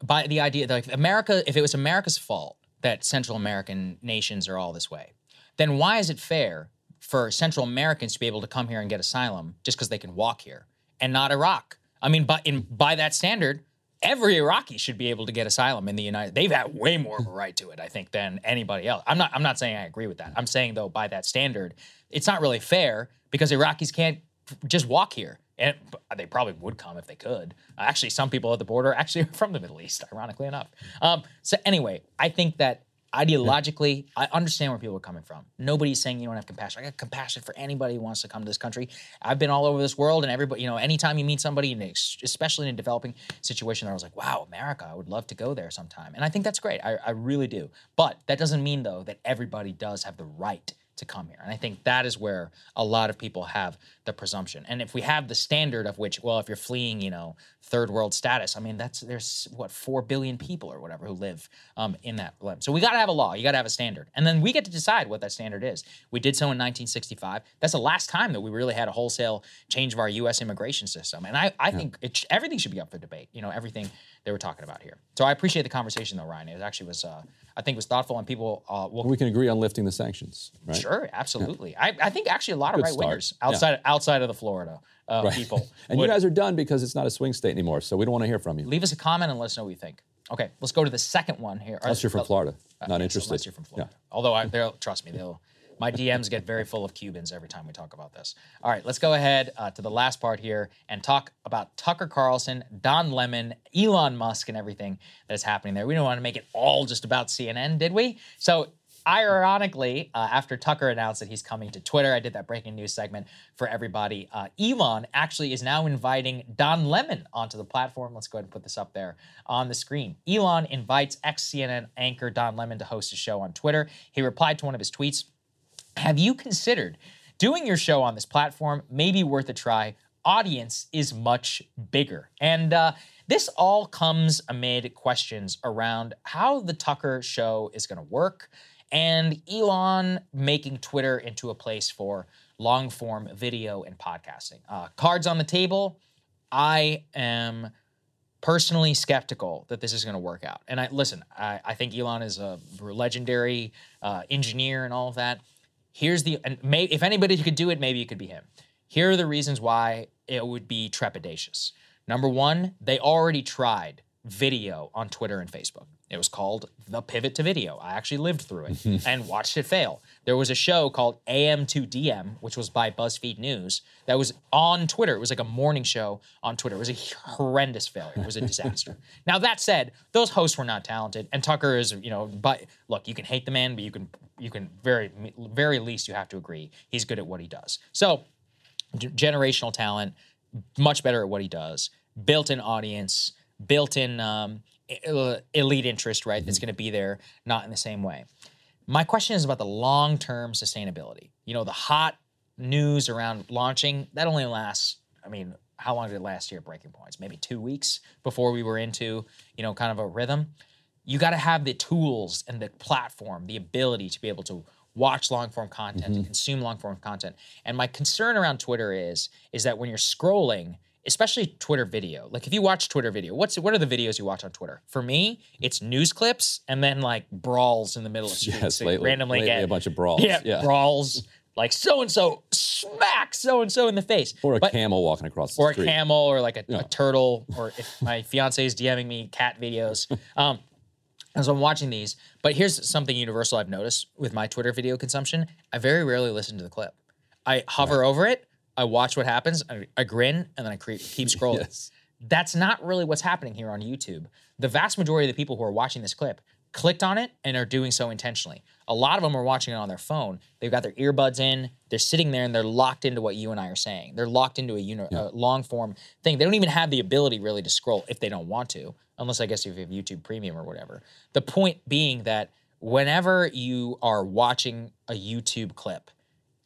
By the idea that if America, if it was America's fault that Central American nations are all this way, then why is it fair for Central Americans to be able to come here and get asylum just because they can walk here and not Iraq? I mean, but in by that standard, every Iraqi should be able to get asylum in the United. They've had way more of a right to it, I think, than anybody else. I'm not. I'm not saying I agree with that. I'm saying though, by that standard, it's not really fair because Iraqis can't just walk here. And they probably would come if they could. Actually, some people at the border actually [laughs] are from the Middle East, ironically enough. Um, so anyway, I think that ideologically, I understand where people are coming from. Nobody's saying you don't have compassion. I got compassion for anybody who wants to come to this country. I've been all over this world, and everybody, you know, anytime you meet somebody, in a, especially in a developing situation, I was like, wow, America, I would love to go there sometime. And I think that's great. I, I really do. But that doesn't mean, though, that everybody does have the right to come here. And I think that is where a lot of people have the presumption. And if we have the standard of which, well, if you're fleeing, you know, third world status, I mean, that's there's what four billion people or whatever who live um, in that. blend. So we got to have a law. You got to have a standard, and then we get to decide what that standard is. We did so in 1965. That's the last time that we really had a wholesale change of our U.S. immigration system. And I, I think it, everything should be up for debate. You know, everything they were talking about here. So I appreciate the conversation, though, Ryan. It actually was, uh, I think, it was thoughtful, and people uh, will We can agree on lifting the sanctions, right? Sure, absolutely. I, I think actually a lot of right wingers Yeah. outside outside of the Florida uh, Right. people. [laughs] and would- you guys are done because it's not a swing state anymore, so we don't want to hear from you. leave us a comment and let us know what you think. Okay, let's go to the second one here. Unless you're from Uh, Florida, uh, not interested. Unless you're from Florida. Although I, they'll trust me, they'll. My DMs get very full of Cubans every time we talk about this. All right, let's go ahead uh, to the last part here and talk about Tucker Carlson, Don Lemon, Elon Musk, and everything that is happening there. We didn't want to make it all just about CNN, did we? So ironically, uh, after Tucker announced that he's coming to Twitter, I did that breaking news segment for everybody. Uh, Elon actually is now inviting Don Lemon onto the platform. Let's go ahead and put this up there on the screen. Elon invites ex CNN anchor Don Lemon to host a show on Twitter. He replied to one of his tweets Have you considered doing your show on this platform? Maybe worth a try. Audience is much bigger. And uh, this all comes amid questions around how the Tucker show is going to work and Elon making Twitter into a place for long form video and podcasting. Uh, cards on the table. I am personally skeptical that this is going to work out. And I listen, I, I think Elon is a legendary uh, engineer and all of that. Here's the and may, if anybody could do it, maybe it could be him. Here are the reasons why it would be trepidatious. Number one, they already tried video on Twitter and Facebook. It was called The Pivot to Video. I actually lived through it [laughs] and watched it fail. There was a show called AM2DM, which was by BuzzFeed News, that was on Twitter. It was like a morning show on Twitter. It was a horrendous failure. It was a disaster. [laughs] now, that said, those hosts were not talented, and Tucker is, you know, but look, you can hate the man, but you can, you can very, very least you have to agree he's good at what he does. So, generational talent, much better at what he does, built-in audience, built-in um, uh, elite interest, right? That's going to be there, not in the same way. My question is about the long-term sustainability. You know, the hot news around launching that only lasts. I mean, how long did it last here at Breaking Points? Maybe two weeks before we were into you know kind of a rhythm. You got to have the tools and the platform, the ability to be able to watch long form content and mm-hmm. consume long form content. And my concern around Twitter is is that when you're scrolling, especially Twitter video, like if you watch Twitter video, what's what are the videos you watch on Twitter? For me, it's news clips and then like brawls in the middle of streets. Yes, So lately, randomly lately get a bunch of brawls. Yeah, yeah. brawls. Like so and so smack so and so in the face. Or a But- camel walking across the street. or a camel or like a, Yeah. a turtle or if my fiance is DMing me cat videos. [laughs] Um, and so I'm watching these. But here's something universal I've noticed with my Twitter video consumption. I very rarely listen to the clip. I hover over it, I watch what happens, I, I grin, and then I keep [laughs] scrolling. Yes. That's not really what's happening here on YouTube. The vast majority of the people who are watching this clip clicked on it and are doing so intentionally. A lot of them are watching it on their phone. They've got their earbuds in. They're sitting there and they're locked into what you and I are saying. They're locked into a uni- uh, long form thing. They don't even have the ability really to scroll if they don't want to, unless I guess if you have YouTube Premium or whatever. The point being that whenever you are watching a YouTube clip,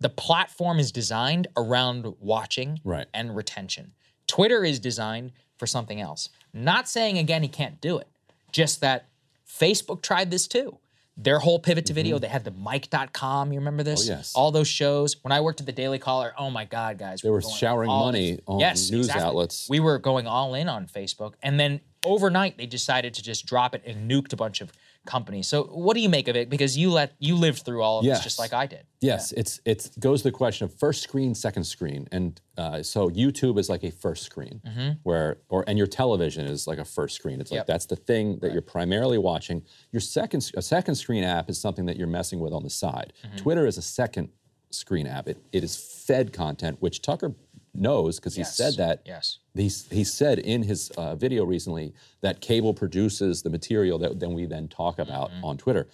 the platform is designed around watching Right. and retention. Twitter is designed for something else. Not saying again he can't do it, just that Facebook tried this too. Their whole pivot to video, they had the mic.com, you remember this? Mm-hmm. Oh, yes. All those shows. When I worked at the Daily Caller, oh my God, guys. They we were going showering money in. on yes, news exactly. outlets. We were going all in on Facebook. And then overnight they decided to just drop it and nuked a bunch of companies. So what do you make of it? Because you let you lived through all of Yes. this just like I did. Yes, it's it goes to the question of first screen, second screen, and uh, so YouTube is like a first screen, Mhm. where or and your television is like a first screen. It's like Yep. that's the thing that you're primarily watching. Your second a second screen app is something that you're messing with on the side. Mm-hmm. Twitter is a second screen app. It, it is fed content, which Tucker knows because he Yes. said that. Yes. He, he said in his uh, video recently that cable produces the material that then we then talk about Mm-hmm. on Twitter.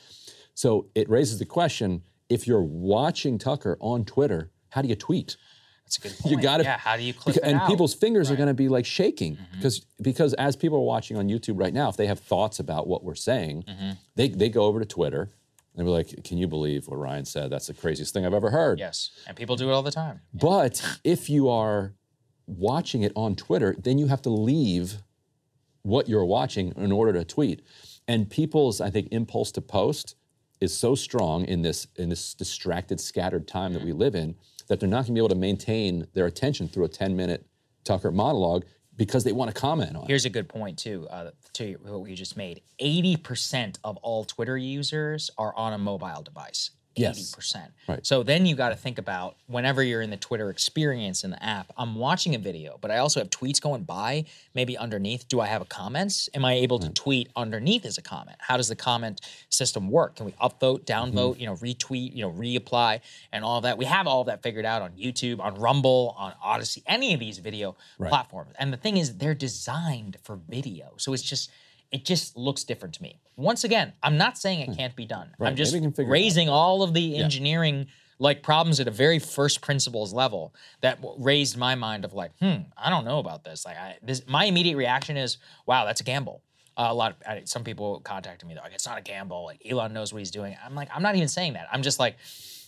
So it raises the question: If you're watching Tucker on Twitter, how do you tweet? That's a good point. You got to, Yeah, how do you click and out? Mm-hmm. people's fingers are going to be like shaking because because as people are watching on YouTube right now, if they have thoughts about what we're saying, Mm-hmm. they they go over to Twitter and be like, "Can you believe what Ryan said? That's the craziest thing I've ever heard." Yes. And people do it all the time. But if you are watching it on Twitter, then you have to leave what you're watching in order to tweet. And people's, I think, impulse to post is so strong in this in this distracted, scattered time that we live in that they're not going to be able to maintain their attention through a 10 minute Tucker monologue because they want to comment on it. Here's a good point too. Uh, to what you just made, eighty percent of all Twitter users are on a mobile device. Yes. Eighty percent. Right. So then you got to think about whenever you're in the Twitter experience in the app. I'm watching a video, but I also have tweets going by. Maybe underneath, do I have a comments? Am I able to tweet underneath as a comment? How does the comment system work? Can we upvote, downvote? Mm-hmm. You know, retweet, you know, reapply, and all that. We have all that figured out on YouTube, on Rumble, on Odysee, any of these video Right. platforms. And the thing is, they're designed for video, so it's just. It just looks different to me. Once again, I'm not saying it can't be done. Hmm. Right, I'm just maybe we can figure it out. raising all of the engineering like problems at a very first principles level that raised my mind of like, hmm, I don't know about this. Like, I, this, my immediate reaction is, wow, that's a gamble. Uh, a lot of some people contacted me. They're like, it's not a gamble. Like Elon knows what he's doing. I'm like, I'm not even saying that. I'm just like,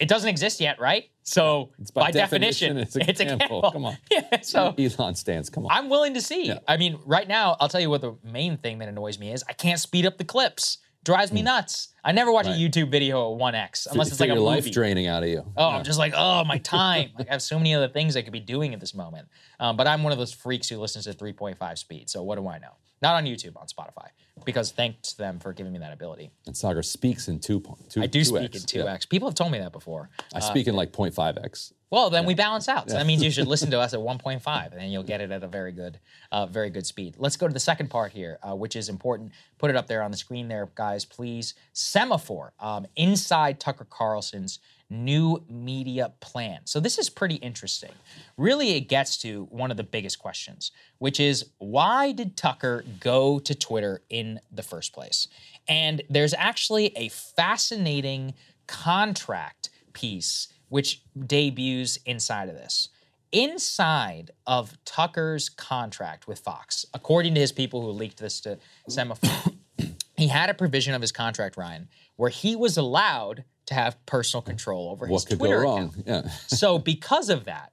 it doesn't exist yet, right? So by by, definition, definition, it's a gamble. Come on. [laughs] Yeah. So Elon stands. Come on. I'm willing to see. I mean, right now, I'll tell you what the main thing that annoys me is I can't speed up the clips. Drives me nuts. I never watch. Right. a YouTube video at 1x unless it's Feel like a movie. life draining out of you. Oh, I'm just like, oh, my [laughs] time. like I have so many other things I could be doing at this moment. Um, but I'm one of those freaks who listens at 3.5 speed. So what do I know? Not on YouTube, on Spotify. Because thanks to them for giving me that ability. And Saagar speaks in two, po- two I do 2x. speak in 2x. Yeah. People have told me that before. I Uh, speak in like 0.5x. well, then we balance out. So Yeah. that means you should [laughs] listen to us at 1.5, and then you'll get it at a very good, uh, very good speed. Let's go to the second part here, uh, which is important. Put it up there on the screen, there, guys, please. Semafor um, inside Tucker Carlson's new media plan. So this is pretty interesting. Really, it gets to one of the biggest questions, which is why did Tucker go to Twitter in the first place? And there's actually a fascinating contract piece which debuts inside of this. inside of Tucker's contract with Fox, according to his people who leaked this to Semafor, [coughs] he had a provision of his contract, Ryan, where he was allowed to have personal control over his could Twitter go wrong? account. Yeah. so because of that,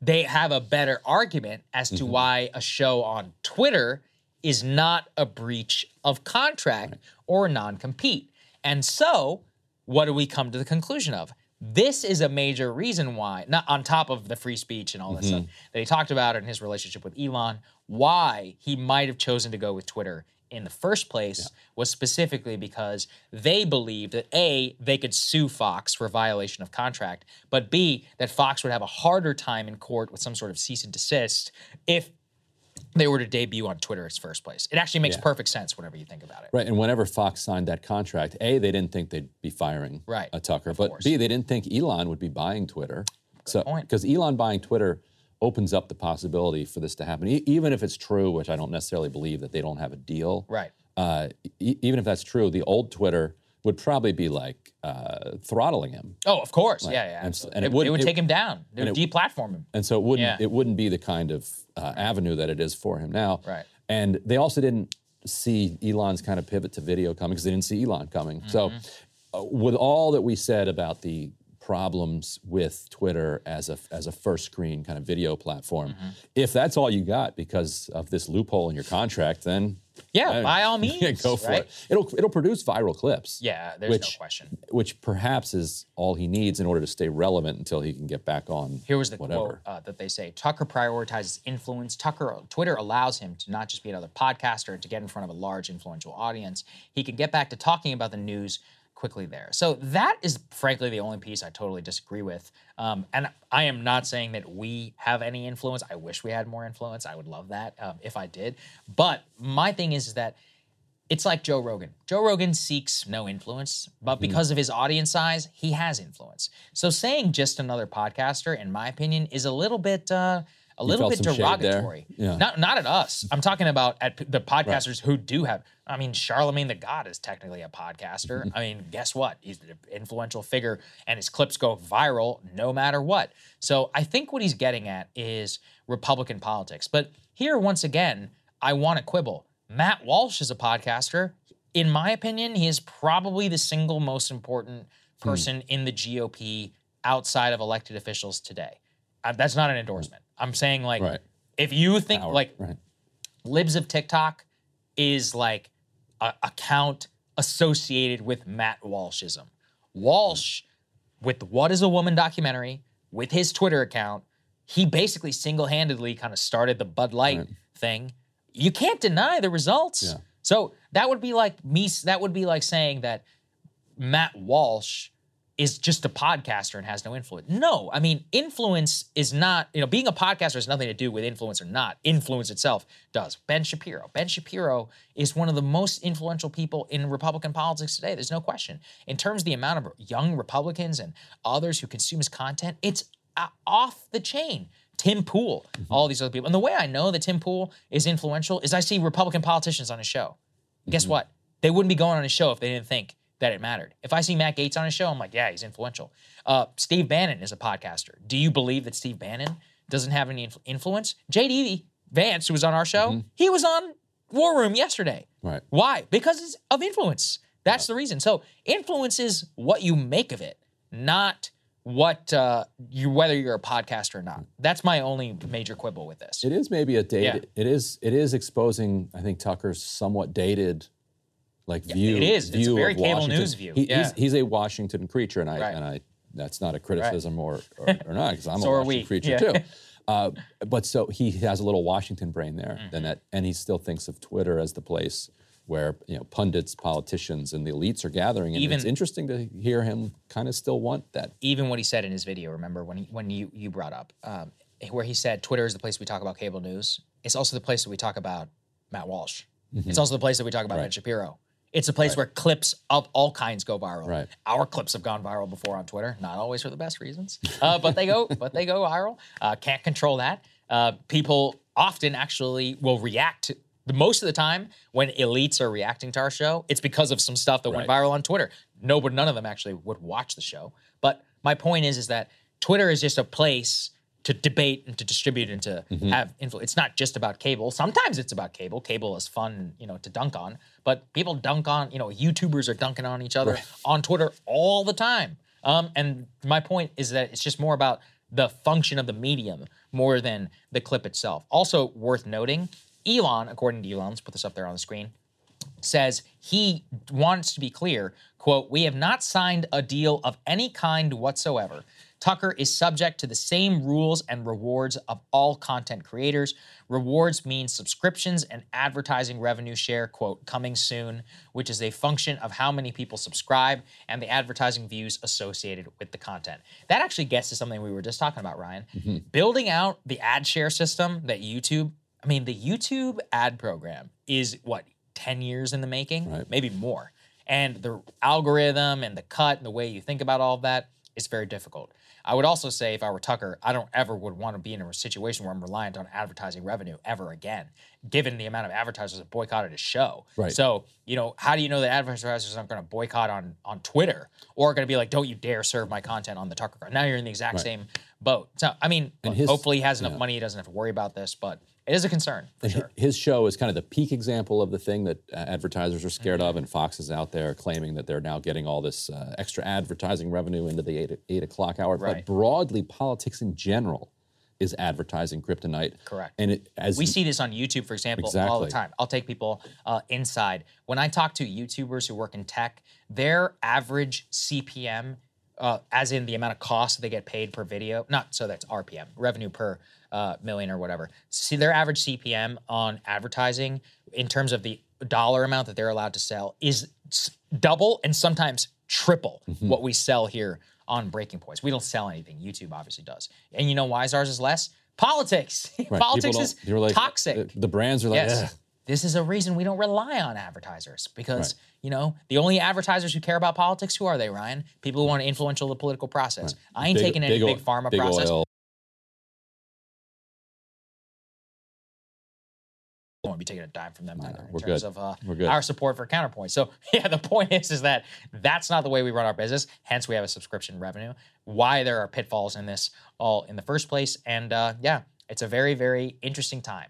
they have a better argument as Mm-hmm. to why a show on Twitter is not a breach of contract or non-compete. And so, what do we come to the conclusion of? This is a major reason why, not on top of the free speech and all this Mm-hmm. stuff that he talked about in his relationship with Elon, why he might have chosen to go with Twitter in the first place was specifically because they believed that A, they could sue Fox for violation of contract, but B, that Fox would have a harder time in court with some sort of cease and desist if they were to debut on Twitter in its first place. It actually makes Yeah. perfect sense whenever you think about it. Right, and whenever Fox signed that contract, A, they didn't think they'd be firing Right, a Tucker, but B, they didn't think Elon would be buying Twitter. so, point. because Elon buying Twitter opens up the possibility for this to happen, e- even if it's true, which I don't necessarily believe that they don't have a deal. Right. Uh, e- even if that's true, the old Twitter would probably be like uh, throttling him. Oh, of course. Like, yeah, yeah. and and it it, would- it would take him down. It and would it- deplatform him. And so it wouldn't Yeah. it wouldn't be the kind of uh, avenue that it is for him now. Right. And they also didn't see Elon's kind of pivot to video coming because they didn't see Elon coming. So Mm-hmm. uh, with all that we said about the problems with Twitter as a as a first screen kind of video platform, Mm-hmm. if that's all you got because of this loophole in your contract, then Yeah, uh, by [laughs] all means, go for right? it. It'll it'll produce viral clips. Yeah, there's which, no question. Which perhaps is all he needs in order to stay relevant until he can get back on. Here was the whatever. quote uh, that they say Tucker prioritizes influence. Tucker Twitter allows him to not just be another podcaster, to get in front of a large influential audience. He can get back to talking about the news quickly there. So that is frankly the only piece I totally disagree with. Um, and I am not saying that we have any influence. I wish we had more influence. I would love that um, if I did. But my thing is, is that it's like Joe Rogan. Joe Rogan seeks no influence, but because of his audience size, he has influence. So saying just another podcaster, in my opinion, is a little bit uh, a little bit some shade there? derogatory. Yeah. Not not at us. I'm talking about at the podcasters who do have. I mean, Charlamagne tha God is technically a podcaster. Mm-hmm. I mean, guess what? He's an influential figure, and his clips go viral no matter what. So I think what he's getting at is Republican politics. But here, once again, I want to quibble. Matt Walsh is a podcaster. In my opinion, he is probably the single most important Hmm. person in the GOP outside of elected officials today. That's not an endorsement. I'm saying like Right. if you think Power, like right. libs of TikTok is like a account associated with Matt Walshism. Walsh, with What is a Woman documentary, with his Twitter account, he basically single handedly kind of started the Bud Light thing. You can't deny the results. Yeah. So that would be like me, that would be like saying that Matt Walsh is just a podcaster and has no influence. No, I mean, influence is not, you know, being a podcaster has nothing to do with influence or not. Influence itself does. Ben Shapiro. Ben Shapiro is one of the most influential people in Republican politics today. There's no question. In terms of the amount of young Republicans and others who consume his content, it's uh, off the chain. Tim Pool, all these other people. And the way I know that Tim Pool is influential is I see Republican politicians on his show. Guess what? They wouldn't be going on his show if they didn't think that it mattered. If I see Matt Gaetz on a show, I'm like, yeah, he's influential. Uh, Steve Bannon is a podcaster. Do you believe that Steve Bannon doesn't have any influ- influence? JD Vance, who was on our show, he was on War Room yesterday. Right. Why? Because of influence. That's the reason. So influence is what you make of it, not what uh, you whether you're a podcaster or not. That's my only major quibble with this. It is maybe a dated. Yeah. It is. It is exposing. I think Tucker's somewhat dated, like view. it is. It's a View very of cable Washington. news view. He- Yeah. he's, he's a Washington creature, and I Right. and I. That's not a criticism or, [laughs] or or not because I'm So a Washington creature Yeah. too. [laughs] Uh, but so he has a little Washington brain there, Mm-hmm. and that, and he still thinks of Twitter as the place where you know pundits, politicians, and the elites are gathering. And Even- it's interesting to hear him kind of still want that. even what he said in his video, remember when he, when you you brought up um, where he said Twitter is the place we talk about cable news. It's also the place that we talk about Matt Walsh. Mm-hmm. It's also the place that we talk about Ben Shapiro. It's a place where clips of all kinds go viral. Right. Our clips have gone viral before on Twitter, not always for the best reasons, uh, but they go but they go viral. Uh, can't control that. Uh, people often actually will react. To, most of the time when elites are reacting to our show, it's because of some stuff that went viral on Twitter. No, but none of them actually would watch the show. But my point is, is that Twitter is just a place to debate and to distribute and to Mm-hmm. have influence. It's not just about cable. Sometimes it's about cable. Cable is fun, you know, to dunk on. But people dunk on, you know, YouTubers are dunking on each other on Twitter all the time. Um, and my point is that it's just more about the function of the medium more than the clip itself. Also worth noting, Elon, according to Elon, let's put this up there on the screen says he wants to be clear quote we have not signed a deal of any kind whatsoever tucker is subject to the same rules and rewards of all content creators. Rewards means subscriptions and advertising revenue share quote coming soon which is a function of how many people subscribe and the advertising views associated with the content. That actually gets to something we were just talking about ryan. Mm-hmm. Building out the ad share system that youtube i mean the youtube ad program is what 10 years in the making, maybe more. And the algorithm and the cut and the way you think about all of that is very difficult. I would also say if I were Tucker, I don't ever would want to be in a situation where I'm reliant on advertising revenue ever again, given the amount of advertisers that boycotted his show. Right. So, you know, how do you know that advertisers aren't going to boycott on on Twitter or going to be like, don't you dare serve my content on the Tucker card? Now you're in the exact Right. same boat. So, I mean, look, his- hopefully he has enough yeah. money, he doesn't have to worry about this, but it is a concern for sure. His show is kind of the peak example of the thing that uh, advertisers are scared Mm-hmm. of, and Fox is out there claiming that they're now getting all this uh, extra advertising revenue into the eight, eight o'clock hour. Right. But broadly, politics in general is advertising kryptonite. Correct. And it, as we see this on YouTube, for example, all the time. I'll take people uh, inside. When I talk to YouTubers who work in tech, their average CPM, uh, as in the amount of cost they get paid per video, not so that's RPM, revenue per uh, million or whatever. See, their average CPM on advertising in terms of the dollar amount that they're allowed to sell is double and sometimes triple Mm-hmm. what we sell here on Breaking Points. We don't sell anything. YouTube obviously does. And you know why ours is less? Politics. [laughs] Right, Politics is like, toxic. uh, The brands are like, yes. "Ugh." This is a reason we don't rely on advertisers because, Right. you know, the only advertisers who care about politics, who are they, Ryan? People who want to influential the political process. I ain't Big- taking any big big, pharma big process. Taking a dime from them either in terms good. of uh, our support for Counterpoint. So [laughs] yeah, the point is is that that's not the way we run our business. Hence, we have a subscription revenue. Why there are pitfalls in this all in the first place, and uh, yeah, it's a very very interesting time.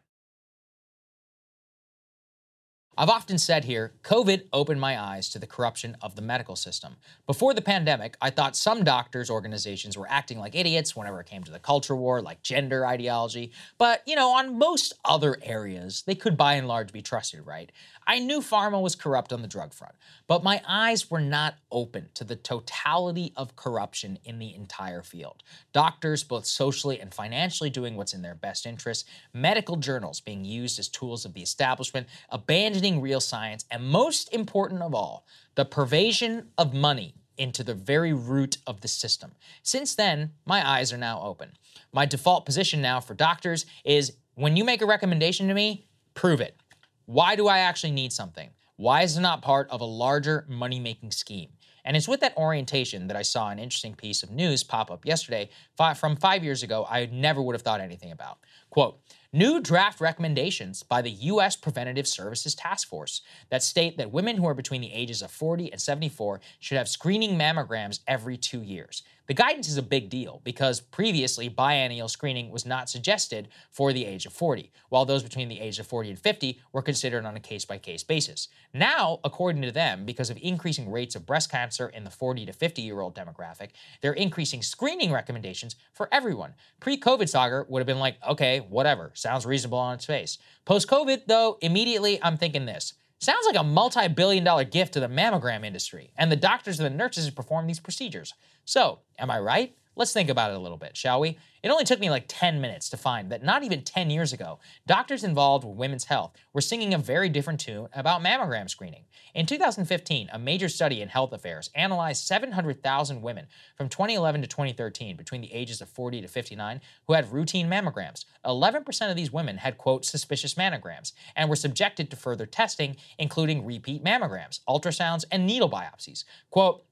I've often said here, COVID opened my eyes to the corruption of the medical system. Before the pandemic, I thought some doctors' organizations were acting like idiots whenever it came to the culture war, like gender ideology. But, you know, on most other areas, they could by and large be trusted, right? I knew pharma was corrupt on the drug front, but my eyes were not open to the totality of corruption in the entire field. Doctors, both socially and financially, doing what's in their best interest, medical journals being used as tools of the establishment, abandoning real science, and most important of all, the pervasion of money into the very root of the system. Since then, my eyes are now open. My default position now for doctors is when you make a recommendation to me, prove it. Why do I actually need something? Why is it not part of a larger money making scheme? And it's with that orientation that I saw an interesting piece of news pop up yesterday from five years ago I never would have thought anything about. Quote, new draft recommendations by the U.S. Preventative Services Task Force that state that women who are between the ages of 40 and 74 should have screening mammograms every two years. The guidance is a big deal because previously biennial screening was not suggested for the age of 40, while those between the age of 40 and 50 were considered on a case by case basis. Now, according to them, because of increasing rates of breast cancer in the 40 to 50 year old demographic, they're increasing screening recommendations for everyone. Pre COVID Saagar would have been like, okay, whatever, sounds reasonable on its face. Post COVID, though, immediately I'm thinking this. Sounds like a multi billion dollar gift to the mammogram industry and the doctors and the nurses who perform these procedures. So, am I right? Let's think about it a little bit, shall we? It only took me like 10 minutes to find that not even 10 years ago, doctors involved with women's health were singing a very different tune about mammogram screening. In 2015, a major study in health affairs analyzed 700,000 women from 2011 to 2013 between the ages of 40 to 59 who had routine mammograms. 11% of these women had, quote, suspicious mammograms and were subjected to further testing, including repeat mammograms, ultrasounds, and needle biopsies. Quote,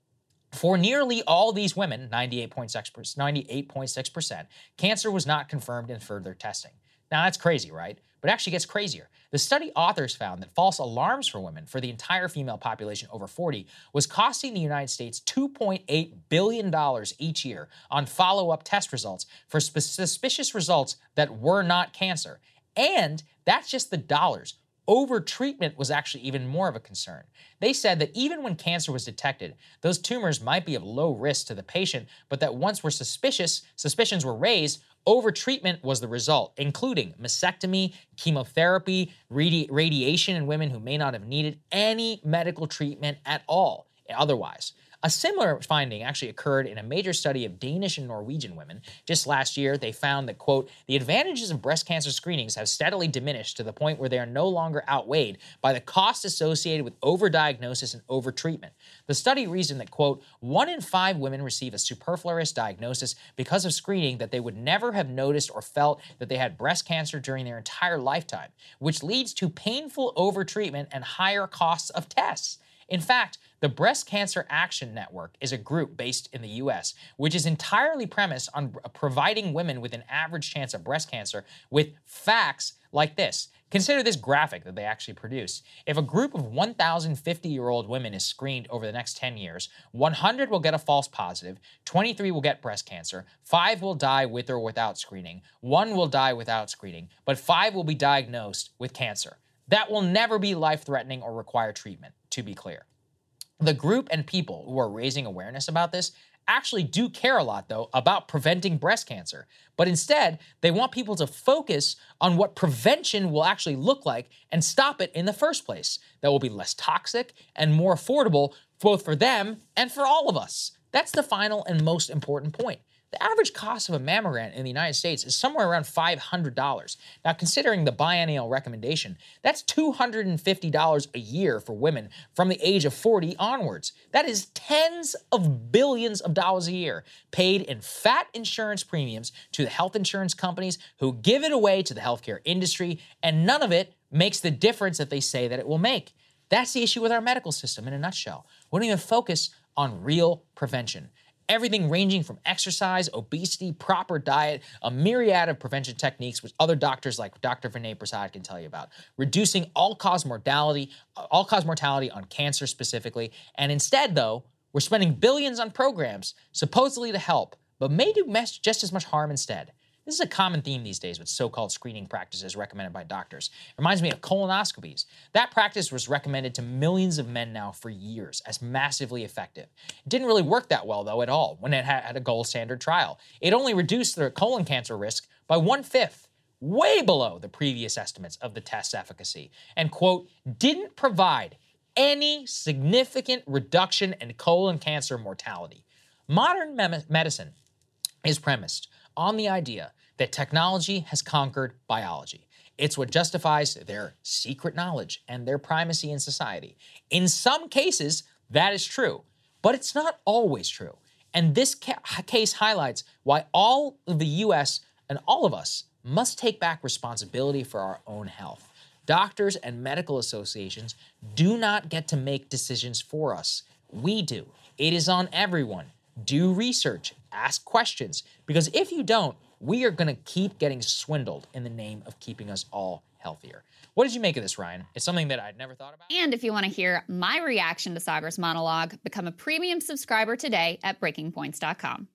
for nearly all these women, 98.6%, 98.6%, cancer was not confirmed in further testing. Now that's crazy, right? But it actually gets crazier. The study authors found that false alarms for women for the entire female population over 40 was costing the United States $2.8 billion each year on follow up test results for suspicious results that were not cancer. And that's just the dollars. Overtreatment was actually even more of a concern. They said that even when cancer was detected, those tumors might be of low risk to the patient, but that once were suspicious, suspicions were raised, overtreatment was the result, including mastectomy, chemotherapy, radi- radiation in women who may not have needed any medical treatment at all otherwise. A similar finding actually occurred in a major study of Danish and Norwegian women. Just last year, they found that, quote, the advantages of breast cancer screenings have steadily diminished to the point where they are no longer outweighed by the costs associated with overdiagnosis and overtreatment. The study reasoned that, quote, one in five women receive a superfluous diagnosis because of screening that they would never have noticed or felt that they had breast cancer during their entire lifetime, which leads to painful overtreatment and higher costs of tests. In fact, the Breast Cancer Action Network is a group based in the US, which is entirely premised on providing women with an average chance of breast cancer with facts like this. Consider this graphic that they actually produced. If a group of 1,050 year old women is screened over the next 10 years, 100 will get a false positive, 23 will get breast cancer, 5 will die with or without screening, 1 will die without screening, but 5 will be diagnosed with cancer. That will never be life threatening or require treatment, to be clear. The group and people who are raising awareness about this actually do care a lot, though, about preventing breast cancer. But instead, they want people to focus on what prevention will actually look like and stop it in the first place. That will be less toxic and more affordable, both for them and for all of us. That's the final and most important point. The average cost of a mammogram in the United States is somewhere around $500. Now, considering the biennial recommendation, that's $250 a year for women from the age of 40 onwards. That is tens of billions of dollars a year paid in fat insurance premiums to the health insurance companies who give it away to the healthcare industry, and none of it makes the difference that they say that it will make. That's the issue with our medical system in a nutshell. We don't even focus on real prevention. Everything ranging from exercise, obesity, proper diet, a myriad of prevention techniques, which other doctors like Dr. Vinay Prasad can tell you about. Reducing all-cause mortality, all-cause mortality on cancer specifically. And instead, though, we're spending billions on programs supposedly to help, but may do just as much harm instead. This is a common theme these days with so called screening practices recommended by doctors. It reminds me of colonoscopies. That practice was recommended to millions of men now for years as massively effective. It didn't really work that well, though, at all when it had a gold standard trial. It only reduced the colon cancer risk by one fifth way below the previous estimates of the test's efficacy, and, quote, didn't provide any significant reduction in colon cancer mortality. Modern medicine is premised on the idea that technology has conquered biology. It's what justifies their secret knowledge and their primacy in society. In some cases, that is true, but it's not always true. And this ca- case highlights why all of the US and all of us must take back responsibility for our own health. Doctors and medical associations do not get to make decisions for us. We do. It is on everyone do research, ask questions, because if you don't, we are going to keep getting swindled in the name of keeping us all healthier. What did you make of this, Ryan? It's something that I'd never thought about. And if you want to hear my reaction to Saagar's monologue, become a premium subscriber today at breakingpoints.com.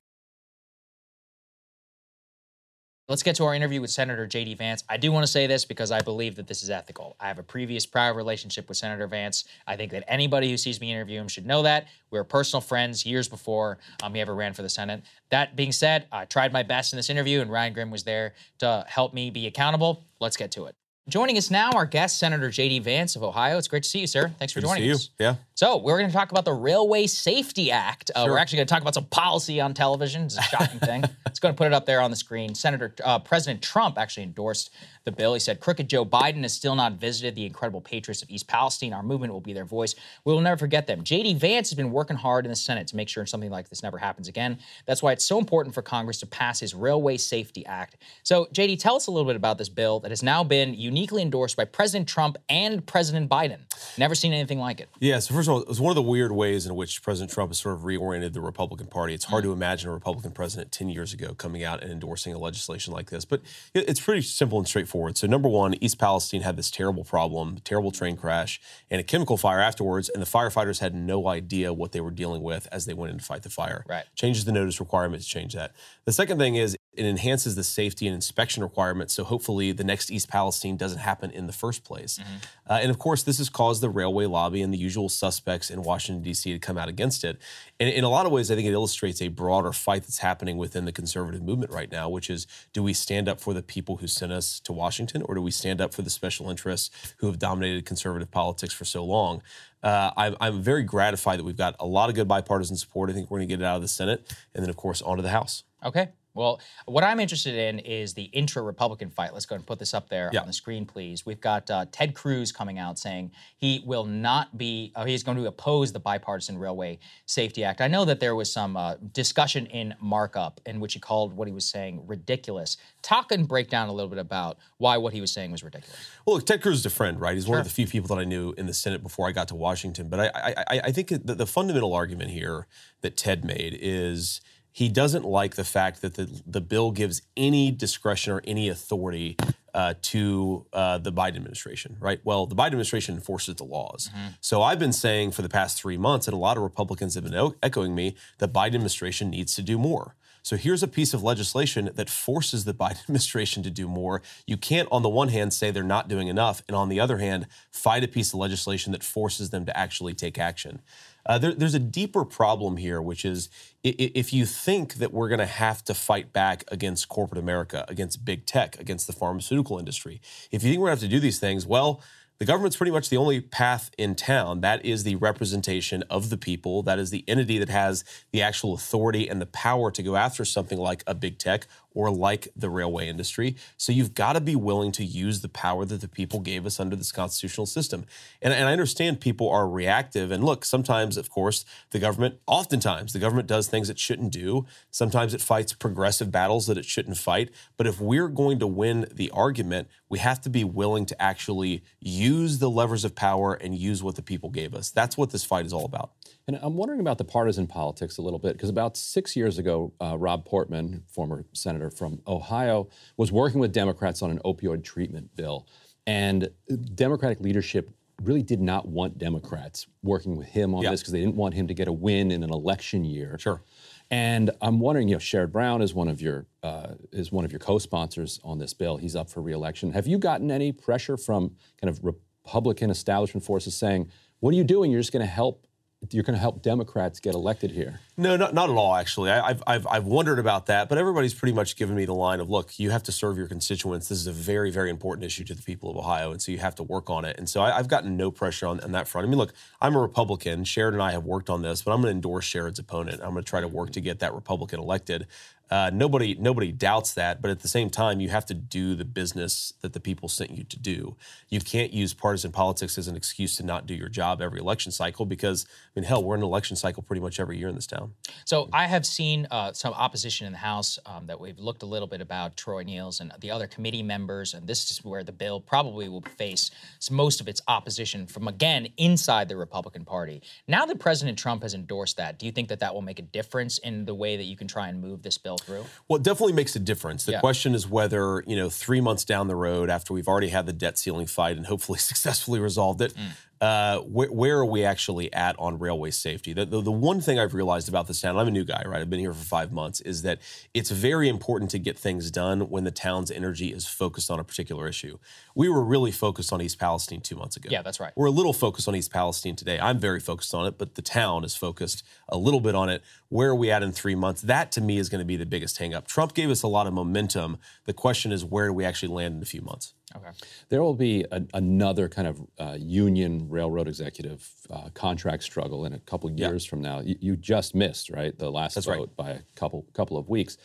Let's get to our interview with Senator J.D. Vance. I do want to say this because I believe that this is ethical. I have a previous prior relationship with Senator Vance. I think that anybody who sees me interview him should know that. We were personal friends years before um, he ever ran for the Senate. That being said, I tried my best in this interview, and Ryan Grim was there to help me be accountable. Let's get to it. Joining us now, our guest, Senator J.D. Vance of Ohio. It's great to see you, sir. Thanks for Good joining us. Yeah. So we're going to talk about the Railway Safety Act. Uh, Sure. We're actually going to talk about some policy on television. It's a shocking [laughs] thing. It's going to put it up there on the screen. Senator uh, President Trump actually endorsed the bill. He said, "Crooked Joe Biden has still not visited the incredible patriots of East Palestine. Our movement will be their voice. We will never forget them." J.D. Vance has been working hard in the Senate to make sure something like this never happens again. That's why it's so important for Congress to pass his Railway Safety Act. So, J.D., tell us a little bit about this bill that has now been uniquely endorsed by President Trump and President Biden. Never seen anything like it. Yeah, so first of all, it was one of the weird ways in which President Trump has sort of reoriented the Republican Party. It's hard mm. to imagine a Republican president 10 years ago coming out and endorsing a legislation like this. But it's pretty simple and straightforward. So, number one, East Palestine had this terrible problem, terrible train crash, and a chemical fire afterwards, and the firefighters had no idea what they were dealing with as they went in to fight the fire. Right. Changes the notice requirements, to change that. The second thing is it enhances the safety and inspection requirements. So hopefully the next East Palestine doesn't happen in the first place. Mm-hmm. Uh, and of course, this has caused the railway lobby and the usual suspects in Washington, D.C. to come out against it. And in a lot of ways, I think it illustrates a broader fight that's happening within the conservative movement right now, which is do we stand up for the people who sent us to Washington or do we stand up for the special interests who have dominated conservative politics for so long? Uh, I'm, I'm, very gratified that we've got a lot of good bipartisan support. I think we're going to get it out of the Senate and then, of course, onto the House. Okay. Well, what I'm interested in is the intra Republican fight. Let's go ahead and put this up there yeah. on the screen, please. We've got uh, Ted Cruz coming out saying he will not be, uh, he's going to oppose the Bipartisan Railway Safety Act. I know that there was some uh, discussion in markup in which he called what he was saying ridiculous. Talk and break down a little bit about why what he was saying was ridiculous. Well, look, Ted Cruz is a friend, right? He's sure. one of the few people that I knew in the Senate before I got to Washington. But I, I, I think the, the fundamental argument here that Ted made is he doesn't like the fact that the, the bill gives any discretion or any authority uh, to uh, the Biden administration, right? Well, the Biden administration enforces the laws. Mm-hmm. So I've been saying for the past three months, and a lot of Republicans have been echoing me, that Biden administration needs to do more. So here's a piece of legislation that forces the [laughs] Biden administration to do more. You can't, on the one hand, say they're not doing enough, and on the other hand, fight a piece of legislation that forces them to actually take action. Uh, there, there's a deeper problem here, which is if you think that we're going to have to fight back against corporate America, against big tech, against the pharmaceutical industry, if you think we're going to have to do these things, well, the government's pretty much the only path in town. That is the representation of the people. That is the entity that has the actual authority and the power to go after something like a big tech or like the railway industry. So you've got to be willing to use the power that the people gave us under this constitutional system. And, and I understand people are reactive. And look, sometimes, of course, the government, oftentimes, the government does things it shouldn't do. Sometimes it fights progressive battles that it shouldn't fight. But if we're going to win the argument, we have to be willing to actually use the levers of power and use what the people gave us. That's what this fight is all about. And I'm wondering about the partisan politics a little bit, because about six years ago, uh, Rob Portman, former senator from Ohio, was working with Democrats on an opioid treatment bill. And Democratic leadership really did not want Democrats working with him on this because they didn't want him to get a win in an election year. Sure. And I'm wondering, you know, Sherrod Brown is one of your uh, is one of your co-sponsors on this bill. He's up for reelection. Have you gotten any pressure from kind of Republican establishment forces saying, "What are you doing? You're just going to help you're going to help Democrats get elected here. No, not, not at all, actually. I, have I've, I've wondered about that, but everybody's pretty much given me the line of look, you have to serve your constituents. This is a very, very important issue to the people of Ohio, and so you have to work on it. And so I, have gotten no pressure on, on, that front. I mean, look, I'm a Republican. Sherrod and I have worked on this, but I'm going to endorse Sherrod's opponent. I'm going to try to work to get that Republican elected. Uh, nobody nobody doubts that, but at the same time, you have to do the business that the people sent you to do. You can't use partisan politics as an excuse to not do your job every election cycle because, I mean, hell, we're in an election cycle pretty much every year in this town. So I have seen uh, some opposition in the House um, that we've looked a little bit about Troy Nehls and the other committee members, and this is where the bill probably will face most of its opposition from again inside the Republican Party. Now that President Trump has endorsed that, do you think that that will make a difference in the way that you can try and move this bill? Through? Well, it definitely makes a difference. The yeah. question is whether, you know, three months down the road after we've already had the debt ceiling fight and hopefully [laughs] successfully resolved it, mm uh, where, where, are we actually at on railway safety? The, the, the, one thing I've realized about this town, I'm a new guy, right? I've been here for five months, is that it's very important to get things done when the town's energy is focused on a particular issue. We were really focused on East Palestine two months ago. Yeah, that's right. We're a little focused on East Palestine today. I'm very focused on it, but the town is focused a little bit on it. Where are we at in three months? That to me is going to be the biggest hangup. Trump gave us a lot of momentum. The question is, where do we actually land in a few months? Okay. There will be a, another kind of uh, union railroad executive uh, contract struggle in a couple years from now. You, you, just missed, right, the last That's vote right. by a couple couple of weeks.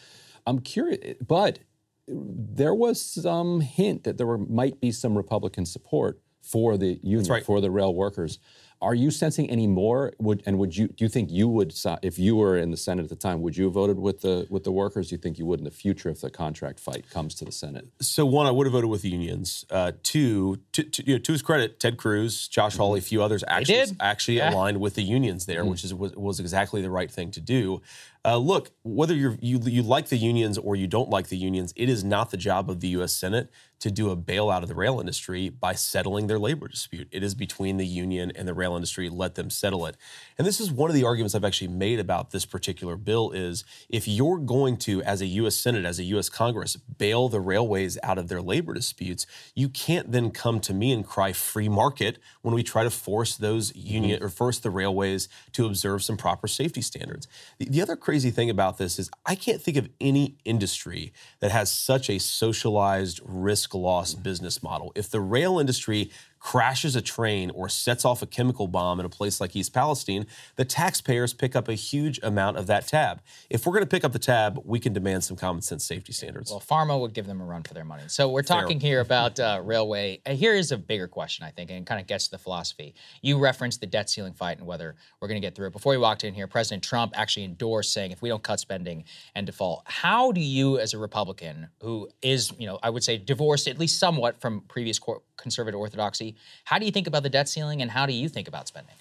I'm curious, but there was some hint that there were, might be some Republican support for the union, right. for the rail workers. Are you sensing any more? Would and would you do you think you would if you were in the Senate at the time? Would you have voted with the with the workers? Do you think you would in the future if the contract fight comes to the Senate? So one, I would have voted with the unions. Uh, two, to, to, you know, to his credit, Ted Cruz, Josh Hawley, a few others actually actually Yeah. aligned with the unions there, Mm-hmm. which is was, was exactly the right thing to do. Uh, look, whether you're, you you like the unions or you don't like the unions, it is not the job of the U.S. Senate to do a bailout of the rail industry by settling their labor dispute. It is between the union and the rail industry. Let them settle it. And this is one of the arguments I've actually made about this particular bill is if you're going to, as a U.S. Senate, as a U.S. Congress, bail the railways out of their labor disputes, you can't then come to me and cry free market when we try to force those mm-hmm. union or force the railways to observe some proper safety standards. The, the other crazy thing about this is I can't think of any industry that has such a socialized risk loss business model. If the rail industry crashes a train or sets off a chemical bomb in a place like East Palestine, the taxpayers pick up a huge amount of that tab. If we're going to pick up the tab, we can demand some common sense safety standards. Well, Pharma would give them a run for their money. So we're Fair. talking here about uh, railway. Uh, here is a bigger question, I think, and kind of gets to the philosophy. You referenced the debt ceiling fight and whether we're going to get through it. Before we walked in here, President Trump actually endorsed saying if we don't cut spending and default, how do you, as a Republican who is, you know, I would say divorced at least somewhat from previous cor- conservative orthodoxy, how do you think about the debt ceiling and how do you think about spending?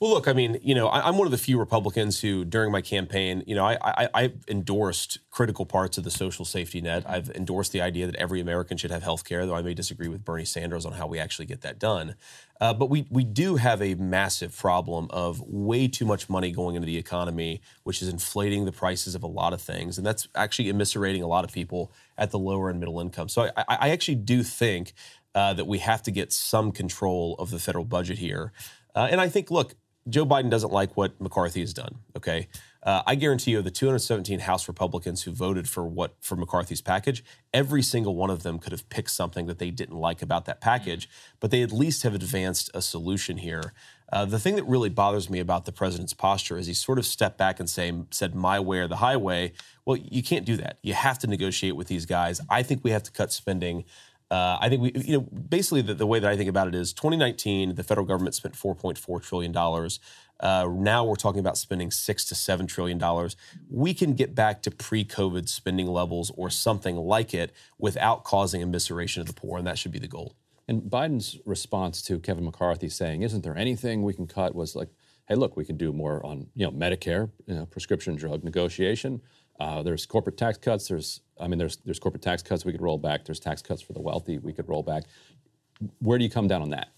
Well, look, I mean, you know, I, I'm one of the few Republicans who, during my campaign, you know, I, I, I endorsed critical parts of the social safety net. I've endorsed the idea that every American should have health care, though I may disagree with Bernie Sanders on how we actually get that done. Uh, but we, we do have a massive problem of way too much money going into the economy, which is inflating the prices of a lot of things. And that's actually immiserating a lot of people at the lower and middle income. So I, I I actually do think uh, that we have to get some control of the federal budget here. Uh, and I think, look, Joe Biden doesn't like what McCarthy has done. Okay, uh, I guarantee you, the 217 House Republicans who voted for what for McCarthy's package, every single one of them could have picked something that they didn't like about that package, but they at least have advanced a solution here. Uh, the thing that really bothers me about the president's posture is he sort of stepped back and say, said, "My way or the highway." Well, you can't do that. You have to negotiate with these guys. I think we have to cut spending. Uh, I think we, you know, basically the, the way that I think about it is 2019, the federal government spent 4.4 trillion dollars. Uh, now we're talking about spending six to seven trillion dollars. We can get back to pre-COVID spending levels or something like it without causing immiseration of the poor, and that should be the goal. And Biden's response to Kevin McCarthy saying, "Isn't there anything we can cut?" was like, "Hey, look, we can do more on you know Medicare, you know, prescription drug negotiation. Uh, there's corporate tax cuts. There's, I mean, there's there's corporate tax cuts we could roll back. There's tax cuts for the wealthy we could roll back. Where do you come down on that?"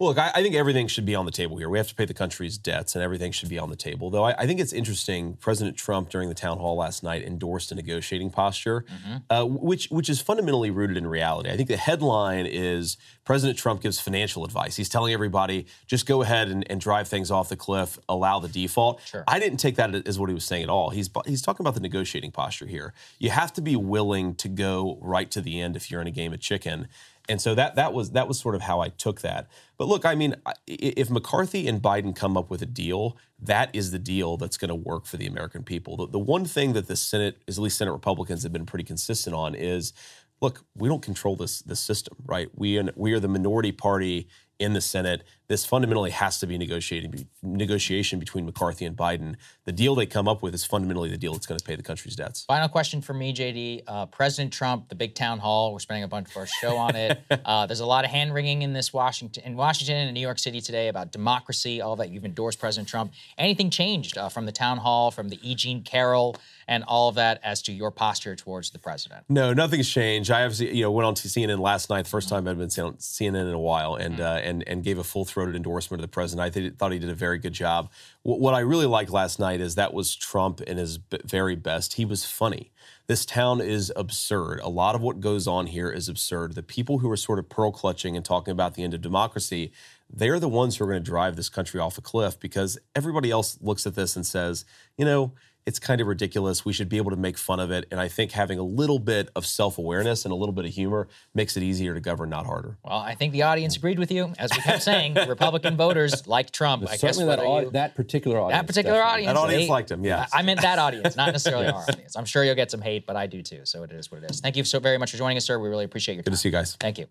Well, look, I, I think everything should be on the table here. We have to pay the country's debts, and everything should be on the table. Though I, I think it's interesting. President Trump, during the town hall last night, endorsed a negotiating posture, uh, which which is fundamentally rooted in reality. I think the headline is President Trump gives financial advice. He's telling everybody just go ahead and, and drive things off the cliff, allow the default. I didn't take that as what he was saying at all. He's he's talking about the negotiating posture here. You have to be willing to go right to the end if you're in a game of chicken. And so that that was that was sort of how I took that. But look, I mean, if McCarthy and Biden come up with a deal, that is the deal that's going to work for the American people. The, the one thing that the Senate, at least Senate Republicans, have been pretty consistent on is, look, we don't control this this system, right? We we are the minority party in the Senate. This fundamentally has to be negotiating negotiation between McCarthy and Biden. The deal they come up with is fundamentally the deal that's going to pay the country's debts. Final question for me, JD. Uh, President Trump, the big town hall. We're spending a bunch of our show on it. [laughs] uh, there's a lot of hand wringing in this Washington, in Washington and New York City today about democracy. All that you've endorsed President Trump. Anything changed uh, from the town hall, from the E. Jean Carroll, and all of that as to your posture towards the president? No, nothing's changed. I obviously, you know, went on to CNN last night, the first time I've been on CNN in a while, and uh, and and gave a full throated endorsement of the president. I th- thought he did a very good job. What, what I really liked last night is that was Trump in his b- very best. He was funny. This town is absurd. A lot of what goes on here is absurd. The people who are sort of pearl clutching and talking about the end of democracy, they're the ones who are going to drive this country off a cliff because everybody else looks at this and says, you know, it's kind of ridiculous. We should be able to make fun of it. And I think having a little bit of self awareness and a little bit of humor makes it easier to govern, not harder. Well, I think the audience agreed with you. As we kept saying, [laughs] Republican voters like Trump. I guess Certainly that, whether audi- you- that particular audience. that particular definitely. audience. That audience they- liked him, yeah. I I meant that audience, not necessarily [laughs] our audience. I'm sure you'll get some hate, but I do too. So it is what it is. Thank you so very much for joining us, sir. We really appreciate your Good to see you guys. Thank you.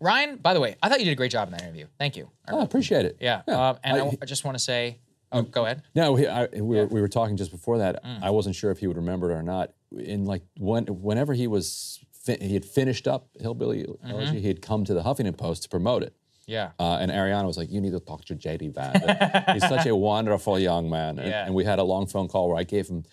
Ryan, by the way, I thought you did a great job in that interview. Thank you. Oh, I appreciate it. Yeah. Um, and I, I just want to say, oh, go ahead. No, we, I, we, were, we were talking just before that. Mm. I wasn't sure if he would remember it or not. In like when, whenever he was fi- he had finished up Hillbilly Mm-hmm. Elegy, he had come to the Huffington Post to promote it. Yeah. Uh, and Arianna was like, "You need to talk to JD Vance. He's such a [laughs] wonderful young man." And, Yeah. and we had a long phone call where I gave him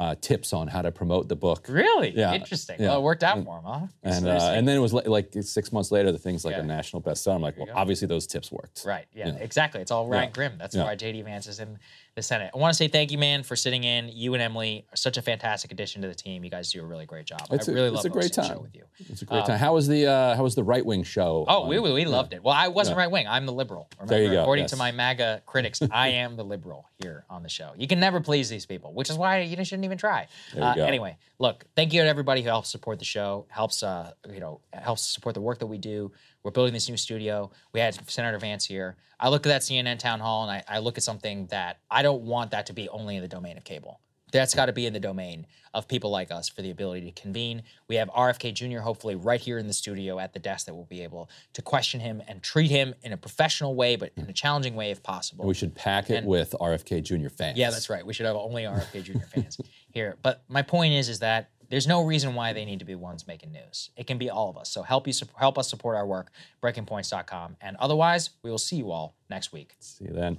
uh, tips on how to promote the book. Really? Yeah. Interesting. Yeah. Well, it worked out And- for him, huh? And uh, and then it was li- like six months later, the thing's like a national bestseller. I'm like, well, obviously those tips worked. Right. Yeah, Yeah. Exactly. It's all Ryan Yeah. Grim. That's Yeah. why JD Vance is in the Senate. I want to say thank you, man, for sitting in. You and Emily are such a fantastic addition to the team. You guys do a really great job. It's I a- really it's love a great time. show with you. It's a great Um, time. How was the uh, how was the right wing show? Oh, on- we, we yeah. loved it. Well, I wasn't Yeah. right wing. I'm the liberal. Remember? There you go, According yes. to my MAGA critics, [laughs] I am the liberal here on the show. You can never please these people, which is why you shouldn't even try. There you Uh, go. anyway, look, thank you to everybody who helps support the show, helps uh, you know, helps support the work that we do. We're building this new studio. We had Senator Vance here. I look at that CNN town hall and I, I look at something that I don't want that to be only in the domain of cable. That's got to be in the domain of people like us for the ability to convene. We have RFK Jr. hopefully right here in the studio at the desk that we'll be able to question him and treat him in a professional way, but in a challenging way if possible. And we should pack it And- with RFK Jr. fans. Yeah, that's right. We should have only RFK Jr. fans [laughs] here. But my point is, is that there's no reason why they need to be ones making news. It can be all of us. So help you help us support our work. BreakingPoints.com. And otherwise, we will see you all next week. See you then.